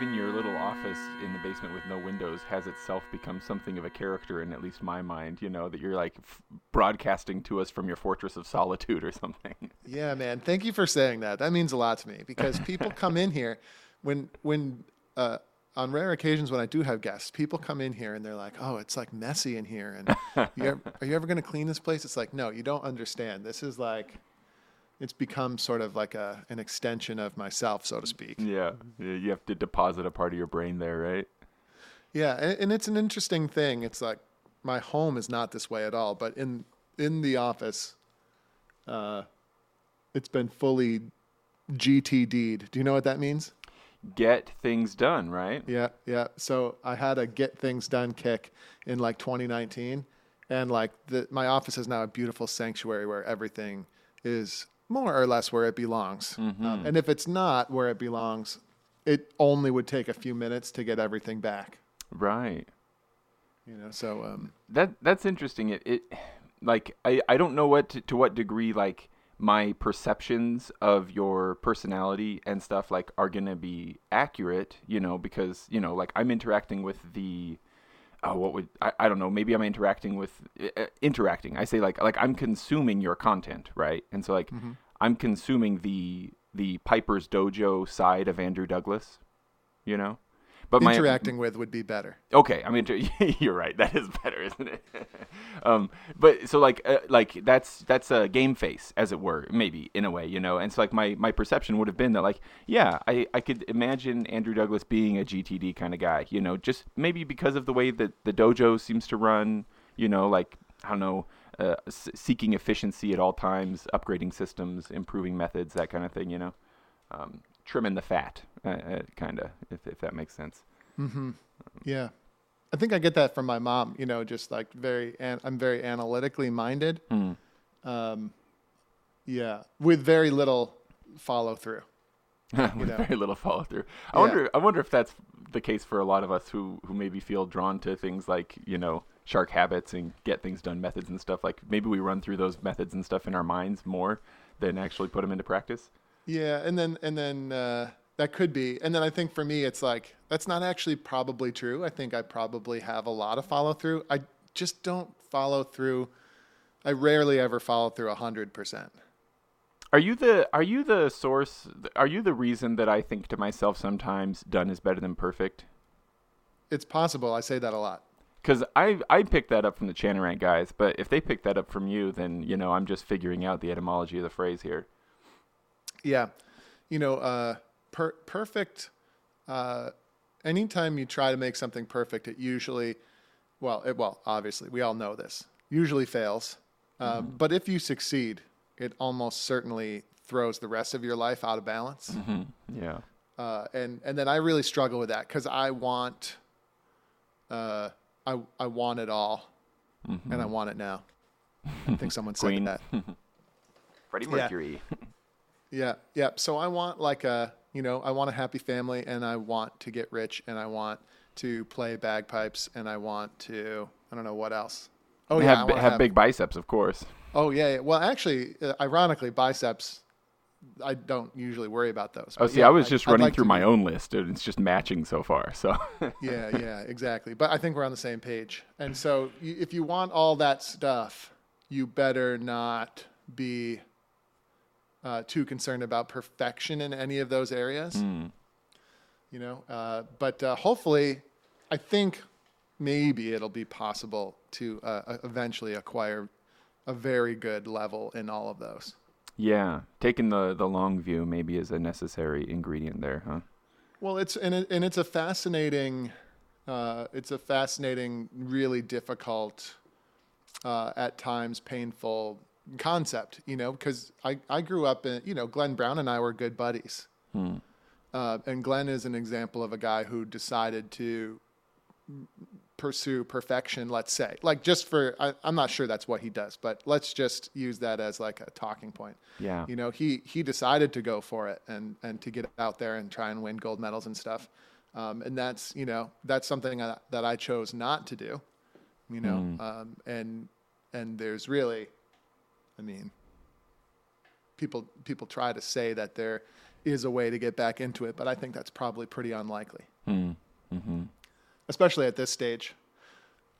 even your little office in the basement with no windows has itself become something of a character in at least my mind. You know that you're like f- broadcasting to us from your fortress of solitude or something. Yeah, man. Thank you for saying that. That means a lot to me because people come in here when when uh, on rare occasions when I do have guests, people come in here and they're like, "Oh, it's like messy in here." And you ever, are you ever going to clean this place? It's like, no, you don't understand. This is like, it's become sort of like a an extension of myself, so to speak. Yeah, yeah, you have to deposit a part of your brain there, right? Yeah, and, and it's an interesting thing. It's like my home is not this way at all, but in in the office, uh, it's been fully GTD'd. Do you know what that means? Get things done, right? Yeah, yeah. So I had a get things done kick in like 2019, and like the, my office is now a beautiful sanctuary where everything is more or less where it belongs. Um, and if it's not where it belongs, it only would take a few minutes to get everything back. Right. You know, so um, That that's interesting. It, it like I, I don't know what to, to what degree like my perceptions of your personality and stuff like are gonna be accurate, you know, because you know like I'm interacting with the oh what would I, I don't know maybe I'm interacting with uh, interacting. I say like like I'm consuming your content right? And so like I'm consuming the the Piper's Dojo side of Andrew Douglas, you know, but my interacting with would be better. Okay, I mean you're right. That is better, isn't it? um, but so like uh, like that's that's a game face, as it were, maybe in a way, you know. And so like my my perception would have been that like yeah, I I could imagine Andrew Douglas being a GTD kind of guy, you know, just maybe because of the way that the dojo seems to run, you know, like I don't know. Uh, seeking efficiency at all times, upgrading systems, improving methods, that kind of thing, you know, um, trimming the fat, uh, uh, kind of, if, if that makes sense. Yeah. I think I get that from my mom, you know, just like very, an, I'm very analytically minded. Hmm. Um, yeah. With very little follow through. with very little follow through. I Yeah. wonder. I wonder if that's the case for a lot of us who who maybe feel drawn to things like you know shark habits and get things done methods and stuff. Like maybe we run through those methods and stuff in our minds more than actually put them into practice. Yeah. And then, and then, uh, that could be. And then I think for me, it's like, that's not actually probably true. I think I probably have a lot of follow through. I just don't follow through. I rarely ever follow through a hundred percent. Are you the Are you the source? Are you the reason that I think to myself sometimes done is better than perfect? It's possible. I say that a lot. Because I I picked that up from the Chanter Rant guys, but if they picked that up from you, then you know I'm just figuring out the etymology of the phrase here. Yeah. You know, uh, per- perfect. Uh, anytime you try to make something perfect, it usually, well, it, well, obviously, we all know this, usually fails. Uh, But if you succeed, it almost certainly throws the rest of your life out of balance. Yeah. Uh, and and then I really struggle with that because I want, uh, I I want it all, and I want it now. I think someone said that. Freddie Mercury. Yeah, yeah. Yeah. So I want like a, you know, I want a happy family and I want to get rich and I want to play bagpipes and I want to, I don't know what else. Oh yeah, I have, have big biceps, of course. Oh yeah, yeah. Well, actually, uh, ironically, biceps. I don't usually worry about those. Oh, see, yeah, I was just I'd running like through to my own list, and it's just matching so far. So, Yeah, yeah, exactly. But I think we're on the same page. And so, if you want all that stuff, you better not be uh, too concerned about perfection in any of those areas. You know, uh, but uh, hopefully, I think maybe it'll be possible to uh, eventually acquire a very good level in all of those. yeah, taking the the long view maybe is a necessary ingredient there, huh? Well, it's and it, and it's a fascinating, uh, it's a fascinating, really difficult, uh, at times painful concept. You know, because I I grew up in you know Glenn Brown and I were good buddies, uh, and Glenn is an example of a guy who decided to pursue perfection. Let's say, like just for I, I'm not sure that's what he does, but let's just use that as like a talking point Yeah. you know he he decided to go for it and and to get out there and try and win gold medals and stuff um, and that's you know that's something I, that I chose not to do you know um, and and there's really I mean people people try to say that there is a way to get back into it, but I think that's probably pretty unlikely, Hmm. Mm-hmm. especially at this stage.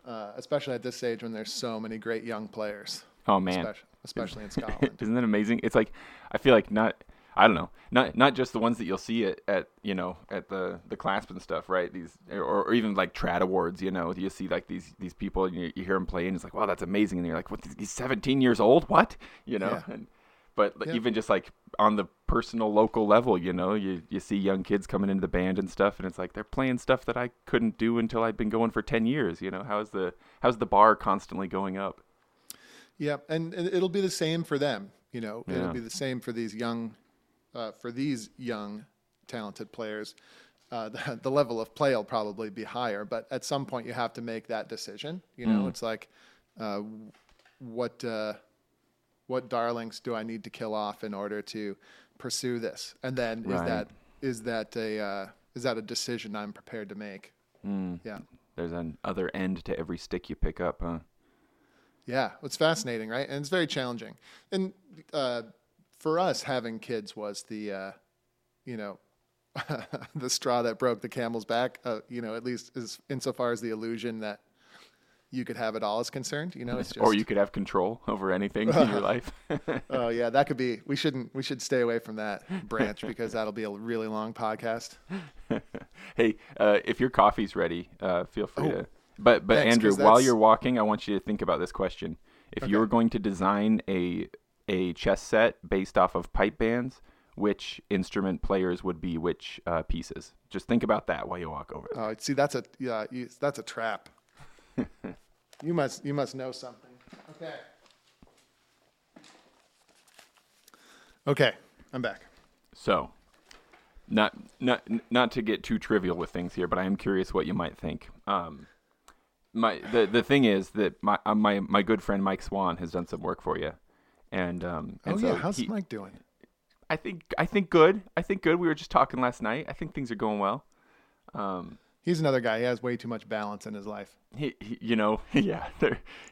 Uh, especially at this stage when there's so many great young players, Oh man, especially, especially in Scotland. Isn't that amazing? It's like I feel like not I don't know, not not just the ones that you'll see at, at you know at the the clasp and stuff, right? These or, or even like trad awards, you know, you see like these these people and you, you hear them play and it's like wow that's amazing and you're like what he's 17 years old what you know Yeah. and, but Yeah. even just like on the personal local level, you know, you you see young kids coming into the band and stuff and it's like they're playing stuff that I couldn't do until I'd been going for 10 years, you know. How's the how's the bar constantly going up? Yeah, and, and it'll be the same for them. You know, Yeah. it'll be the same for these young, uh, for these young, talented players. Uh, the, the level of play will probably be higher, but at some point you have to make that decision. You know, Mm. it's like, uh, what uh, what darlings do I need to kill off in order to pursue this? And then is that is that a uh, is that a decision I'm prepared to make? Mm. Yeah. There's an other end to every stick you pick up, huh? Yeah, it's fascinating, right? And it's very challenging. And uh, for us, having kids was the, uh, you know, the straw that broke the camel's back. Uh, you know, at least as insofar as the illusion that you could have it all is concerned. You know, it's just. or you could have control over anything in your life. Oh yeah, that could be. We shouldn't. We should stay away from that branch because that'll be a really long podcast. hey, uh, if your coffee's ready, uh, feel free Oh, to. But but thanks, Andrew, while you're walking, I want you to think about this question: If you Okay. were going to design a a chess set based off of pipe bands, which instrument players would be which uh, pieces? Just think about that while you walk over. Oh, see, that's a yeah, you, that's a trap. you must you must know something. Okay. Okay, I'm back. So, not not not to get too trivial with things here, but I am curious what you might think. Um, my the the thing is that my uh, my my good friend Mike Swan has done some work for you, and um, and oh so yeah, how's he- Mike doing? I think I think good. I think good. We were just talking last night. I think things are going well. Um, He's another guy. He has way too much balance in his life. he, he you know, yeah,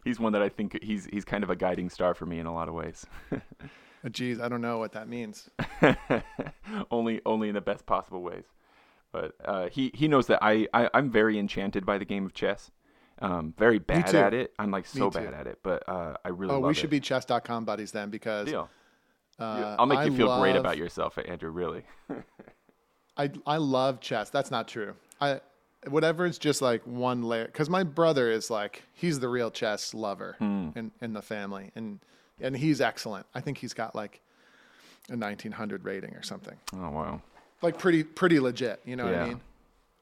he's one that I think he's he's kind of a guiding star for me in a lot of ways. Uh, Geez, I don't know what that means. only only in the best possible ways. But uh, he he knows that I, I I'm very enchanted by the game of chess. Um, very bad at it. I'm like so bad at it, but uh, I really Oh, love we it. should be chess.com buddies then because Deal. uh, I'll make I you feel great about yourself, Andrew. Really. I I love chess. That's not true. I whatever it's just like one layer because my brother is like he's the real chess lover Hmm. in in the family and and he's excellent. I think he's got like a 1900 rating or something. oh wow. Like pretty pretty legit. You know what I mean?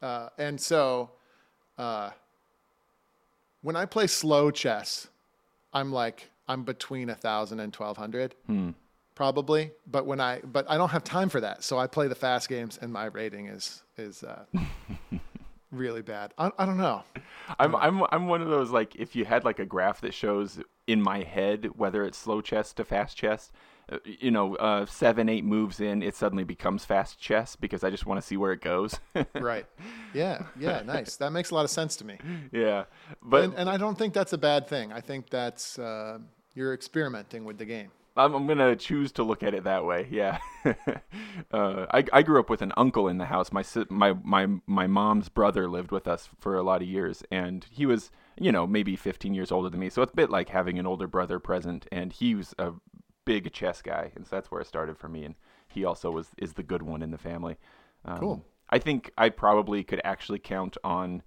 Uh, and so uh, when I play slow chess, I'm like I'm between a thousand and twelve hundred. Hmm. Probably, but when I but I don't have time for that, so I play the fast games, and my rating is is uh, really bad. I, I don't know. I'm I'm I'm one of those like if you had like a graph that shows in my head whether it's slow chess to fast chess, you know, uh, seven eight moves in, it suddenly becomes fast chess because I just want to see where it goes. Right? Yeah, yeah, nice. That makes a lot of sense to me, yeah, but and and I don't think that's a bad thing. I think that's uh, you're experimenting with the game. I'm, I'm gonna choose to look at it that way. Yeah, uh, I I grew up with an uncle in the house. My my my my mom's brother lived with us for a lot of years, and he was you know maybe 15 years older than me. So it's a bit like having an older brother present, and he was a big chess guy, and so that's where it started for me. And he also was is the good one in the family. Um, Cool. I think I probably could actually count on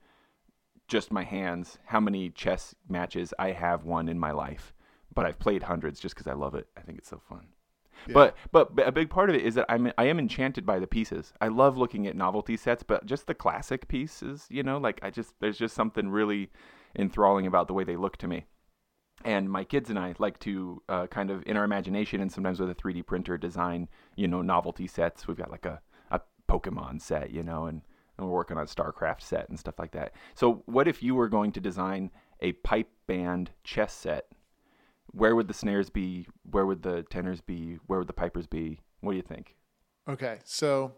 just my hands how many chess matches I have won in my life. But I've played hundreds just because I love it. I think it's so fun. Yeah. But but but a big part of it is that I'm I am enchanted by the pieces. I love looking at novelty sets, but just the classic pieces, you know, like I just there's just something really enthralling about the way they look to me. And my kids and I like to uh, kind of in our imagination and sometimes with a 3D printer design, you know, novelty sets. We've got like a, a Pokemon set, you know, and, and we're working on a StarCraft set and stuff like that. So what if you were going to design a pipe band chess set? Where would the snares be? Where would the tenors be? Where would the pipers be? What do you think? Okay, so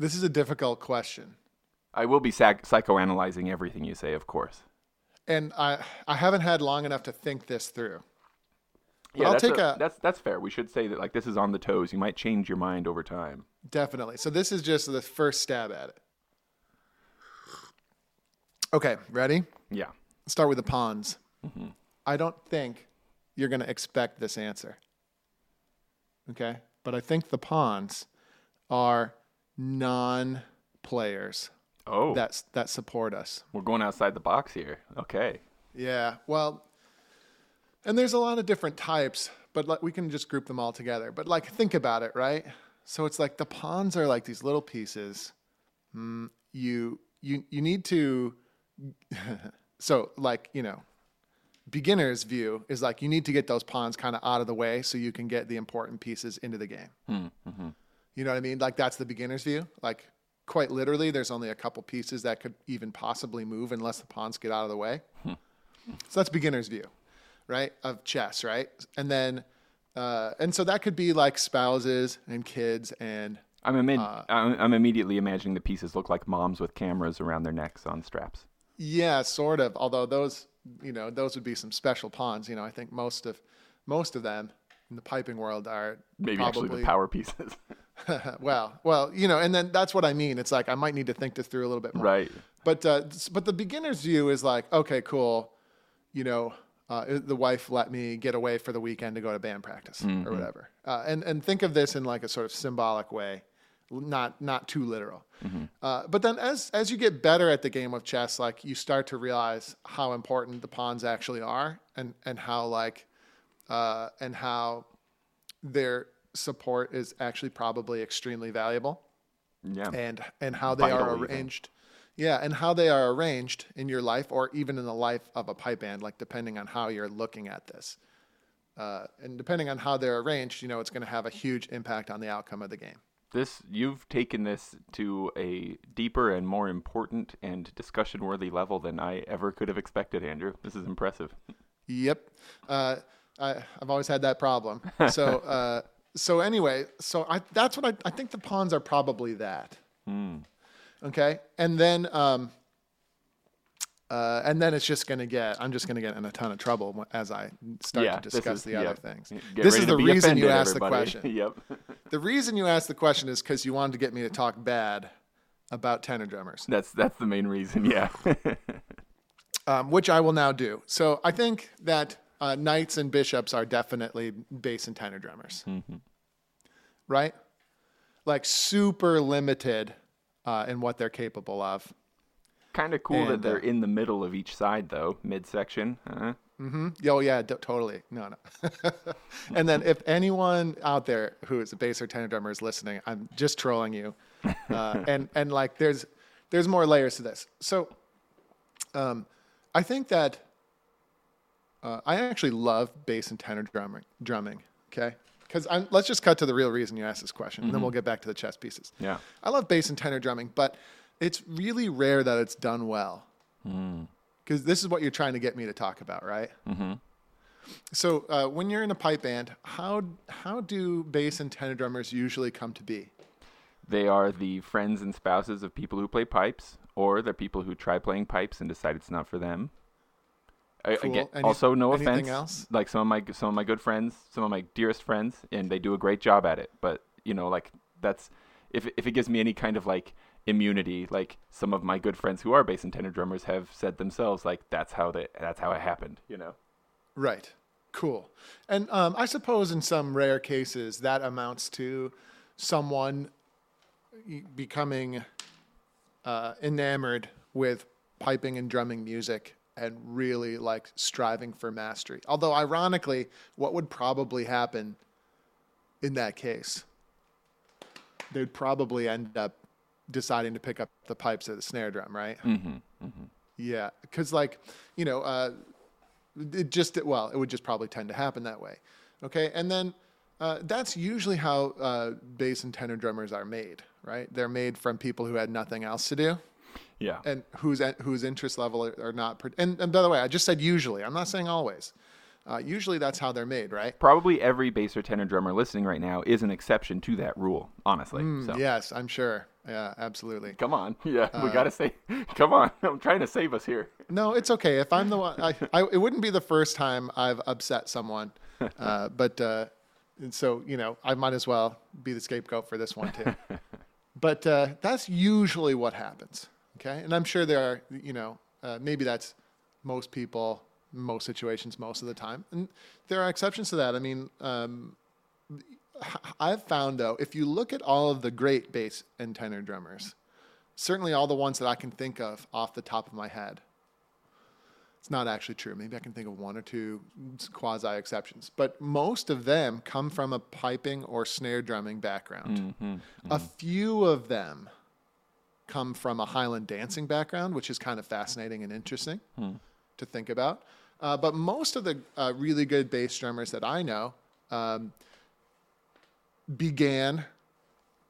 this is a difficult question, I will be psych- psychoanalyzing everything you say, of course. And I I haven't had long enough to think this through. But I'll that's take a, that's that's fair. We should say that like this is on the toes. You might change your mind over time. definitely. So this is just the first stab at it. Okay, ready? Yeah. Start with the pawns. Mm-hmm. I don't think you're going to expect this answer. Okay, but I think the pawns are non-players Oh, that that support us. we're going outside the box here. Okay. Yeah, well, and there's a lot of different types, but like we can just group them all together. But like, think about it, right? So it's like the pawns are like these little pieces. Mm, you you you need to. so like you know, beginner's view is like you need to get those pawns kind of out of the way so you can get the important pieces into the game. You know what I mean? Like that's the beginner's view. Like quite literally, there's only a couple pieces that could even possibly move unless the pawns get out of the way. So that's beginner's view, right? Of chess, right? And then, uh, and so that could be like spouses and kids and I'm, Uh, I'm I'm immediately imagining the pieces look like moms with cameras around their necks on straps. yeah, sort of. Although those, you know, those would be some special pawns. You know, I think most of most of them in the piping world are Maybe probably actually the power pieces. well, well, you know, and then that's what I mean. It's like I might need to think this through a little bit more. right. But uh, but the beginner's view is like, okay, cool. You know, uh, the wife let me get away for the weekend to go to band practice or whatever. Uh, and and think of this in like a sort of symbolic way, not not too literal. Uh, but then as as you get better at the game of chess, like you start to realize how important the pawns actually are, and and how like uh, and how their support is actually probably extremely valuable Yeah. and and how they are Vital even. arranged. Yeah, and how they are arranged in your life, or even in the life of a pipe band, like depending on how you're looking at this, uh, and depending on how they're arranged, you know, it's going to have a huge impact on the outcome of the game. This you've taken this to a deeper and more important and discussion-worthy level than I ever could have expected, Andrew. This is impressive. Yep, uh, I, I've always had that problem. So, uh, so anyway, so I, that's what I, I think the pawns are probably that. Okay, and then um, uh, and then it's just going to get. I'm just going to get in a ton of trouble as I start yeah. to discuss is- the other things. Get this is the reason you asked the question. yep. The reason you asked the question is because you wanted to get me to talk bad about tenor drummers, That's that's the main reason. Yeah. um, which I will now do. So I think that uh, knights and bishops are definitely bass and tenor drummers, right? Like super limited uh, in what they're capable of. kind of cool that they're uh, in the middle of each side, though, midsection. Huh? Oh yeah, d- totally. No, no. and then if anyone out there who is a bass or tenor drummer is listening, I'm just trolling you. Uh, and and like there's there's more layers to this. So, um, I think that uh, I actually love bass and tenor drumming. Drumming, okay. Because let's just cut to the real reason you asked this question, and then we'll get back to the chess pieces. Yeah. I love bass and tenor drumming, but it's really rare that it's done well. Because this is what you're trying to get me to talk about, right? Mm-hmm. So uh, when you're in a pipe band, how how do bass and tenor drummers usually come to be? They are the friends and spouses of people who play pipes, or they're people who try playing pipes and decide it's not for them. I- Cool. Again, Any- also, no offense. else? Like some of my some of my good friends, some of my dearest friends, and they do a great job at it. But you know, like that's if if it gives me any kind of like immunity, like some of my good friends who are bass and tenor drummers have said themselves, like that's how they that's how it happened. You know. Right. Cool. And um, I suppose in some rare cases that amounts to someone becoming uh, enamored with piping and drumming music and really like striving for mastery. Although, ironically, what would probably happen in that case? They'd probably end up deciding to pick up the pipes or the snare drum, right? Mm-hmm. Yeah, because like you know, uh, it just well, it would just probably tend to happen that way. Okay, and then uh, that's usually how uh, bass and tenor drummers are made, right? They're made from people who had nothing else to do Yeah. and whose whose interest level are, are not. And, and by the way, I just said usually. I'm not saying always. Uh, usually, that's how they're made, right? Probably every bass or tenor drummer listening right now is an exception to that rule. Honestly. so. Yes, I'm sure. Yeah, absolutely. Come on. Yeah, Uh, we got to say, come on. I'm trying to save us here. No, it's okay. If I'm the one, I, I, it wouldn't be the first time I've upset someone uh, but uh, and so you know, I might as well be the scapegoat for this one too. but uh, that's usually what happens. Okay, and I'm sure there are you know uh, maybe that's most people, most situations, most of the time, and there are exceptions to that. I mean. Um, I've found though, if you look at all of the great bass and tenor drummers, certainly all the ones that I can think of off the top of my head, it's not actually true. Maybe I can think of one or two quasi exceptions, but most of them come from a piping or snare drumming background. A few of them come from a Highland dancing background, which is kind of fascinating and interesting to think about. Uh, but most of the uh, really good bass drummers that I know um, began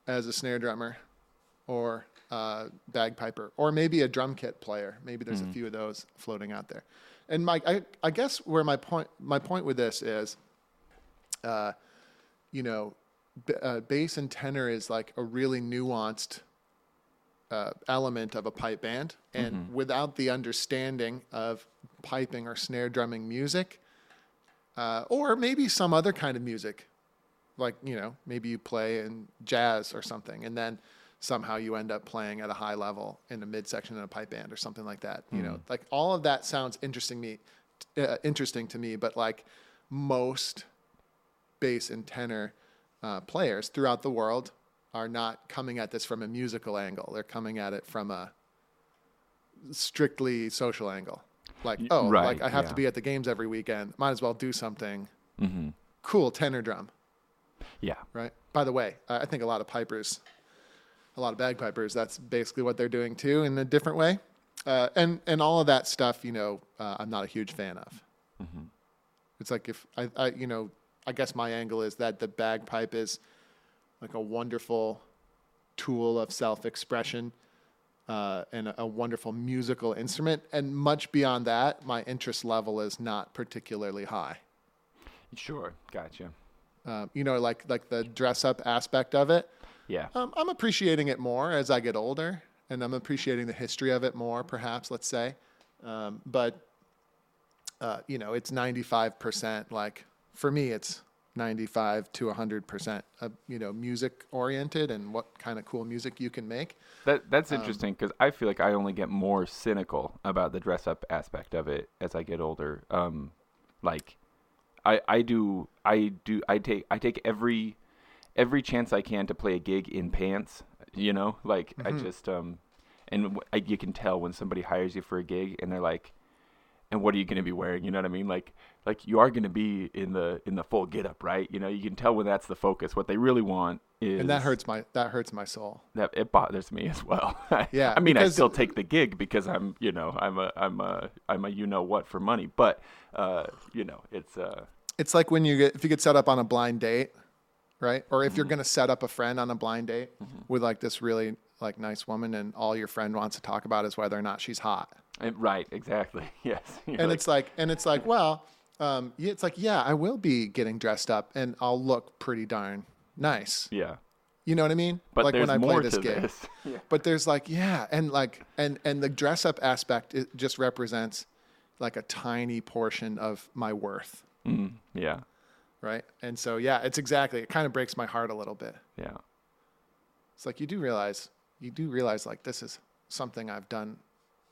as a snare drummer or uh, bagpiper or maybe a drum kit player. Maybe there's a few of those floating out there. And Mike, I, I guess where my point my point with this is, uh, you know, b- uh, bass and tenor is like a really nuanced uh, element of a pipe band, and without the understanding of piping or snare drumming music, uh, or maybe some other kind of music, like you know, maybe you play in jazz or something, and then somehow you end up playing at a high level in a midsection in a pipe band or something like that. You know, like all of that sounds interesting me, uh, interesting to me, but like most bass and tenor uh, players throughout the world are not coming at this from a musical angle. They're coming at it from a strictly social angle. Like, oh, right, like I have yeah. to be at the games every weekend. Might as well do something cool tenor drum, Yeah. right? By the way, I think a lot of pipers, a lot of bagpipers, that's basically what they're doing too in a different way. Uh, and and all of that stuff, you know, uh, I'm not a huge fan of. It's like if I, I, you know, I guess my angle is that the bagpipe is like a wonderful tool of self-expression uh, and a, a wonderful musical instrument. And much beyond that, my interest level is not particularly high. Sure. Gotcha. Uh, you know, like like the dress-up aspect of it. Yeah. Um, I'm appreciating it more as I get older, and I'm appreciating the history of it more, perhaps, let's say. Um, but, uh, you know, it's 95%, like, for me, it's 95 to 100%, uh, you know, music oriented and what kind of cool music you can make. That Um, that's interesting because I feel like I only get more cynical about the dress up aspect of it as I get older. Um, like, I I do I do I take I take every every chance I can to play a gig in pants. You know, like I Mm-hmm. just um, and I, you can tell when somebody hires you for a gig and they're like, and what are you going to be wearing? You know what I mean? Like like you are going to be in the in the full get up, right? You know, you can tell when that's the focus. What they really want is And that hurts my, that hurts my soul. that it bothers me as well. Yeah, I mean, I still take the gig because I'm, you know, I'm a, I'm a, I'm a, you know what for money. But, uh, you know, it's, uh, It's like when you get, if you get set up on a blind date, right? Or if you're going to set up a friend on a blind date with like this really like nice woman and all your friend wants to talk about is whether or not she's hot. Right, exactly, yes. You're and like, it's like and it's like well um, yeah, it's like yeah i will be getting dressed up and i'll look pretty darn nice. Yeah, you know what i mean? But like there's when i more play this game. this. yeah. but there's like yeah and like and and the dress up aspect it just represents like a tiny portion of my worth. Mm, yeah, right? And so yeah it's exactly it kind of breaks my heart a little bit. Yeah, it's like you do realize you do realize like this is something i've done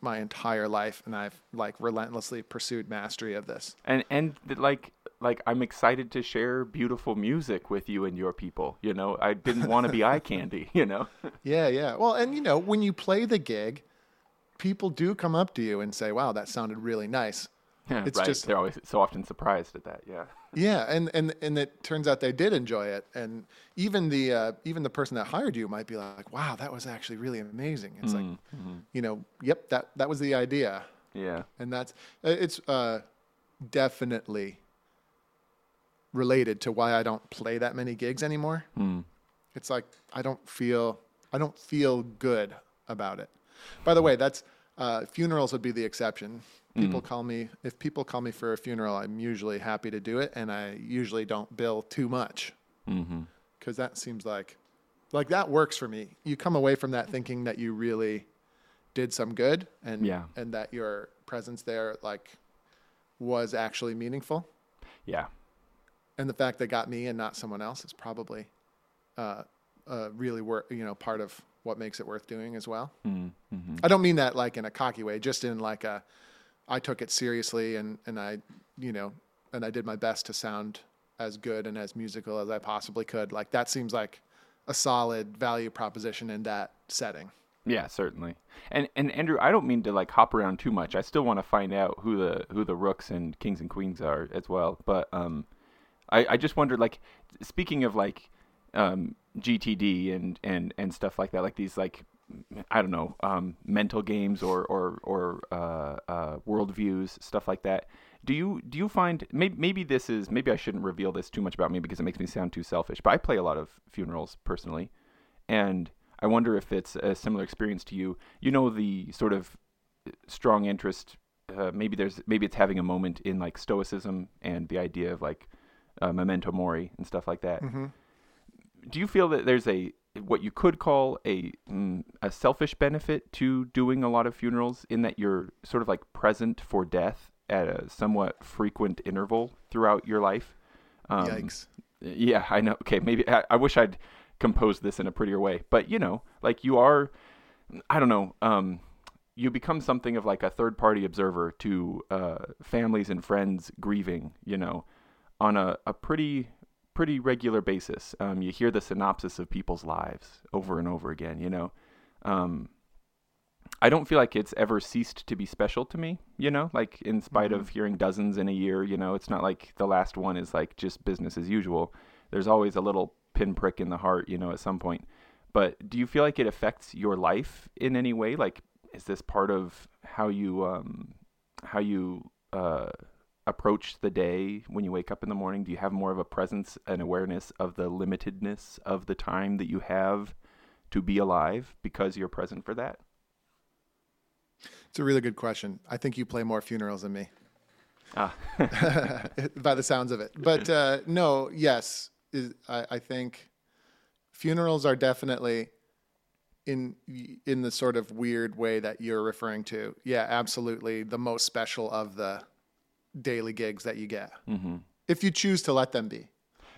my entire life and i've like relentlessly pursued mastery of this and and like like I'm excited to share beautiful music with you and your people. You know, I didn't want to be eye candy. You know, Yeah, yeah. Well, and you know, when you play the gig, people do come up to you and say, "Wow, that sounded really nice." yeah, It's right. just- They're always so often surprised at that. Yeah, Yeah, and and and it turns out they did enjoy it, and even the uh, even the person that hired you might be like, "Wow, that was actually really amazing." It's like, you know, yep, that that was the idea, yeah, and that's uh, it's uh, definitely related to why I don't play that many gigs anymore. mm. It's like I don't feel I don't feel good about it. By the way, that's uh, funerals would be the exception. People call me if people call me for a funeral, I'm usually happy to do it, and I usually don't bill too much mm-hmm. because that seems like like that works for me. You come away from that thinking that you really did some good, and Yeah. and that your presence there like was actually meaningful. yeah. and the fact that got me and not someone else is probably uh, uh, really worth you know part of what makes it worth doing as well. Mm-hmm. I don't mean that like in a cocky way, just in like a I took it seriously and and I you know and I did my best to sound as good and as musical as I possibly could. Like that seems like a solid value proposition in that setting. Yeah, certainly. And and Andrew, I don't mean to like hop around too much. I still want to find out who the who the rooks and kings and queens are as well. But um, I I just wondered like speaking of like um GTD and and and stuff like that, like these like I don't know um mental games or or or uh, uh worldviews stuff like that. Do you do you find maybe maybe this is maybe I shouldn't reveal this too much about me because it makes me sound too selfish. But I play a lot of funerals personally, and I wonder if it's a similar experience to you. You know the sort of strong interest. Uh, maybe there's maybe it's having a moment in like stoicism and the idea of like uh, memento mori and stuff like that. Mm-hmm. Do you feel that there's a what you could call a mm, a selfish benefit to doing a lot of funerals in that you're sort of like present for death at a somewhat frequent interval throughout your life? Um, Yikes. Yeah, I know. Okay, maybe I, I wish I'd composed this in a prettier way, but you know, like you are, I don't know, um, you become something of like a third party observer to uh, families and friends grieving, you know, on a, a pretty pretty regular basis. Um, you hear the synopsis of people's lives over and over again, you know. Um, I don't feel like it's ever ceased to be special to me, you know, like in spite Mhm. of hearing dozens in a year, you know, it's not like the last one is like just business as usual. There's always a little pinprick in the heart, you know, at some point. But do you feel like it affects your life in any way? Like, is this part of how you, um, how you, uh, approach the day when you wake up in the morning? Do you have more of a presence and awareness of the limitedness of the time that you have to be alive because you're present for that? It's a really good question. I think you play more funerals than me, Ah, by the sounds of it. But uh, no, yes, is, I, I think funerals are definitely in in the sort of weird way that you're referring to. Yeah, absolutely, the most special of the daily gigs that you get, hmm if you choose to let them be.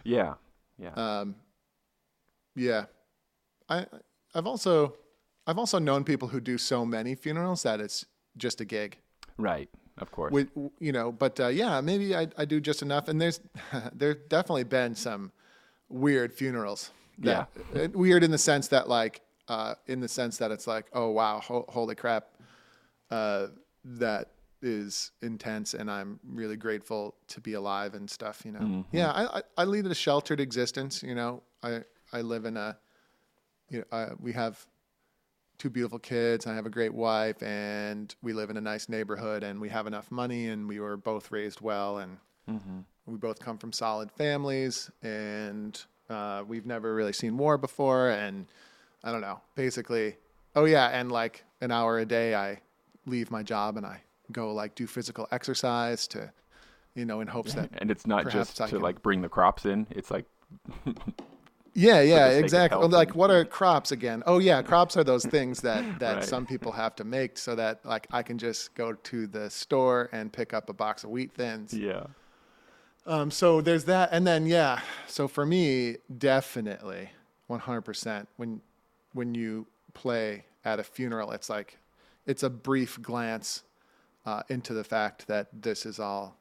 yeah, yeah, Um, yeah, I I've also I've also known people who do so many funerals that it's just a gig. right, of course. with you know but uh, yeah maybe I, I do just enough and there's there's definitely been some weird funerals that, uh, weird in the sense that like uh, in the sense that it's like oh wow ho- holy crap uh, that is intense and i'm really grateful to be alive and stuff you know Mhm. yeah I, I i lead a sheltered existence you know i i live in a you know uh, we have two beautiful kids. I have a great wife, and we live in a nice neighborhood, and we have enough money, and we were both raised well, and hmm we both come from solid families, and uh, we've never really seen war before, and I don't know, basically, oh yeah, and like an hour a day, I leave my job and I go like do physical exercise to, you know, in hopes that And it's not just I to can- like bring the crops in. It's like Yeah, yeah, the sake of exactly. Like, what are crops again? Oh, yeah, crops are those things that that Right. some people have to make so that like I can just go to the store and pick up a box of wheat thins. yeah, Um, so there's that, and then yeah. So for me, definitely, 100%. When when you play at a funeral, it's like it's a brief glance uh, into the fact that this is all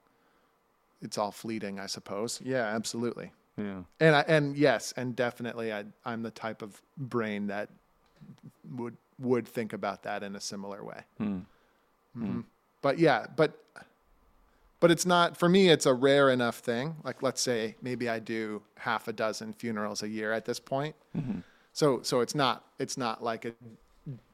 it's all fleeting, I suppose. Yeah, absolutely. yeah. And I, and yes, and definitely, I, I'm the type of brain that would would think about that in a similar way. Hmm. Mhm. But yeah, but but it's not for me. It's a rare enough thing. Like let's say maybe I do half a dozen funerals a year at this point. Mm-hmm. So so it's not it's not like a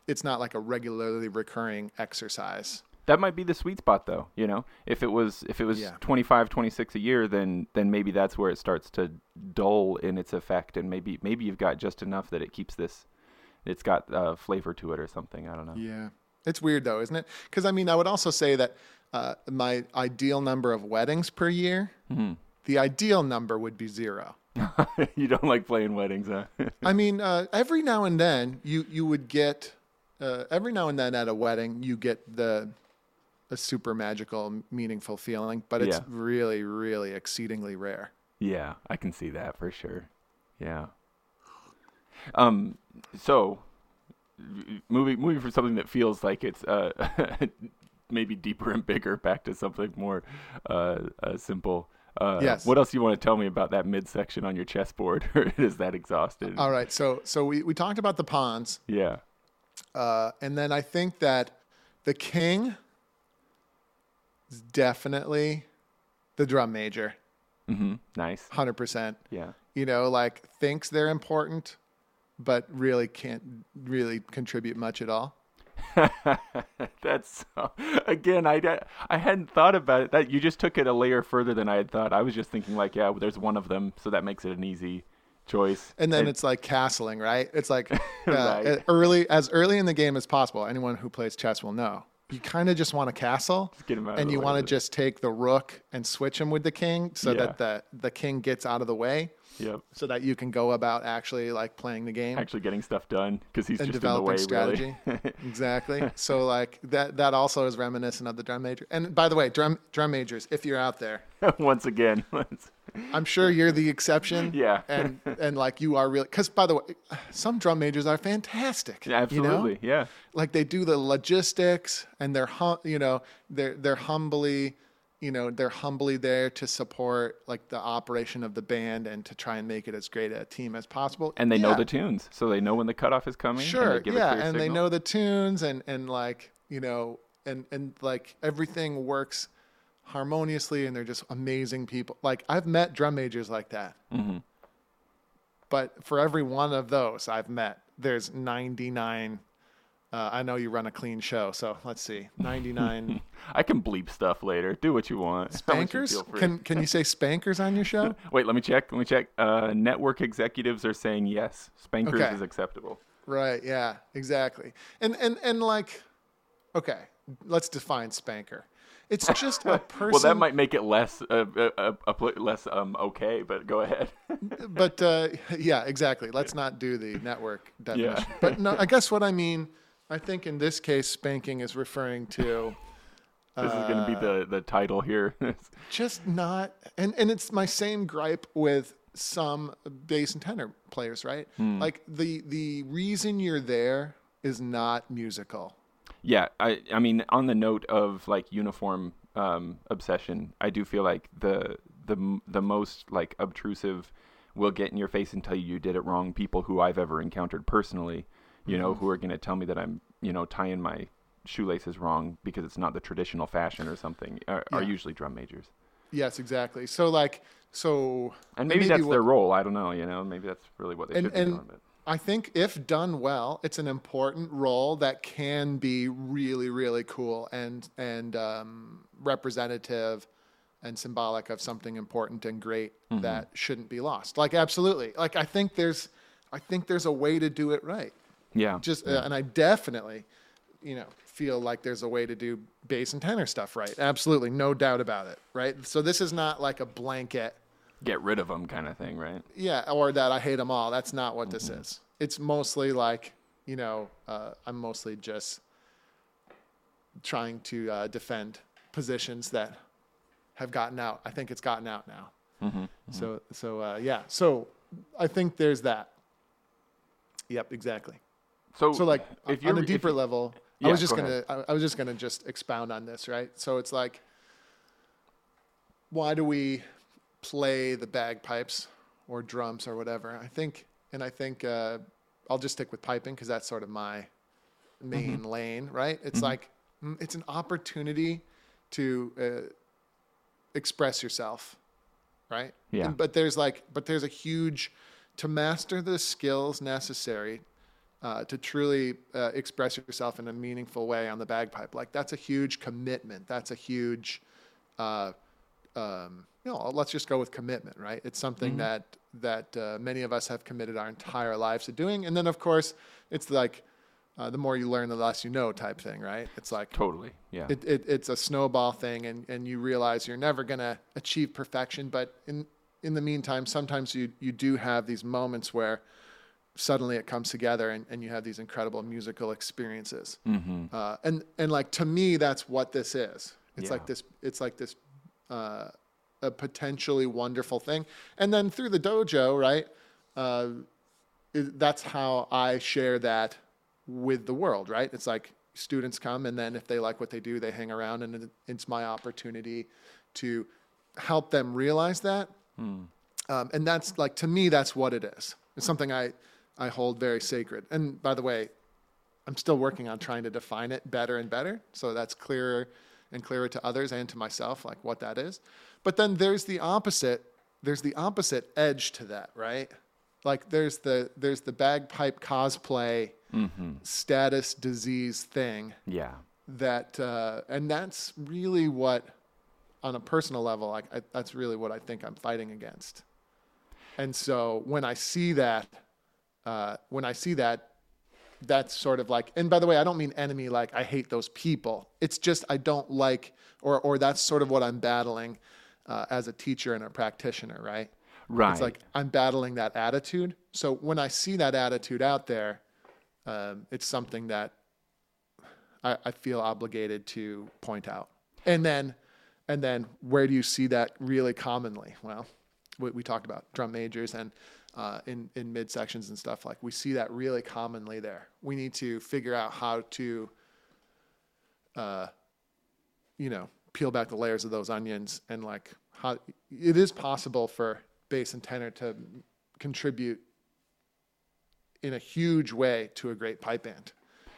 it's not like a regularly recurring exercise. That might be the sweet spot though, you know. If it was if it was Yeah. 25, 26 a year, then then maybe that's where it starts to dull in its effect and maybe maybe you've got just enough that it keeps this it's got uh, flavor to it or something, I don't know. Yeah. It's weird though, isn't it? Because I mean, I would also say that uh, my ideal number of weddings per year, Mhm. the ideal number would be zero. you don't like playing weddings, huh? I mean, uh, every now and then you you would get uh, every now and then at a wedding you get the a super magical, meaningful feeling, but it's Yeah. really, really exceedingly rare. Yeah, I can see that for sure. Yeah. Um. So, moving moving from something that feels like it's uh maybe deeper and bigger back to something more uh, uh simple. Uh, Yes. What else do you want to tell me about that midsection on your chessboard, or is that exhausted? All right. So so we, we talked about the pawns, yeah. uh, and then I think that the king is definitely the drum major, Mm-hmm. Nice. hundred percent. Yeah. You know, like thinks they're important, but really can't really contribute much at all. That's again, I I hadn't thought about it. That you just took it a layer further than I had thought. I was just thinking like, yeah, well, there's one of them, so that makes it an easy choice. And then And- it's like castling, right? It's like uh, Right. early as early in the game as possible. Anyone who plays chess will know. You kind of just want a castle, get 'em out and you want to just take the rook and switch him with the king, so Yeah. that the the king gets out of the way, Yep. so that you can go about actually like playing the game Actually getting stuff done because he's and just in the way, developing strategy. exactly. So like that that also is reminiscent of the drum major. And by the way, drum drum majors, if you're out there. Once again, I'm sure you're the exception. Yeah. And and like you are really because by the way, some drum majors are fantastic. absolutely, You know? yeah. Like they do the logistics and they're hum, you know they're they're humbly you know they're humbly there to support like the operation of the band and to try and make it as great a team as possible. And they know the tunes, so they know when the cutoff is coming. and Sure, they give yeah, and they know the tunes and and like you know and and like everything works harmoniously and they're just amazing people. Like I've met drum majors like that. Mm-hmm. But for every one of those I've met, there's 99. Uh, I know you run a clean show, so let's see, 99 I can bleep stuff later. Do what you want. Spankers. Can can you say spankers on your show? Wait, let me check. Let me check. Uh, network executives are saying yes. Spankers Okay. is acceptable. Right. Yeah. Exactly. And and and like, okay, let's define spanker. It's just a person. Well, that might make it less uh, uh, uh, less um okay. But go ahead. but uh, yeah, exactly. Let's not do the network definition. Yeah. But no, I guess what I mean, I think in this case, spanking is referring to this is going to be the the title here. just not, and and it's my same gripe with some bass and tenor players, right? Like the the reason you're there is not musical. yeah, I I mean, on the note of like uniform um, obsession, I do feel like the the the most like obtrusive will get in your face and tell you you did it wrong. People who I've ever encountered personally, you know, who are going to tell me that I'm you know tying my shoelaces wrong because it's not the traditional fashion or something, are, are usually drum majors. Yes, exactly. So like, so And maybe, that's what- their role. I don't know. You know, maybe that's really what they and should be and doing. But I think if done well, it's an important role that can be really, really cool and and um, representative and symbolic of something important and great Mm-hmm. that shouldn't be lost. Like absolutely. Like I think there's, I think there's a way to do it right. Yeah, Just uh, and I definitely, you know, feel like there's a way to do bass and tenor stuff right. Absolutely, no doubt about it. Right. So this is not like a blanket get rid of them kind of thing, right? yeah, or that I hate them all. That's not what this Mm-hmm. is. It's mostly like, you know, uh, I'm mostly just trying to uh, defend positions that have gotten out. I think it's gotten out now. Mm-hmm. So, so uh, yeah. So I think there's that. Yep, exactly. So, So like if on a deeper you- level, I was just go gonna ahead. I, was just gonna just expound on this, right? So it's like, why do we play the bagpipes or drums or whatever? I think, and I think uh, I'll just stick with piping because that's sort of my main Mm-hmm. lane, right? It's like mm, it's an opportunity to uh, express yourself, right? Yeah. And- but there's like, but there's a huge to master the skills necessary uh, to truly uh, express yourself in a meaningful way on the bagpipe. Like that's a huge commitment. That's a huge, uh, um, you know, let's just go with commitment, right? It's something that that uh, many of us have committed our entire lives to doing. And then, of course, it's like uh, the more you learn, the less you know, type thing, right? It's like totally, yeah, it, it, it's a snowball thing, and, and you realize you're never going to achieve perfection. But in in the meantime, sometimes you you do have these moments where suddenly it comes together, and, and you have these incredible musical experiences. mm-hmm. Uh, and and like to me, that's what this is. It's Yeah. like this. It's like this uh, a potentially wonderful thing. And then through the dojo, right? Uh, it- that's how I share that with the world, right? It's like students come, and then if they like what they do, they hang around, and it- it's my opportunity to help them realize that. Um, and that's like to me, that's what it is. It's something I I hold very sacred. And by the way, I'm still working on trying to define it better and better, so that's clearer and clearer to others and to myself, like what that is. But then there's the opposite. There's the opposite edge to that, right? Like there's the there's the bagpipe cosplay status disease thing Yeah. that uh, and that's really what on a personal level like I, that's really what i think i'm fighting against and so when i see that uh, when i see that that's sort of like and by the way i don't mean enemy like i hate those people it's just i don't like or or that's sort of what i'm battling uh, as a teacher and a practitioner right Right. it's like i'm battling that attitude so when i see that attitude out there um, it's something that I, I feel obligated to point out. And then, and then, where do you see that really commonly? Well, what we talked about drum majors and uh, in in mid sections and stuff like we see that really commonly there. We need to figure out how to, uh, you know, peel back the layers of those onions and like how it is possible for bass and tenor to contribute in a huge way to a great pipe band.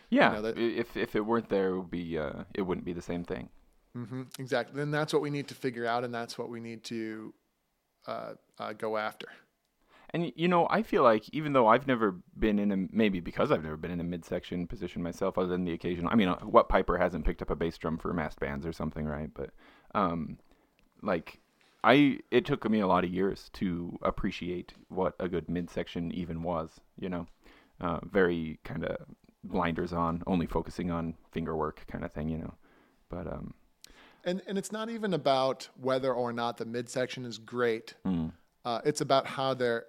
yeah. know, that- if if it weren't there, it would be uh, it wouldn't be the same thing. hmm exactly. And that's what we need to figure out, and that's what we need to uh, uh, go after. And you know, I feel like even though I've never been in a maybe because I've never been in a midsection position myself, other than the occasional. I mean, uh, what piper hasn't picked up a bass drum for mass bands or something, right? But um, like I, it took me a lot of years to appreciate what a good midsection even was. You know, uh, very kind of blinders on, only focusing on finger work kind of thing. You know, but um, And and it's not even about whether or not the midsection is great. mm, Uh, it's about how they're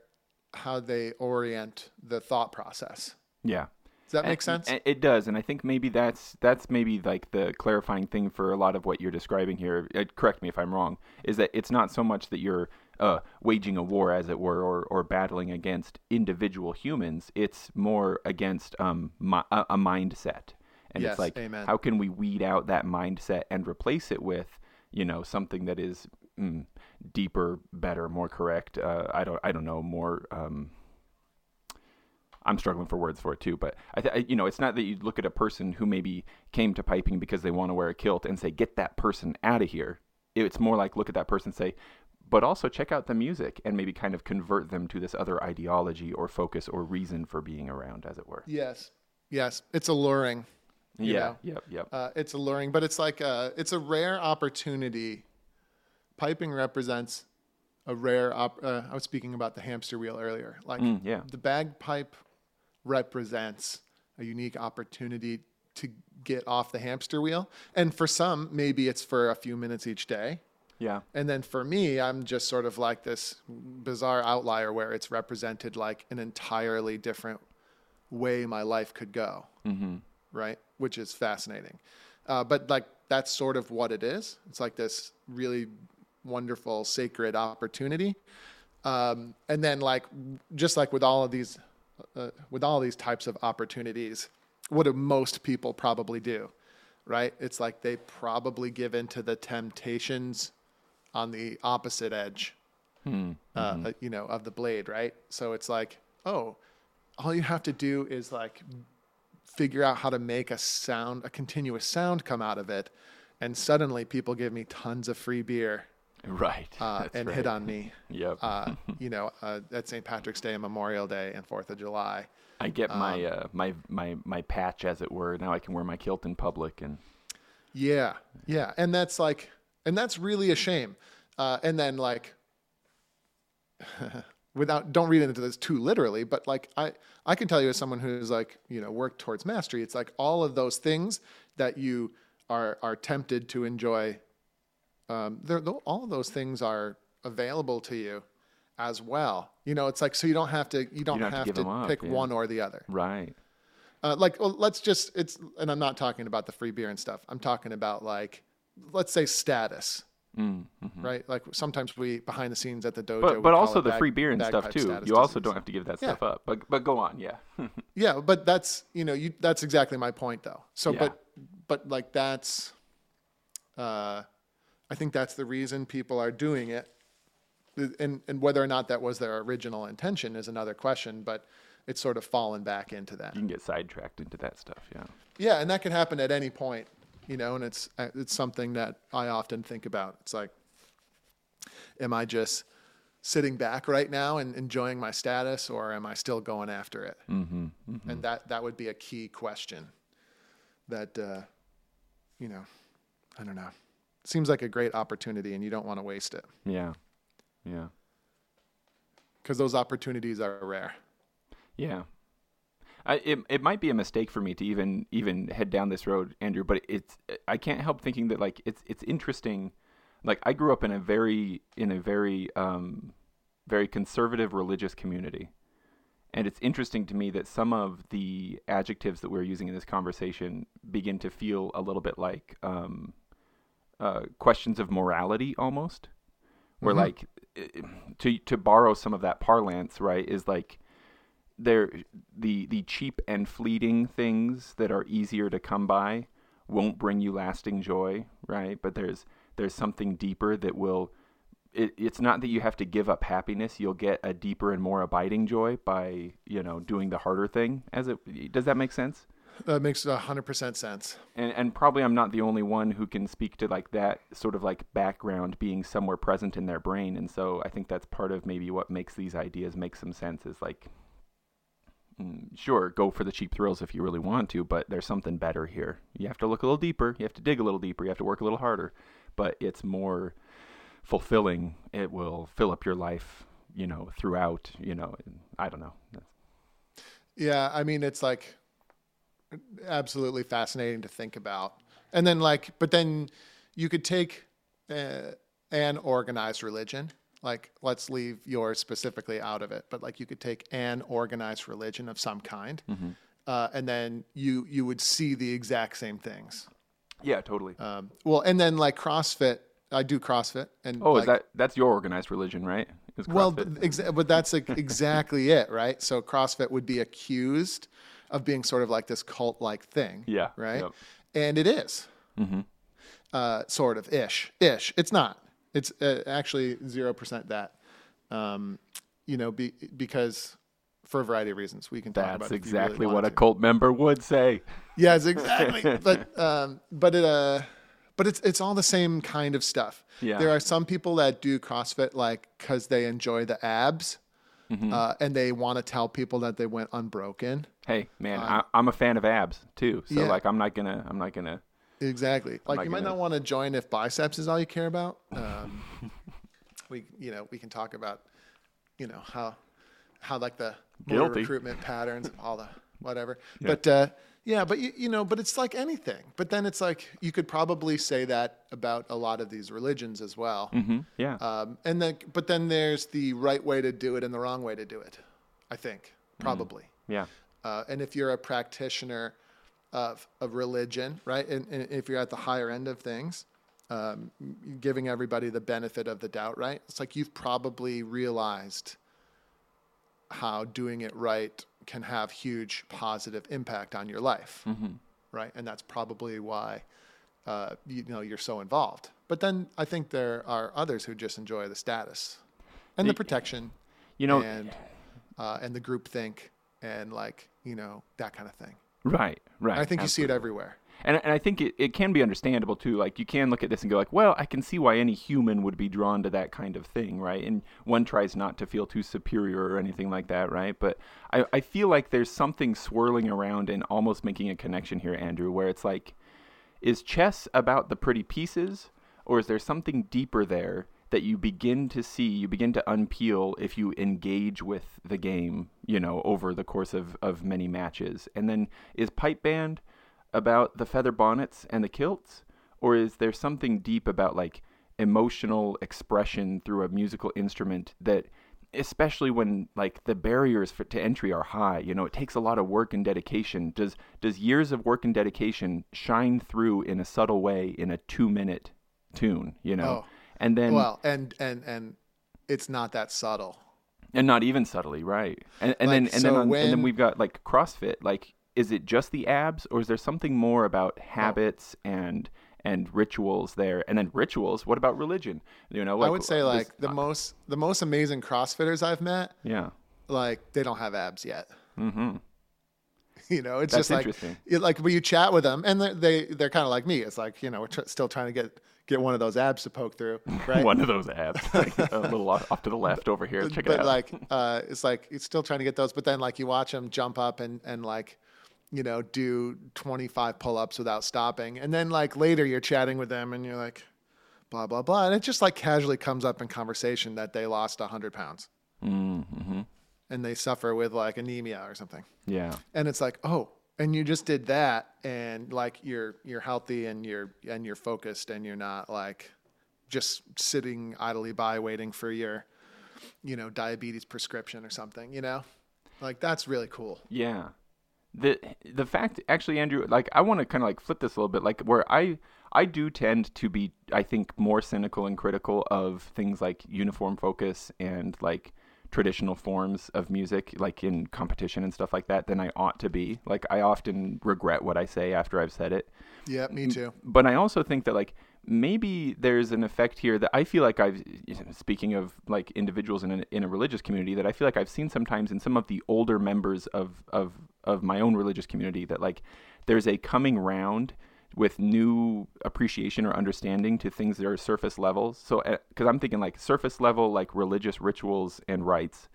how they orient the thought process. yeah. Does that make sense? It does, and I think maybe that's that's maybe like the clarifying thing for a lot of what you're describing here. Uh, correct me if I'm wrong. Is that it's not so much that you're uh, waging a war, as it were, or or battling against individual humans. It's more against um mi- a, a mindset, and Yes, it's like amen. how can we weed out that mindset and replace it with you know something that is mm, deeper, better, more correct. Uh, I don't I don't know more. Um, I'm struggling for words for it too, but I, th- I, you know, it's not that you look at a person who maybe came to piping because they want to wear a kilt and say, "Get that person out of here." It's more like look at that person and say, "But also check out the music," and maybe kind of convert them to this other ideology or focus or reason for being around, as it were. yes, yes. It's alluring. yeah. know. Yep. Yep. Uh, it's alluring, but it's like uh, it's a rare opportunity. Piping represents a rare. Op- uh, I was speaking about the hamster wheel earlier. Like Mm, yeah. the bagpipe represents a unique opportunity to get off the hamster wheel, and for some, maybe it's for a few minutes each day. Yeah. And then for me, I'm just sort of like this bizarre outlier where it's represented like an entirely different way my life could go Mm-hmm. right? Which is fascinating. Uh, but like that's sort of what it is. It's like this really wonderful sacred opportunity. Um, and then like just like with all of these uh, with all these types of opportunities, what do most people probably do? Right? It's like they probably give into the temptations on the opposite edge Hmm. uh, you know, of the blade, right? So it's like, oh, all you have to do is like figure out how to make a sound, a continuous sound come out of it, and suddenly people give me tons of free beer Right. uh, and right. hit on me. Yep. Uh, you know, uh, at St. Patrick's Day and Memorial Day and Fourth of July. I get my um, uh, my my my patch, as it were. Now I can wear my kilt in public, and Yeah, yeah, and that's like, and that's really a shame. Uh, and then like, without don't read into this too literally, but like I I can tell you as someone who's like you know worked towards mastery, it's like all of those things that you are are tempted to enjoy. Um, all of those things are available to you as well. You know, it's like so you don't have to you don't, don't have to have give to, up, pick yeah. one or the other. right. Uh, like, well, let's just, it's, and I'm not talking about the free beer and stuff. I'm talking about like, let's say status, Mm, mhm. right? Like sometimes we behind the scenes at the dojo. But but also the bag- free beer and stuff too. You also disease. don't have to give that Yeah. stuff up. But but go on, yeah. Yeah, but that's you know you that's exactly my point though. So Yeah. but but like that's, uh, I think that's the reason people are doing it, and and whether or not that was their original intention is another question. But it's sort of fallen back into that. you can get sidetracked into that stuff, yeah. Yeah, and that can happen at any point, you know. And it's uh, it's something that I often think about. It's like, am I just sitting back right now and enjoying my status, or am I still going after it? Mm-hmm. And that that would be a key question. That uh, you know, I don't know. Seems like a great opportunity, and you don't want to waste it Yeah. Yeah. because those opportunities are rare. Yeah. I, it it might be a mistake for me to even even head down this road, Andrew. But it's I can't help thinking that like it's it's interesting. Like I grew up in a very in a very um very conservative religious community, and it's interesting to me that some of the adjectives that we're using in this conversation begin to feel a little bit like um, uh, questions of morality almost, where Mhm. like to to borrow some of that parlance, right, is like there the the cheap and fleeting things that are easier to come by won't bring you lasting joy, right? But there's there's something deeper that will it, it's not that you have to give up happiness you'll get a deeper and more abiding joy by you know doing the harder thing as it does that make sense That makes hundred percent sense. and and probably I'm not the only one who can speak to like that sort of like background being somewhere present in their brain. And so I think that's part of maybe what makes these ideas make some sense is like mm, sure go for the cheap thrills if you really want to but there's something better here. You have to look a little deeper. You have to dig a little deeper. You have to work a little harder. But it's more fulfilling. It will fill up your life you know throughout you know I don't know. Yeah, I mean it's like absolutely fascinating to think about. And then like but then you could take uh, an organized religion. Like let's leave yours specifically out of it, but like you could take an organized religion of some kind. Uh, and then you you would see the exact same things. yeah totally Um, well, and then like CrossFit, I do CrossFit, and oh like, is that that's your organized religion right well, but exa- but that's like exactly it, right? So CrossFit would be accused of being sort of like this cult-like thing, Yeah, right? yep. And it is, Mhm. uh, sort of ish, ish. It's not. It's uh, actually zero percent that, um, you know, be, because for a variety of reasons we can talk about. That's it if really exactly what a to. cult member would say. Yes, exactly. but um, but it uh, but it's it's all the same kind of stuff. Yeah. There are some people that do CrossFit like because they enjoy the abs, Mm-hmm. uh, and they want to tell people that they went unbroken. Hey, man, I, I'm a fan of abs too. So Uh, Yeah. like, I'm not gonna, I'm not gonna. Exactly. Like you might gonna- not want to join if biceps is all you care about. Um, we you know we can talk about you know how how like the recruitment patterns all the whatever. But uh, yeah, but you, you know, but it's like anything. But then it's like you could probably say that about a lot of these religions as well. hmm Yeah. Um, and then, but then there's the right way to do it and the wrong way to do it. I think probably. yeah. Uh, and if you're a practitioner of, of religion, right, and, and if you're at the higher end of things, um, giving everybody the benefit of the doubt, right? It's like you've probably realized how doing it right can have huge positive impact on your life, right? And that's probably why uh, you know you're so involved. But then I think there are others who just enjoy the status and the Y- protection You know, and uh, and the group think and like you know that kind of thing. right, right. I think you see it everywhere. And, and I think it, it can be understandable too. Like you can look at this and go like, well, I can see why any human would be drawn to that kind of thing, right? And one tries not to feel too superior or anything like that, right? But I, I feel like there's something swirling around and almost making a connection here, Andrew, where it's like, is chess about the pretty pieces, or is there something deeper there that you begin to see, you begin to unpeel if you engage with the game, you know, over the course of, of many matches? And then is pipe band about the feather bonnets and the kilts, or is there something deep about like emotional expression through a musical instrument that especially when like the barriers for, to entry are high you know it takes a lot of work and dedication does does years of work and dedication shine through in a subtle way in a 2 minute tune you know Oh. and then Well, and and and it's not that subtle. and not even subtly, right? And, and then Like, and then so on, and then we've got like CrossFit. Like, is it just the abs, or is there something more about habits and and rituals there? And then rituals. What about religion? You know, I would say this- like the most the most amazing CrossFitters I've met, yeah. like they don't have abs yet. Mm-hmm. You know, it's That's just like it, like when you chat with them, and they're, they they're kind of like me. It's like you know we're tr- still trying to get get one of those abs to poke through, right? One of those abs, like, a little off, off to the left over here. Check it but out. like uh, it's like it's still trying to get those. But then like you watch them jump up and and like you know do 25 pull-ups without stopping, and then like later you're chatting with them and you're like blah blah blah, and it just like casually comes up in conversation that they lost 100 pounds mm-hmm. and they suffer with like anemia or something. Yeah. and it's like oh and you just did that and like you're you're healthy and you're and you're focused and you're not like just sitting idly by waiting for your you know diabetes prescription or something you know like that's really cool Yeah. The the fact actually Andrew like I want to kind of like flip this a little bit like where I I do tend to be I think more cynical and critical of things like uniform focus and like traditional forms of music like in competition and stuff like that than I ought to be. Like I often regret what I say after I've said it. yeah me too But I also think that like maybe there's an effect here that I feel like I've speaking of like individuals in a, in a religious community that I feel like I've seen sometimes in some of the older members of of of my own religious community that like there's a coming round with new appreciation or understanding to things that are surface levels. So eh, because I'm thinking like surface level like religious rituals and rites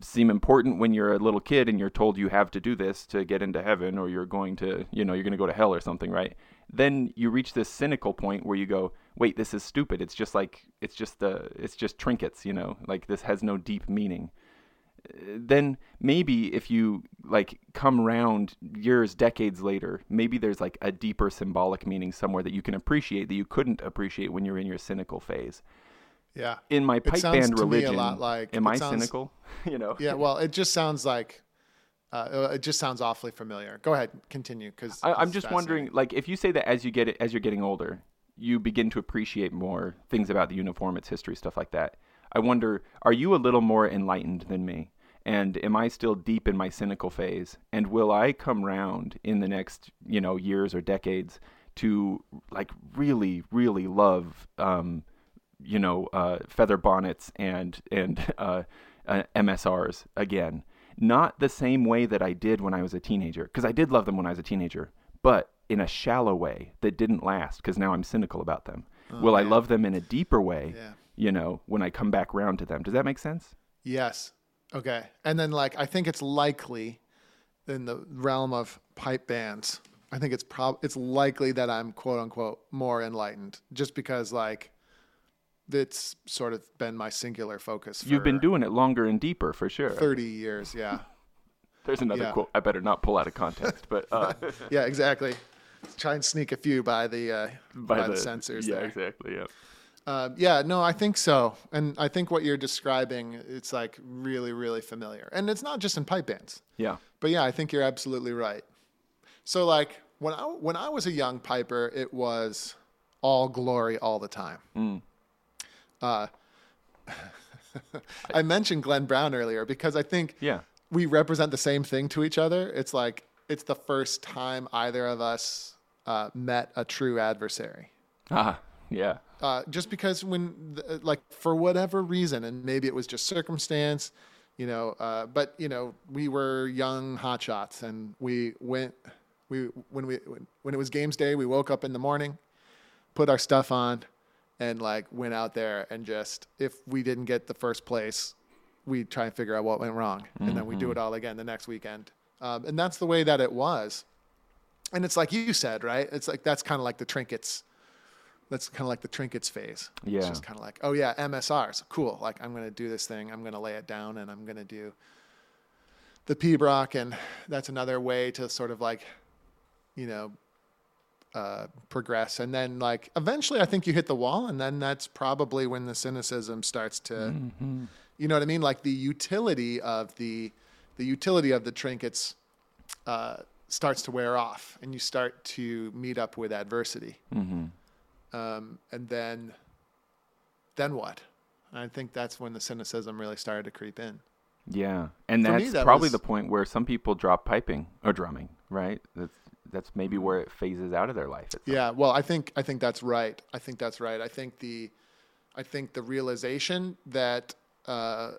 seem important when you're a little kid and you're told you have to do this to get into heaven or you're going to you know you're going to go to hell or something right? Then you reach this cynical point where you go wait this is stupid. It's just like it's just the it's just trinkets you know? Like this has no deep meaning. Uh, then maybe if you like come around years decades later maybe there's like a deeper symbolic meaning somewhere that you can appreciate that you couldn't appreciate when you're in your cynical phase yeah in my pipe band to me a religion lot like- am i sounds- cynical you know yeah well it just sounds like uh, it just sounds awfully familiar go ahead continue because I, I'm just wondering, like, if you say that as you get it, as you're getting older, you begin to appreciate more things about the uniform, its history, stuff like that. I wonder, are you a little more enlightened than me? And am I still deep in my cynical phase? And will I come round in the next, you know, years or decades to like really, really love, um, you know, uh, feather bonnets and and uh, uh, MSRs again? Not the same way that I did when I was a teenager, because I did love them when I was a teenager, but in a shallow way that didn't last, because now I'm cynical about them. Will I love them in a deeper way? Yeah. You know, when I come back round to them. Does that make sense? Yes. Okay. And then like I think it's likely in the realm of pipe bands. I think it's prob it's likely that I'm quote unquote more enlightened just because like it's sort of been my singular focus for You've been doing it longer and deeper for sure. 30 years, yeah. There's another Yeah. quote. I better not pull out of context, but uh, Yeah, exactly. Try and sneak a few by the uh, by, the, censors Yeah, there. exactly. Yeah. Uh, yeah, no, I think so. And I think what you're describing, it's like really, really familiar. And it's not just in pipe bands. Yeah. But yeah, I think you're absolutely right. So like when I when I was a young piper, it was all glory all the time. Mm. Uh, I mentioned Glenn Brown earlier because I think Yeah. we represent the same thing to each other. It's like it's the first time either of us uh, met a true adversary. Ah. Yeah. Uh, just because when, the, like, for whatever reason, and maybe it was just circumstance, you know, uh, but you know, we were young hotshots, and we went, we when we when, when it was games day, we woke up in the morning, put our stuff on, and like went out there and just if we didn't get the first place, we try and figure out what went wrong, and then we do it all again the next weekend, um, and that's the way that it was, and it's like you said, right? It's like that's kind of like the trinkets that's kind of like the trinkets phase. Yeah. It's just kind of like, oh yeah, MSRs, cool. Like I'm to do this thing. I'm to lay it down, and I'm to do the pibroch, and that's another way to sort of like, you know, uh, progress. And then like eventually, I think you hit the wall, and then that's probably when the cynicism starts to, Mm-hmm. you know what I mean? Like the utility of the the utility of the trinkets uh, starts to wear off, and you start to meet up with adversity Mm-hmm. um, and then then what? And I think that's when the cynicism really started to creep in. Yeah, and For me, that's that probably was- the point where some people drop piping or drumming, right? That's that's maybe where it phases out of their life. Yeah, well, I think I think that's right. I think that's right. I think the I think the realization that uh,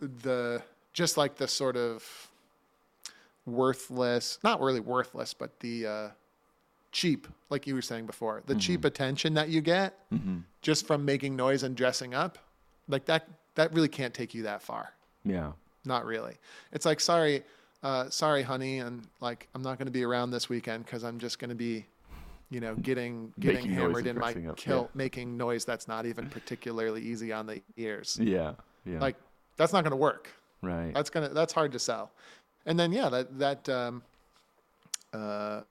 the just like the sort of worthless, not really worthless, but the uh, cheap, like you were saying before, the cheap attention that you get just from making noise and dressing up, like that that really can't take you that far. Yeah. Not really. It's like, sorry, uh, sorry, honey, and like I'm not going to be around this weekend because I'm just going to be, you know, getting getting Making hammered in my up, kilt, making noise that's not even particularly easy on the ears. Yeah. Yeah. Like that's not going to work. right. That's gonna that's hard to sell. And then yeah, that that um, uh,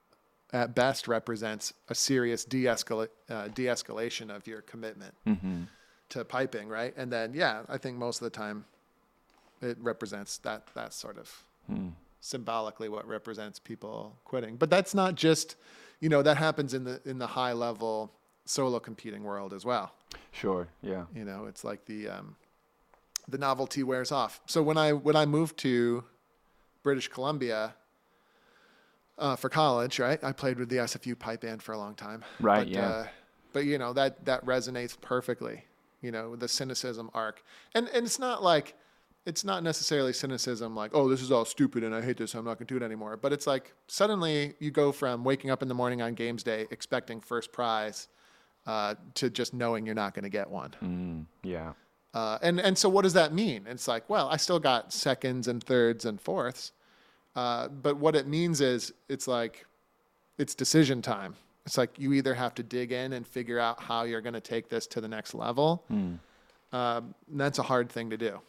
at best represents a serious de-escala- uh, de-escalation of your commitment mm-hmm. to piping, right? And then yeah, I think most of the time it represents that that sort of Hmm. symbolically what represents people quitting. But that's not just, you know, that happens in the in the high level solo competing world as well. Sure. Yeah. You know, it's like the um, the novelty wears off. So when I when I moved to British Columbia uh, for college, right? I played with the SFU pipe band for a long time. Right, But, yeah. Uh, but you know that that resonates perfectly. You know the cynicism arc, and and it's not like it's not necessarily cynicism like oh this is all stupid and I hate this so I'm not going to do it anymore. But it's like suddenly you go from waking up in the morning on games day expecting first prize uh, to just knowing you're not going to get one. Mm, yeah. Uh, and and so what does that mean? It's like, well, I still got seconds and thirds and fourths, uh, but what it means is it's like it's decision time. It's like you either have to dig in and figure out how you're going to take this to the next level. Mm. Um, and that's a hard thing to do,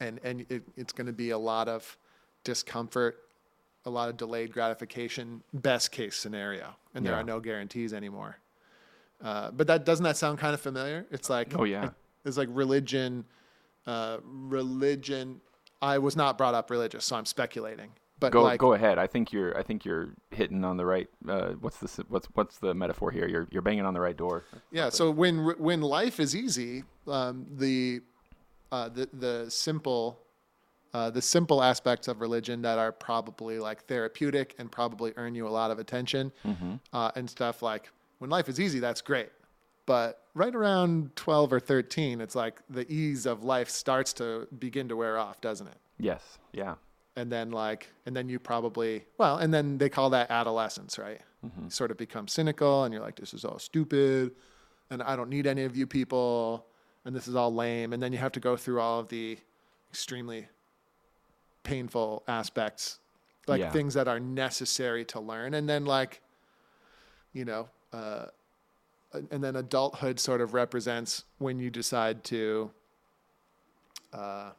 and and it, it's going to be a lot of discomfort, a lot of delayed gratification, best case scenario, and there are no guarantees anymore. Uh, but that doesn't that sound kind of familiar? It's like Oh yeah. it's like religion uh, religion i was not brought up religious so i'm speculating but Go like go ahead. I think you're I think you're hitting on the right. Uh, what's the what's what's the metaphor here? You're you're banging on the right door. yeah so when when life is easy um, the uh, the the simple uh, the simple aspects of religion that are probably like therapeutic and probably earn you a lot of attention Mm-hmm. uh, and stuff like when life is easy that's great but right around 12 or 13 it's like the ease of life starts to begin to wear off doesn't it Yes. Yeah. and then like and then you probably well and then they call that adolescence right Mm-hmm. sort of become cynical and you're like this is all stupid and i don't need any of you people and this is all lame and then you have to go through all of the extremely painful aspects like Yeah. things that are necessary to learn and then like you know uh, and then adulthood sort of represents when you decide to uh,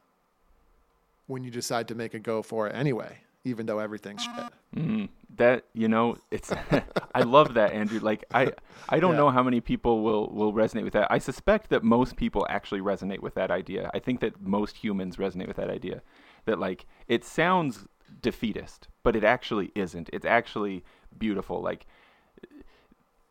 when you decide to make a go for it anyway, even though everything's shit. Mm, that you know, it's I love that Andrew. Like I I don't Yeah. know how many people will will resonate with that. I suspect that most people actually resonate with that idea. I think that most humans resonate with that idea. That like it sounds defeatist, but it actually isn't. It's actually beautiful. Like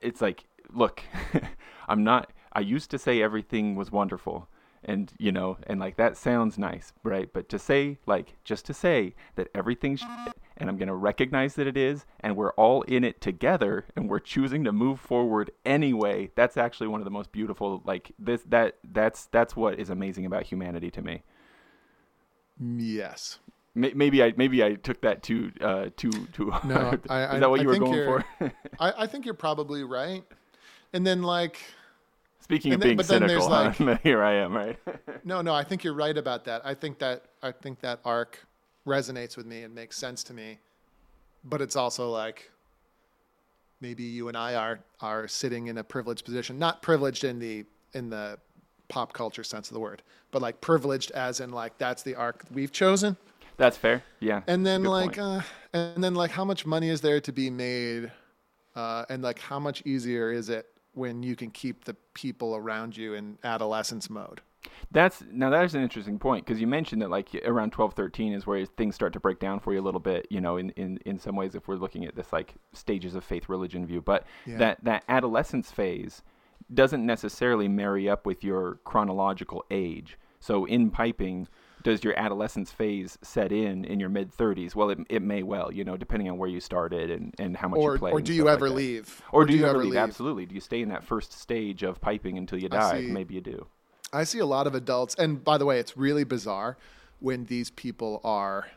it's like look, I'm not I used to say everything was wonderful and you know and like that sounds nice right but to say like just to say that everything's shit, and i'm going to recognize that it is and we're all in it together and we're choosing to move forward anyway that's actually one of the most beautiful like this that that's that's what is amazing about humanity to me Yes. Maybe i maybe i took that too uh too too No, hard. I- is that what I you were going for I, I think you're probably right. And then like speaking of then- being but then there's cynical huh? here i am right no, no, I think you're right about that. I think that I think that arc resonates with me and makes sense to me. But it's also like maybe you and I are are sitting in a privileged position, not privileged in the in the pop culture sense of the word, but like privileged as in like that's the arc we've chosen. that's fair yeah And then Good like uh, and then like how much money is there to be made uh, and like how much easier is it when you can keep the people around you in adolescence mode? That's now that is an interesting point because you mentioned that like around 12, 13 is where things start to break down for you a little bit. You know, in, in, in some ways, if we're looking at this like stages of faith religion view, but Yeah. that that adolescence phase, doesn't necessarily marry up with your chronological age. So in piping, does your adolescence phase set in in your mid 30s? Well, it, it may well, you know, depending on where you started and, and how much or you play. or do you ever that. leave? Or, do, you, ever leave? Absolutely. Do you stay in that first stage of piping until you die? Maybe you do. I see a lot of adults, and by the way, it's really bizarre when these people are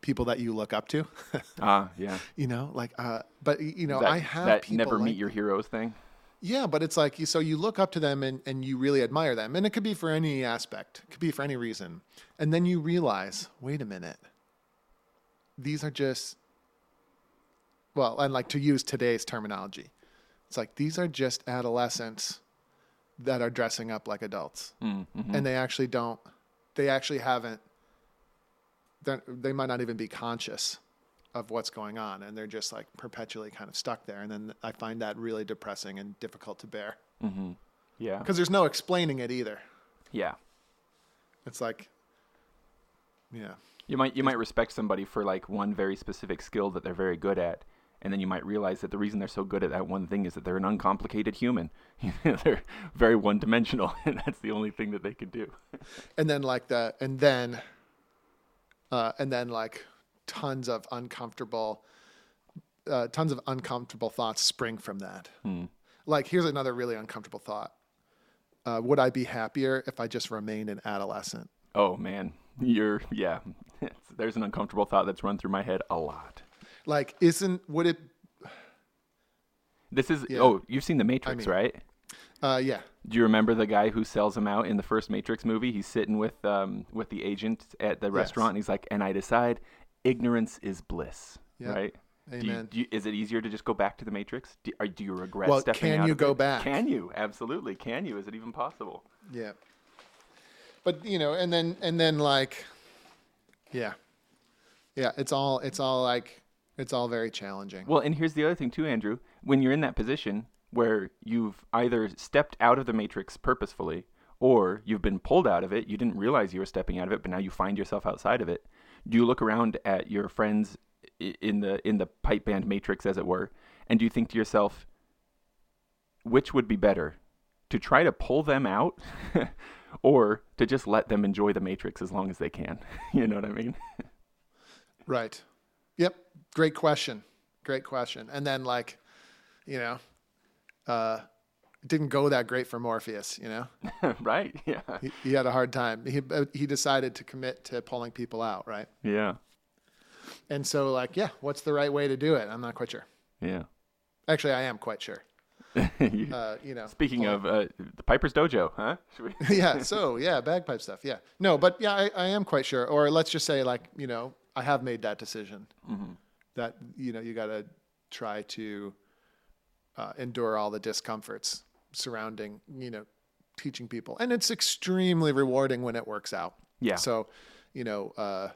people that you look up to. Ah, yeah. you know, like, uh, but you know, that, I have that never like meet your heroes thing. Yeah, but it's like you so you look up to them and, and you really admire them. And it could be for any aspect. It could be for any reason. And then you realize, wait a minute. These are just well, and like to use today's terminology. It's like these are just adolescents that are dressing up like adults. Mm, mhm. And they actually don't they actually haven't they might not even be conscious of what's going on and they're just like perpetually kind of stuck there and then i find that really depressing and difficult to bear Mhm. Yeah. because there's no explaining it either Yeah. it's like yeah You might you might respect somebody for like one very specific skill that they're very good at, and then you might realize that the reason they're so good at that one thing is that they're an uncomplicated human. they're very one dimensional, and that's the only thing that they can do. and then like the and then uh and then like tons of uncomfortable uh tons of uncomfortable thoughts spring from that Hmm. like here's another really uncomfortable thought uh, would i be happier if i just remained an adolescent Oh man, you're yeah. There's an uncomfortable thought that's run through my head a lot. Like isn't would it This is Yeah. oh, you've seen the Matrix, mean- right? uh yeah Do you remember the guy who sells him out in the first Matrix movie? He's sitting with um with the agent at the restaurant, and he's like, "And I decide, ignorance is bliss." Yeah. Right? Do you, Amen. do you, is it easier to just go back to the Matrix? Do, or do you regret Well, stepping can out you go it? back? Can you? Absolutely. Can you? Is it even possible? Yeah. But you know, and then and then like yeah. Yeah, it's all it's all like it's all very challenging. Well, and here's the other thing too, Andrew. When you're in that position where you've either stepped out of the matrix purposefully or you've been pulled out of it, you didn't realize you were stepping out of it, but now you find yourself outside of it. Do you look around at your friends in the in the pipe band matrix as it were, and do you think to yourself which would be better? To try to pull them out or to just let them enjoy the matrix as long as they can? you know what I mean? Right. Yep. Great question. Great question. And then like, you know, uh it didn't go that great for Morpheus, you know. right? Yeah. He, he had a hard time. He he decided to commit to pulling people out, right? Yeah. And so like, yeah, what's the right way to do it? I'm not quite sure. Yeah. Actually, I am quite sure. You- Uh, you know. Speaking pulling- of uh, the Piper's Dojo, huh? Yeah. So yeah, bagpipe stuff. Yeah. No, but yeah, I, I am quite sure. Or let's just say, like, you know, I have made that decision Mm-hmm. that you know you got to try to uh, endure all the discomforts surrounding you know teaching people, and it's extremely rewarding when it works out. Yeah. So, you know, uh,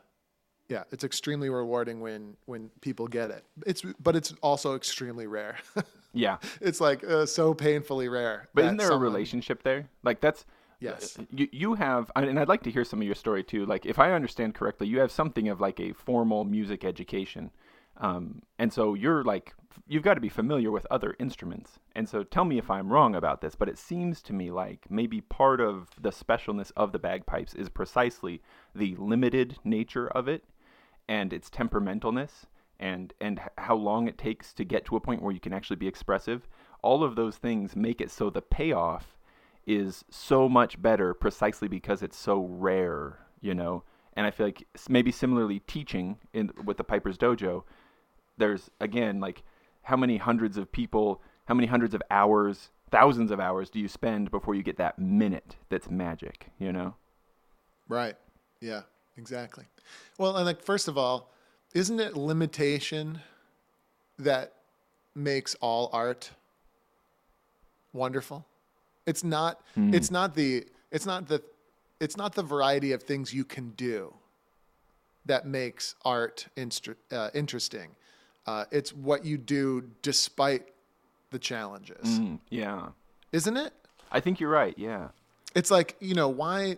yeah, it's extremely rewarding when when people get it. It's but it's also extremely rare. yeah. it's like uh, so painfully rare. But isn't there a relationship there? Like that's Yes. You you have, and I'd like to hear some of your story too. Like if I understand correctly, you have something of like a formal music education, um, and so you're like you've got to be familiar with other instruments. And so tell me if I'm wrong about this, but it seems to me like maybe part of the specialness of the bagpipes is precisely the limited nature of it and its temperamentalness and and how long it takes to get to a point where you can actually be expressive all of those things make it so the payoff is so much better precisely because it's so rare you know and i feel like maybe similarly teaching in with the piper's dojo there's again like how many hundreds of people how many hundreds of hours thousands of hours do you spend before you get that minute that's magic you know Right. Yeah, exactly. Well, and like first of all, isn't it limitation that makes all art wonderful? It's not it's not the it's not the it's not the variety of things you can do that makes art instr- uh, interesting. Uh, it's what you do despite the challenges, Mm, yeah isn't it? i think you're right yeah It's like you know why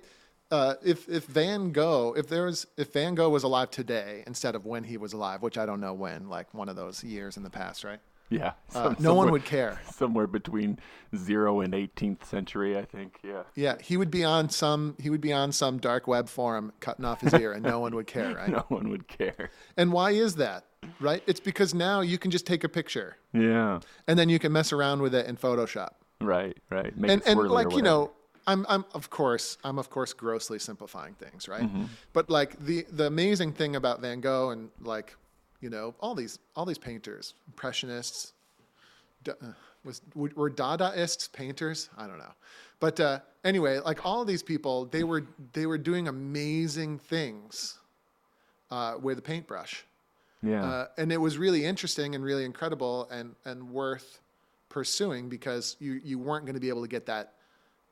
uh, if if Van Gogh if there was if Van Gogh was alive today instead of when he was alive, which I don't know when, like one of those years in the past, right? Yeah. Uh, no one would care. Somewhere between zero and 18th century, I think. Yeah. Yeah, he would be on some he would be on some dark web forum cutting off his ear, and no one would care, right? No one would care. And why is that? Right? It's because now you can just take a picture Yeah. and then you can mess around with it in Photoshop. Right. Right. Make and and like you know i'm i'm of course i'm of course grossly simplifying things right but like the the amazing thing about van gogh and like you know all these all these painters impressionists Da- uh, was were dadaists painters i don't know but uh, anyway like all of these people they were they were doing amazing things uh, with a paintbrush Yeah. uh, and it was really interesting and really incredible and, and worth pursuing because you, you weren't going to be able to get that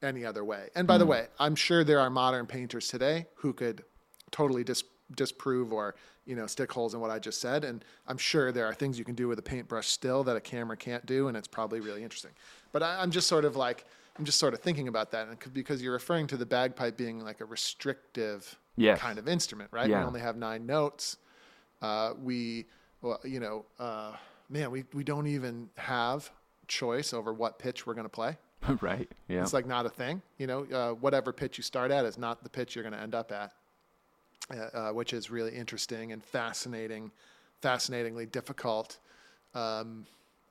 any other way. And by the way, I'm sure there are modern painters today who could totally dis- disprove or you know stick holes in what I just said. And I'm sure there are things you can do with a paintbrush still that a camera can't do, and it's probably really interesting. But I, I'm just sort of like I'm just sort of thinking about that and because you're referring to the bagpipe being like a restrictive Yes. kind of instrument, right? Yeah. We only have nine notes uh, we, well, you know, uh, man, we, we don't even have choice over what pitch we're going to play. right. Yeah. It's like not a thing, you know, uh, whatever pitch you start at is not the pitch you're going to end up at, uh, uh, which is really interesting and fascinating, fascinatingly difficult. Um,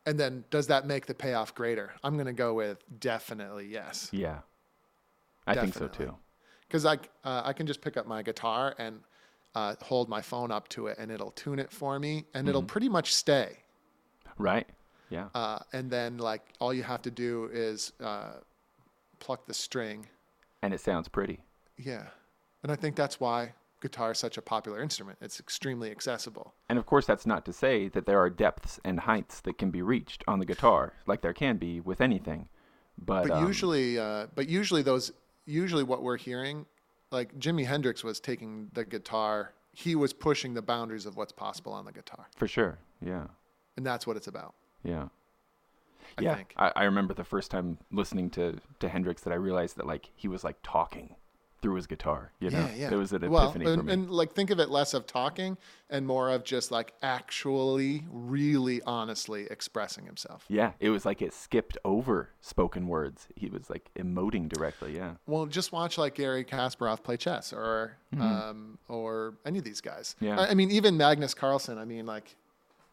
and then does that make the payoff greater? I'm going to go with definitely yes. yeah. I think so too. because I uh, I can just pick up my guitar and uh, hold my phone up to it, and it'll tune it for me, and it'll pretty much stay. Right. Yeah. Uh, and then like all you have to do is uh, pluck the string. and it sounds pretty. Yeah, and I think that's why guitar is such a popular instrument. It's extremely accessible. And of course, that's not to say that there are depths and heights that can be reached on the guitar, like there can be with anything. But, But um, usually, uh, but usually those usually what we're hearing, like Jimi Hendrix was taking the guitar. He was pushing the boundaries of what's possible on the guitar, for sure. Yeah. and that's what it's about. Yeah. I yeah. think. I, I remember the first time listening to, to Hendrix that I realized that like he was like talking through his guitar. You know, Yeah, yeah. there was an well, epiphany for and, me. and like think of it less of talking and more of just like actually, really, honestly expressing himself. yeah, it was like it skipped over spoken words. He was like emoting directly. Yeah. Well, just watch like Garry Kasparov play chess, or um, or any of these guys. Mm-hmm. Yeah. I, I mean, even Magnus Carlsen. I mean, like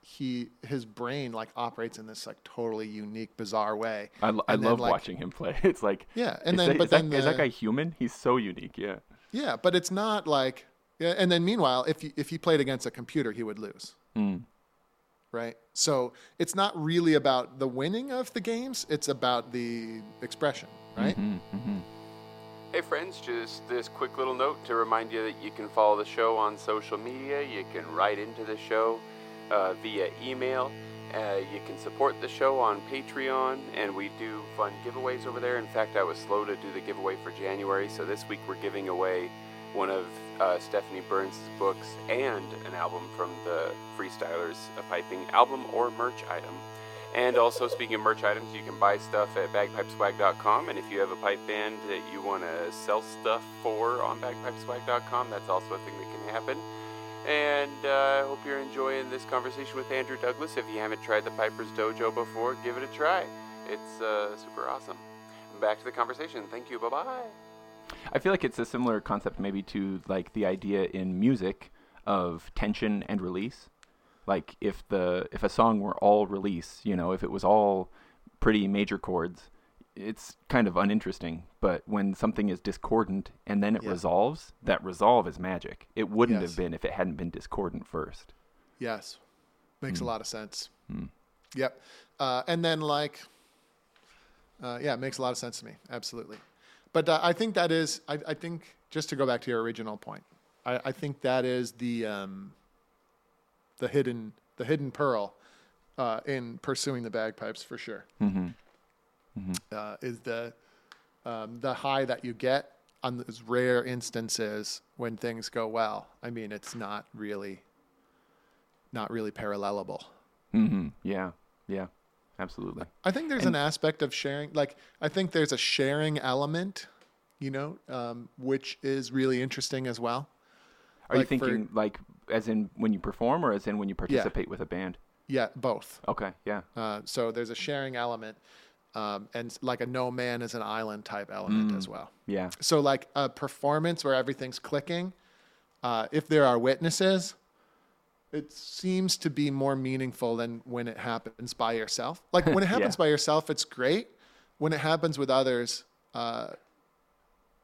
he his brain like operates in this like totally unique, bizarre way. I, l- I And then, love like- watching him play. It's like Yeah, and then that- but is that- then is that guy human? He's so unique. Yeah. Yeah, but it's not like. Yeah, and then meanwhile, if he, if he played against a computer, he would lose. Mm. right? So it's not really about the winning of the games, it's about the expression, right? Mm-hmm. Hey friends, just this quick little note to remind you that you can follow the show on social media. You can write into the show uh, via email. Uh, you can support the show on Patreon, and we do fun giveaways over there. In fact, I was slow to do the giveaway for January, so this week we're giving away one of uh, Stephanie Burns' books and an album from the Freestylers of Piping album or merch item. And also, speaking of merch items, you can buy stuff at bagpipeswag.com. And if you have a pipe band that you want to sell stuff for on bagpipeswag.com, that's also a thing that can happen. And uh, I hope you're enjoying this conversation with Andrew Douglas. If you haven't tried the Piper's Dojo before, give it a try. It's uh, super awesome. Back to the conversation. Thank you. Bye bye. I feel like it's a similar concept maybe to like the idea in music of tension and release. Like if the if a song were all release, you know, if it was all pretty major chords, it's kind of uninteresting. But when something is discordant and then it Yeah. resolves, that resolve is magic. It wouldn't Yes. have been if it hadn't been discordant first. Yes. Makes Hmm. a lot of sense. Yep. Uh, and then, like, uh, yeah, it makes a lot of sense to me. Absolutely. But uh, I think that is, I, I think, just to go back to your original point, I, I think that is the, um, the hidden, the hidden pearl uh, in pursuing the bagpipes for sure. Mm-hmm. Uh, is the um, the high that you get on those rare instances when things go well. I mean, it's not really not really parallelable. Mm-hmm. Yeah. Yeah. Absolutely. I think there's And- an aspect of sharing. Like, I think there's a sharing element, you know, um, which is really interesting as well. Are Like, you for- thinking like as in when you perform or as in when you participate with a band? Yeah, both. Okay, yeah. Uh, so there's a sharing element, um, and like a no man is an island type element as well. Yeah. So like a performance where everything's clicking, uh, if there are witnesses, it seems to be more meaningful than when it happens by yourself. Like when it happens Yeah. by yourself, it's great. When it happens with others, uh,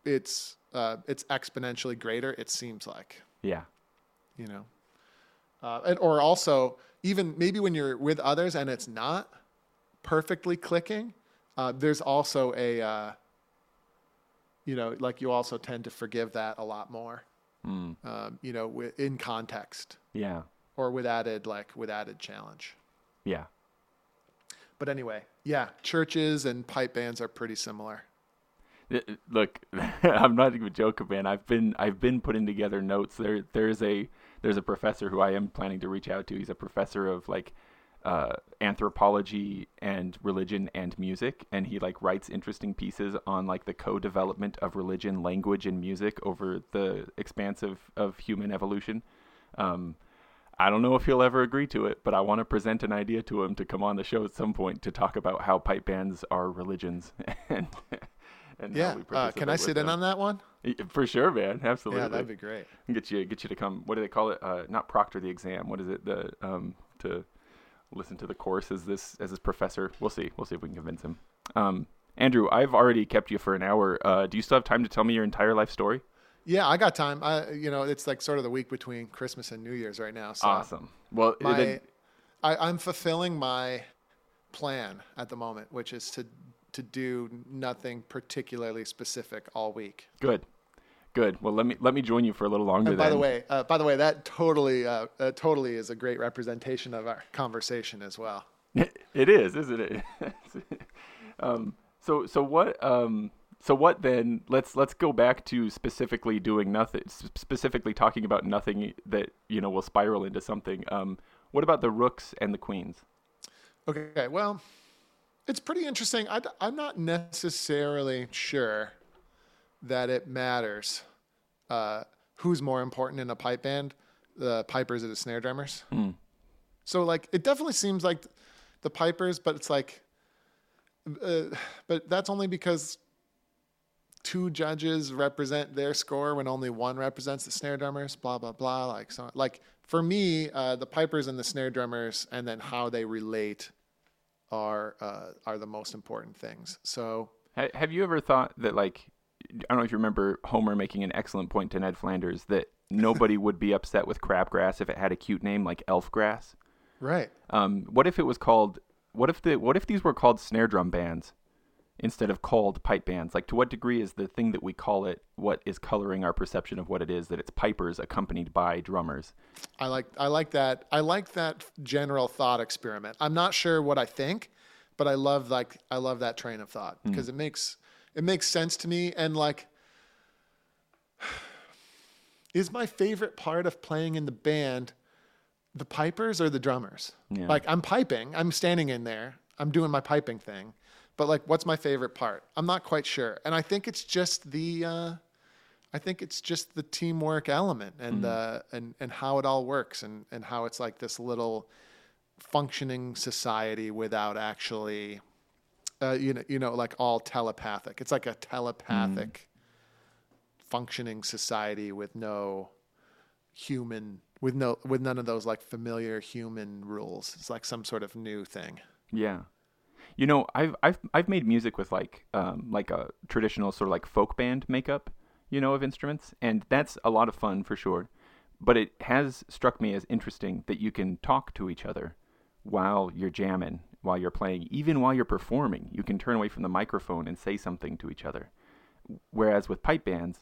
it's uh, it's exponentially greater. It seems like Yeah. you know, uh, and or also even maybe when you're with others and it's not perfectly clicking, uh, there's also a uh, you know like you also tend to forgive that a lot more. Mm. Um, you know, wi- in context Yeah. or with added like with added challenge. Yeah. But anyway, yeah, churches and pipe bands are pretty similar. Look, I'm not even joking, man. I've been I've been putting together notes. There there's a there's a professor who I am planning to reach out to. He's a professor of like uh, anthropology and religion and music, and he like writes interesting pieces on like the co-development of religion, language, and music over the expanse of, of human evolution. Um, I don't know if he'll ever agree to it, but I want to present an idea to him to come on the show at some point to talk about how pipe bands are religions and and Yeah, we uh, can I sit with in on that one? For sure, man. Absolutely. Yeah, that'd be great. get you get you to come. What do they call it? Uh, not proctor the exam. What is it? The um to listen to the course as this as his professor. We'll see. We'll see if we can convince him. Um, Andrew, I've already kept you for an hour. Uh, do you still have time to tell me your entire life story? Yeah, I got time. I, you know, it's like sort of the week between Christmas and New Year's right now. So Awesome. Well, my, then- I, I'm fulfilling my plan at the moment, which is to to do nothing particularly specific all week. good, good. Well, let me let me join you for a little longer. And by the way, uh, by the way, that totally, uh, uh, totally is a great representation of our conversation as well. it is, isn't it? um, so so what um so what then? Let's let's go back to specifically doing nothing, specifically talking about nothing that you know will spiral into something. Um, what about the rooks and the queens? Okay, well, it's pretty interesting. I, I, am not necessarily sure that it matters uh, who's more important in a pipe band, the pipers or the snare drummers. So, like, it definitely seems like the pipers, but it's like, uh, but that's only because two judges represent their score when only one represents the snare drummers. Blah blah blah. Like so, like for me, uh, the pipers and the snare drummers, and then how they relate are uh, are the most important things. So Have you ever thought that, like, I don't know if you remember Homer making an excellent point to Ned Flanders that nobody would be upset with crabgrass if it had a cute name like elfgrass? right, Um, what if it was called? What if the? What if these were called snare drum bands instead of called pipe bands? Like, to what degree is the thing that we call it what is coloring our perception of what it is? That it's pipers accompanied by drummers. I like I like that I like that general thought experiment. I'm not sure what I think, but I love like I love that train of thought because it makes it makes sense to me and like is my favorite part of playing in the band the pipers or the drummers? Yeah. Like I'm piping, I'm standing in there, I'm doing my piping thing. But like what's my favorite part? I'm not quite sure. And I think it's just the uh I think it's just the teamwork element and uh, and and how it all works and and how it's like this little functioning society without actually uh, you know you know like all telepathic. It's like a telepathic functioning society with no human with no with none of those like familiar human rules. It's like some sort of new thing. Yeah. You know, I've I've I've made music with like um like a traditional sort of like folk band makeup, you know, of instruments, and that's a lot of fun for sure. But it has struck me as interesting that you can talk to each other while you're jamming, while you're playing, even while you're performing. You can turn away from the microphone and say something to each other. Whereas with pipe bands,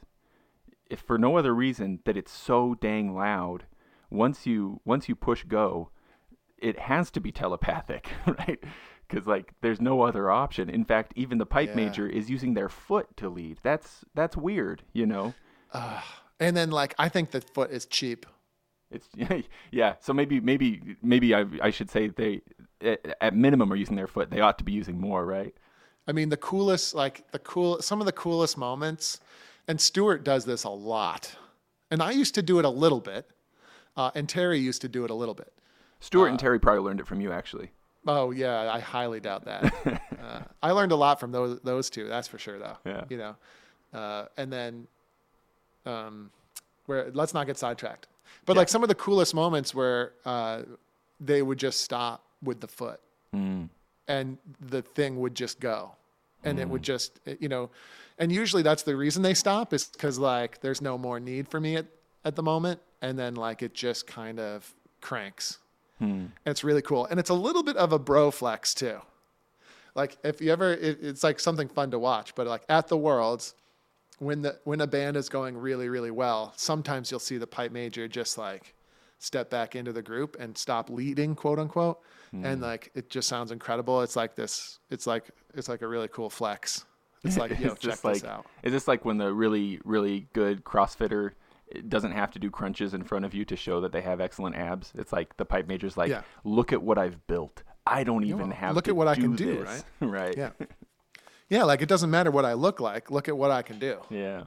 if for no other reason that it's so dang loud, once you once you push go, it has to be telepathic, right? Because like there's no other option. In fact, even the pipe Yeah. major is using their foot to lead. That's that's weird, you know. And then like I think the foot is cheap. It's yeah. So maybe maybe maybe I I should say they at, minimum are using their foot. They ought to be using more, right? I mean, the coolest, like the cool, some of the coolest moments, and Stuart does this a lot. And I used to do it a little bit, uh, and Terry used to do it a little bit. Stuart Uh, and Terry probably learned it from you, actually. Oh yeah, I highly doubt that. uh, I learned a lot from those those two. That's for sure, though. Yeah. You know, uh, and then, um, where let's not get sidetracked. But Yeah. like some of the coolest moments where uh, they would just stop with the foot, Mm. and the thing would just go, and Mm. it would just you know, and usually that's the reason they stop is because like there's no more need for me at at the moment, and then like it just kind of cranks. And it's really cool. And it's a little bit of a bro flex too. Like if you ever, it, it's like something fun to watch, but like at the Worlds, when the, when a band is going really, really well, sometimes you'll see the pipe major just like step back into the group and stop leading quote unquote. And hmm. like, it just sounds incredible. It's like this, it's like, it's like a really cool flex. It's like, yo, it's check just like, this out. is this like when the really, really good CrossFitter doesn't have to do crunches in front of you to show that they have excellent abs? It's like the pipe major's like, Yeah. look at what I've built. I don't even know, have look at what I can do, right? right? Yeah. Yeah. Like it doesn't matter what I look like. Look at what I can do. Yeah.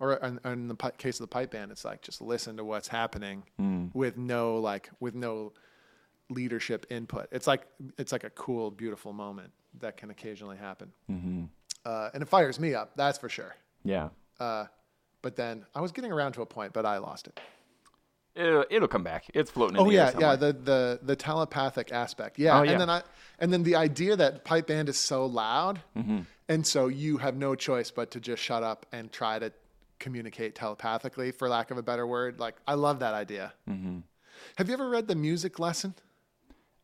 Or in, in the pi- case of the pipe band, it's like just listen to what's happening Mm. with no like with no leadership input. It's like it's like a cool, beautiful moment that can occasionally happen, Mm-hmm. uh, and it fires me up. That's for sure. Yeah. Uh, but then I was getting around to a point, but I lost it. It'll, it'll come back. It's floating in Oh the yeah, yeah, the the the telepathic aspect. Yeah, Oh, yeah. and then I and then the idea that pipe band is so loud, Mm-hmm. and so you have no choice but to just shut up and try to communicate telepathically, for lack of a better word. Like I love that idea. Mm-hmm. Have you ever read the Music Lesson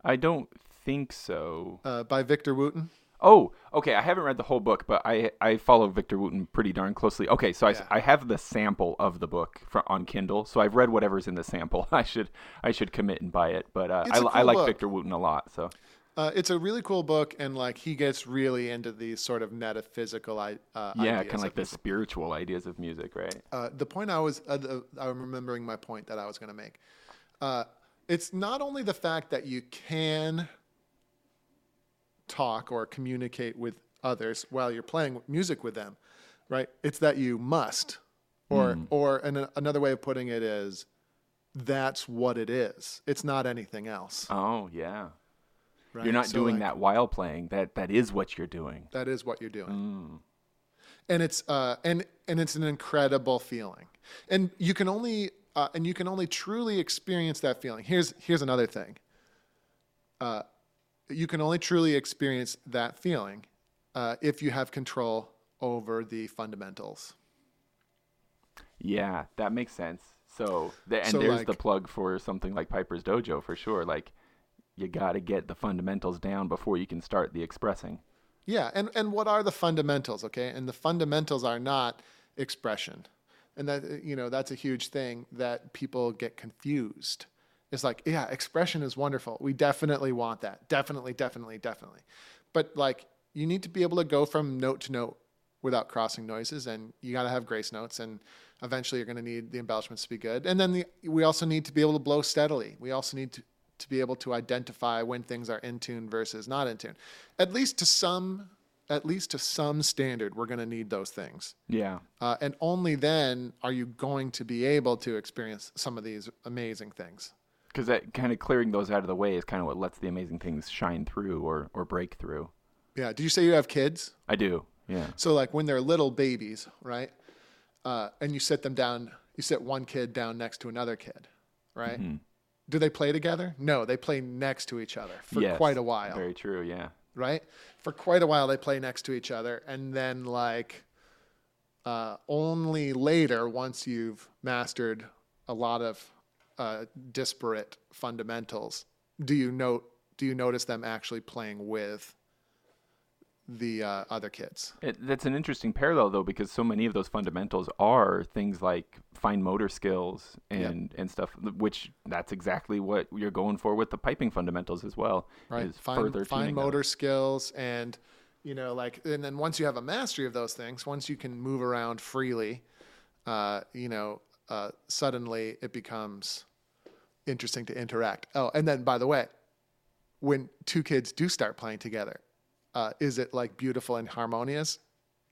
I don't think so. uh, by Victor Wooten? Oh, okay. I haven't read the whole book, but I I follow Victor Wooten pretty darn closely. Okay, so I, Yeah. I have the sample of the book for, on Kindle, so I've read whatever's in the sample. I should I should commit and buy it, but uh, I, a I cool like book. Victor Wooten a lot. So Uh, it's a really cool book, and like he gets really into these sort of metaphysical uh, yeah, kind of like the spiritual ideas of music, right? uh, the point I was, uh, the, I'm remembering my point that I was going to make. Uh, it's not only the fact that you can talk or communicate with others while you're playing music with them, right? It's that you must, or or and another way of putting it is, that's what it is. It's not anything else. Oh yeah, Right? you're not So, doing like, that while playing. That that is what you're doing. That is what you're doing. Mm. and it's uh, and and it's an incredible feeling, and you can only uh, and you can only truly experience that feeling. Here's here's another thing. Uh, you can only truly experience that feeling uh, if you have control over the fundamentals. Yeah, that makes sense. So, th- and So, there's like- the plug for something like Piper's Dojo for sure. Like, you got to get the fundamentals down before you can start the expressing. Yeah, and and what are the fundamentals? Okay, and the fundamentals are not expression, and that you know that's a huge thing that people get confused. It's like, yeah, expression is wonderful. We definitely want that. Definitely, definitely, definitely. But like, you need to be able to go from note to note without crossing noises, and you got to have grace notes, and eventually you're going to need the embellishments to be good. And then the, we also need to be able to blow steadily. We also need to to be able to identify when things are in tune versus not in tune. At least to some, at least to some standard, we're going to need those things. Yeah. Uh, and only then are you going to be able to experience some of these amazing things. Because that kind of clearing those out of the way is kind of what lets the amazing things shine through or, or break through. Yeah. Did you say you have kids? I do. Yeah. So like when they're little babies, right? Uh, and you sit them down, you sit one kid down next to another kid, right? Mm-hmm. Do they play together? No, they play next to each other for Yes, quite a while. Very true. Yeah. right? For quite a while, they play next to each other, and then like uh, only later, once you've mastered a lot of uh, disparate fundamentals, do you note do you notice them actually playing with the uh, other kids? It, that's an interesting parallel, though, because so many of those fundamentals are things like fine motor skills and, and stuff, which that's exactly what you're going for with the piping fundamentals as well. right? Is Fine, further fine motor skills and you know like and then once you have a mastery of those things, once you can move around freely, uh, you know, uh, suddenly it becomes interesting to interact. Oh, and then by the way, when two kids do start playing together, uh, is it like beautiful and harmonious?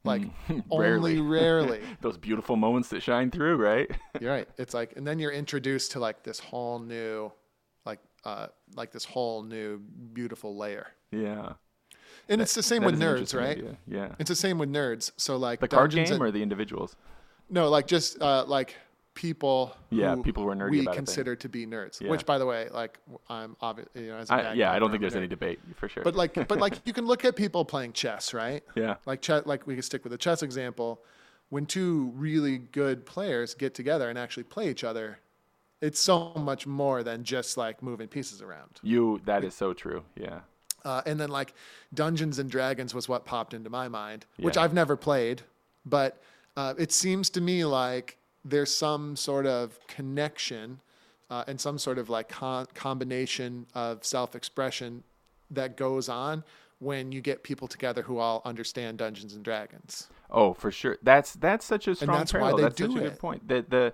Like only rarely. Those beautiful moments that shine through, right? You're right. It's like, and then you're introduced to like this whole new, like uh, like this whole new beautiful layer. Yeah. And it's the same with nerds, right? idea. Yeah. It's the same with nerds. So like The card Dungeons game and- or the individuals? no, like just uh, like people. Yeah, who people who are nerdy we about a thing. consider to be nerds. Yeah. Which, by the way, like I'm obviously You know, as a I, yeah, I don't think there's any debate for sure. But like, but like, you can look at people playing chess, right? yeah. Like chess, like we can stick with the chess example. When two really good players get together and actually play each other, it's so much more than just like moving pieces around. You that is so true. Yeah. Uh, and then like Dungeons and Dragons was what popped into my mind, which I've never played, but uh, it seems to me like there's some sort of connection uh, and some sort of like con- combination of self-expression that goes on when you get people together who all understand Dungeons and Dragons. Oh, for sure. That's that's such a strong that's why parallel. they that's do such a good point. The the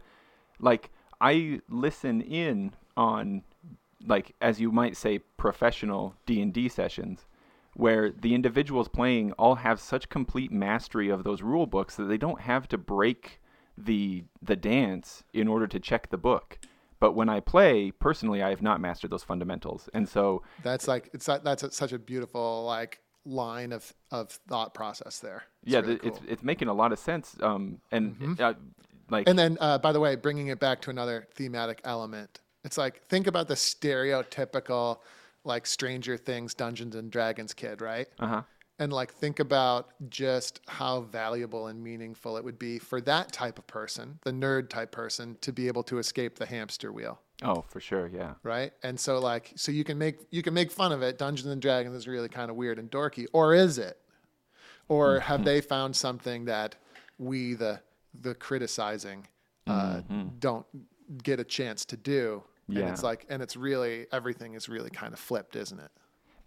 like I listen in on like as you might say professional D&D sessions where the individuals playing all have such complete mastery of those rule books that they don't have to break the the dance in order to check the book. But when I play, personally, I have not mastered those fundamentals. And so That's like it's that's a, such a beautiful like line of of thought process there. It's yeah, really the, it's cool. it's making a lot of sense um and uh, like And then, uh, by the way, bringing it back to another thematic element, it's like think about the stereotypical, like Stranger Things, Dungeons and Dragons kid, right? uh-huh. And like think about just how valuable and meaningful it would be for that type of person, the nerd type person, to be able to escape the hamster wheel, Oh, for sure, yeah. right? And so, like, so you can make you can make fun of it. Dungeons and Dragons is really kind of weird and dorky, or is it? Or have they found something that we, the the criticizing, uh, don't get a chance to do? Yeah. And it's like, and it's really everything is really kind of flipped, isn't it?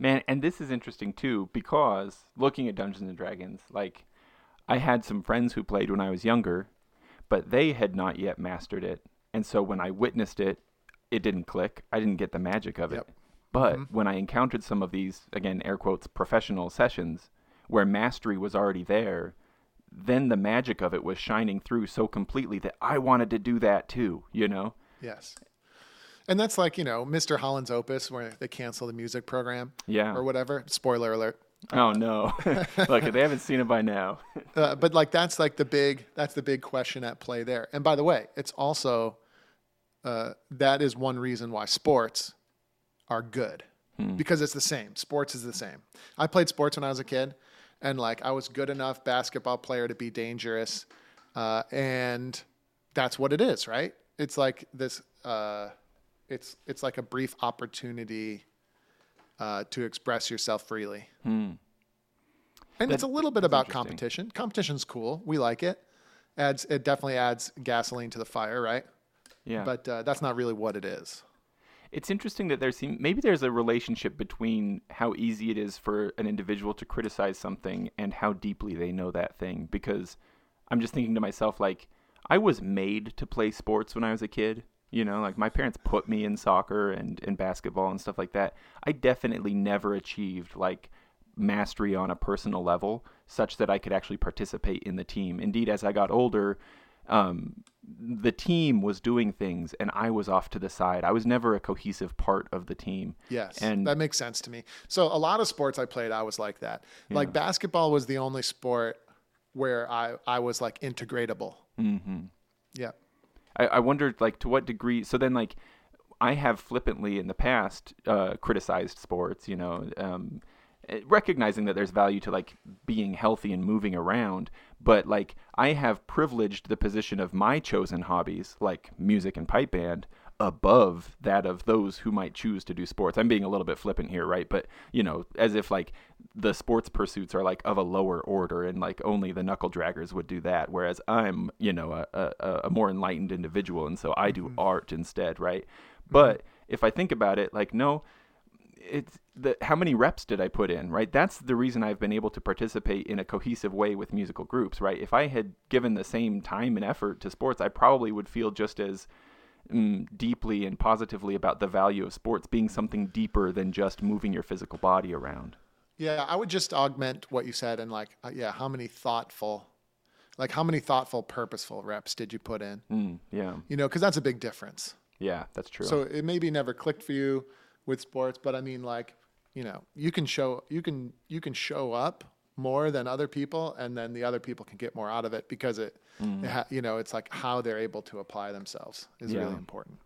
Man, and this is interesting too because looking at Dungeons and Dragons, like I had some friends who played when I was younger, but they had not yet mastered it. And so when I witnessed it, it didn't click. I didn't get the magic of it. Yep. But mm-hmm. when I encountered some of these, again, air quotes, professional sessions where mastery was already there, then the magic of it was shining through so completely that I wanted to do that too, you know? Yes. And that's like, you know, Mr. Holland's Opus, where they cancel the music program Yeah. or whatever. Spoiler alert. Oh no. Look, they haven't seen it by now. Uh, but like that's like the big that's the big question at play there. And by the way, it's also uh, that is one reason why sports are good because it's the same. Sports is the same. I played sports when I was a kid, and like I was good enough basketball player to be dangerous, uh, and that's what it is, right? It's like this. Uh, it's it's like a brief opportunity uh, to express yourself freely. And it's a little bit about competition. Competition's cool. We like it. Adds it definitely adds gasoline to the fire, right? Yeah. But uh, that's not really what it is. It's interesting that there seem maybe there's a relationship between how easy it is for an individual to criticize something and how deeply they know that thing because I'm just thinking to myself like I was made to play sports when I was a kid. You know, like my parents put me in soccer and, and basketball and stuff like that. I definitely never achieved like mastery on a personal level such that I could actually participate in the team. Indeed, as I got older, um, the team was doing things and I was off to the side. I was never a cohesive part of the team. Yes, And- that makes sense to me. So a lot of sports I played, I was like that. Like basketball was the only sport where I I was like integratable. Mm-hmm. Yeah. I, I wondered like to what degree so then like I have flippantly in the past uh, criticized sports, you know, um, eh, recognizing that there's value to like being healthy and moving around, but like I have privileged the position of my chosen hobbies, like music and pipe band, above that of those who might choose to do sports. I'm being a little bit flippant here, right? But you know, as if like the sports pursuits are like of a lower order, and like only the knuckle draggers would do that, whereas I'm, you know, a a, a more enlightened individual, and so I do mm-hmm. art instead, right? Mm-hmm. But if I think about it, like no, it's the how many reps did I put in, right? That's the reason I've been able to participate in a cohesive way with musical groups, right? If I had given the same time and effort to sports, I probably would feel just as deeply and positively about the value of sports being something deeper than just moving your physical body around. Yeah, I would just augment what you said and like, uh, yeah, how many thoughtful, like how many thoughtful, purposeful reps did you put in? Mm, yeah, You know, because that's a big difference. yeah, that's true. So it maybe never clicked for you, with sports, but I mean like, you know, you can show you can you can show up more than other people and then the other people can get more out of it because it, it ha, you know, it's like how they're able to apply themselves is really important.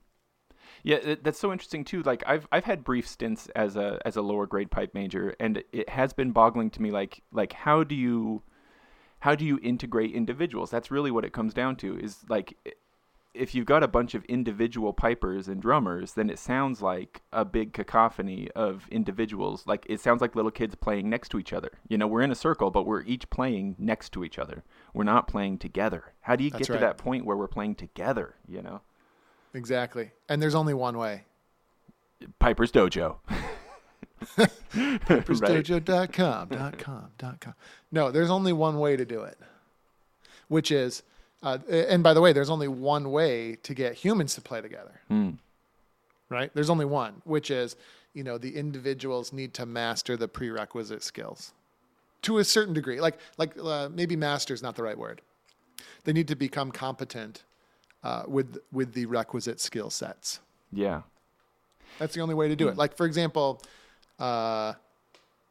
Yeah, that's so interesting too. Like I've I've had brief stints as a as a lower grade pipe major, and it has been boggling to me. Like like how do you how do you integrate individuals? That's really what it comes down to. Is like if you've got a bunch of individual pipers and drummers, then it sounds like a big cacophony of individuals. Like it sounds like little kids playing next to each other. You know, we're in a circle, but we're each playing next to each other. We're not playing together. How do you That's get right. to that point where we're playing together? You know, Exactly. And there's only one way. Piper's Dojo. Right? PipersDojo.com, dot com, dot com. No, there's only one way to do it, which is, uh, and by the way, there's only one way to get humans to play together, Mm. right? There's only one, which is, you know, the individuals need to master the prerequisite skills to a certain degree. Like, like uh, maybe master is not the right word. They need to become competent uh, with with the requisite skill sets. Yeah. That's the only way to do it. Like for example, uh,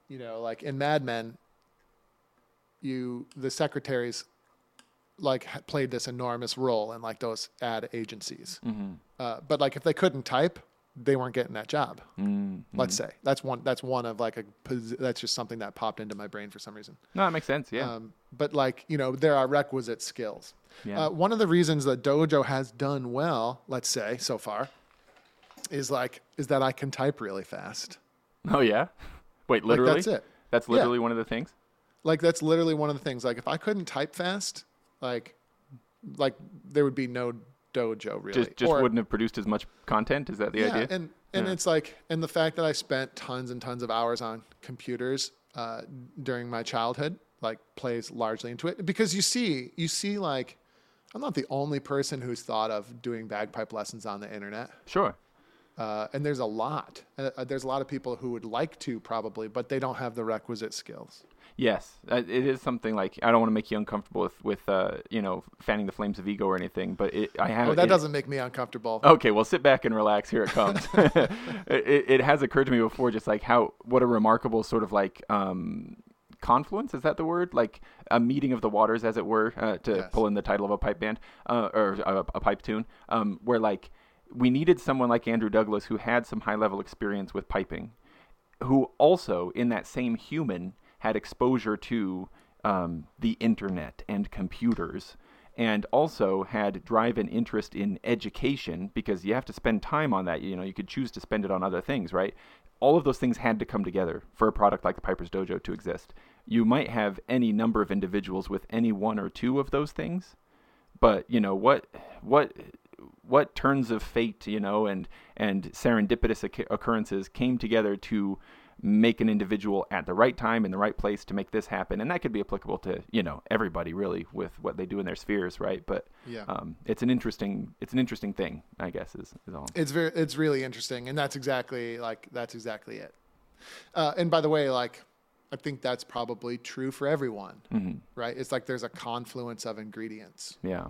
you know, like in Mad Men, you the secretaries like played this enormous role in like those ad agencies. Mm-hmm. Uh, but like if they couldn't type, they weren't getting that job. Mm-hmm. Let's say that's one. That's one of like a. That's just something that popped into my brain for some reason. No, that makes sense. Yeah. Um, but like you know, there are requisite skills. Yeah. Uh, one of the reasons that Dojo has done well, let's say so far, is like is that I can type really fast. oh yeah. Wait, literally? Like that's it. That's Yeah. literally one of the things. Like that's literally one of the things. Like if I couldn't type fast, like like there would be no Dojo really. Just just Or- wouldn't have produced as much content. Is that the yeah, idea? and and Yeah. it's like and the fact that I spent tons and tons of hours on computers uh, during my childhood like plays largely into it because you see you see like I'm not the only person who's thought of doing bagpipe lessons on the internet. sure. Uh, and there's a lot. Uh, uh, there's a lot of people who would like to probably, but they don't have the requisite skills. Yes, uh, it is something like I don't want to make you uncomfortable with with uh, you know fanning the flames of ego or anything, but it, I have. Oh, that it- doesn't make me uncomfortable. Okay, well, sit back and relax. Here it comes. it, it has occurred to me before, just like how what a remarkable sort of like um, confluence is that the word? Like a meeting of the waters, as it were, uh, to Yes. pull in the title of a pipe band uh, or a, a pipe tune, um, where like we needed someone like Andrew Douglas who had some high level experience with piping, who also in that same human had exposure to um, the internet and computers and also had drive and interest in education because you have to spend time on that you know you could choose to spend it on other things right? All of those things had to come together for a product like the piper's dojo to exist. You might have any number of individuals with any one or two of those things but you know what what what turns of fate you know and and serendipitous occurrences came together to make an individual at the right time in the right place to make this happen and that could be applicable to you know everybody really with what they do in their spheres right but Yeah. um, it's an interesting it's an interesting thing i guess is, is all It's very, it's really interesting, and that's exactly like that's exactly it. Uh, and by the way, like I think that's probably true for everyone, Mhm. right? It's like there's a confluence of ingredients yeah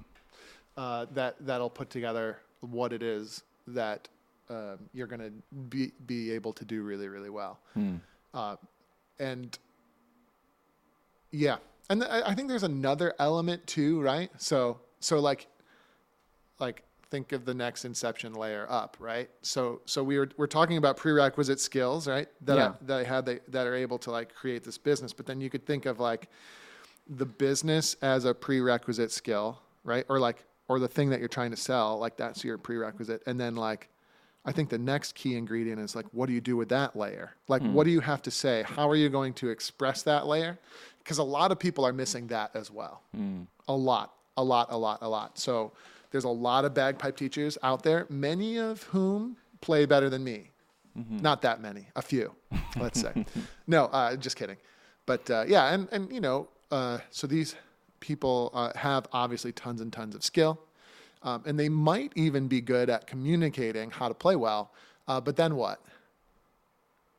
uh, that that'll put together what it is that um, you're going to be be able to do really, really well. Hmm. Uh, and yeah, and th- I I think there's another element too, right? So so like like think of the next inception layer up, right? So so we were we're talking about prerequisite skills, right? That Yeah. I, that I had that, that are able to like create this business, but then you could think of like the business as a prerequisite skill, right? Or like or the thing that you're trying to sell, like that's your prerequisite, and then like I think the next key ingredient is like, what do you do with that layer? Like, what do you have to say? How are you going to express that layer? Because a lot of people are missing that as well. A lot, a lot, a lot, a lot. So there's a lot of bagpipe teachers out there, many of whom play better than me. Not that many, a few, let's say. no, uh, just kidding. But uh, yeah, and, and you know, uh, so these people uh, have obviously tons and tons of skill. Um, and they might even be good at communicating how to play well. Uh, but then what?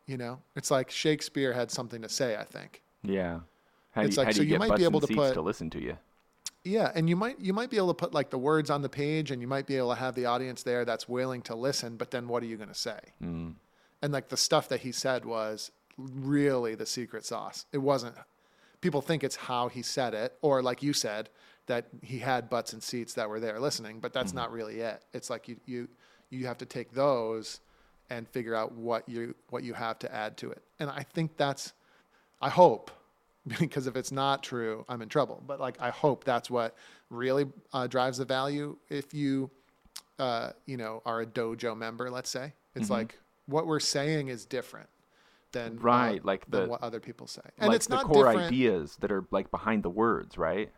You know, it's like Shakespeare had something to say. I think. yeah how do It's you, like, do so you might be able to put- to listen to you Yeah, and you might you might be able to put like the words on the page, and you might be able to have the audience there that's willing to listen. But then, what are you going to say? Mm. and like the stuff that he said was really the secret sauce. It wasn't. People think it's how he said it, or like you said, that he had butts and seats that were there listening, but that's not really it. It's like you you you have to take those and figure out what you what you have to add to it. And I think that's I hope because if it's not true, I'm in trouble. But like I hope that's what really uh, drives the value. If you uh, you know are a dojo member, let's say, it's like what we're saying is different than uh, Right, like than what other people say. And like it's the core different. ideas that are like behind the words, right?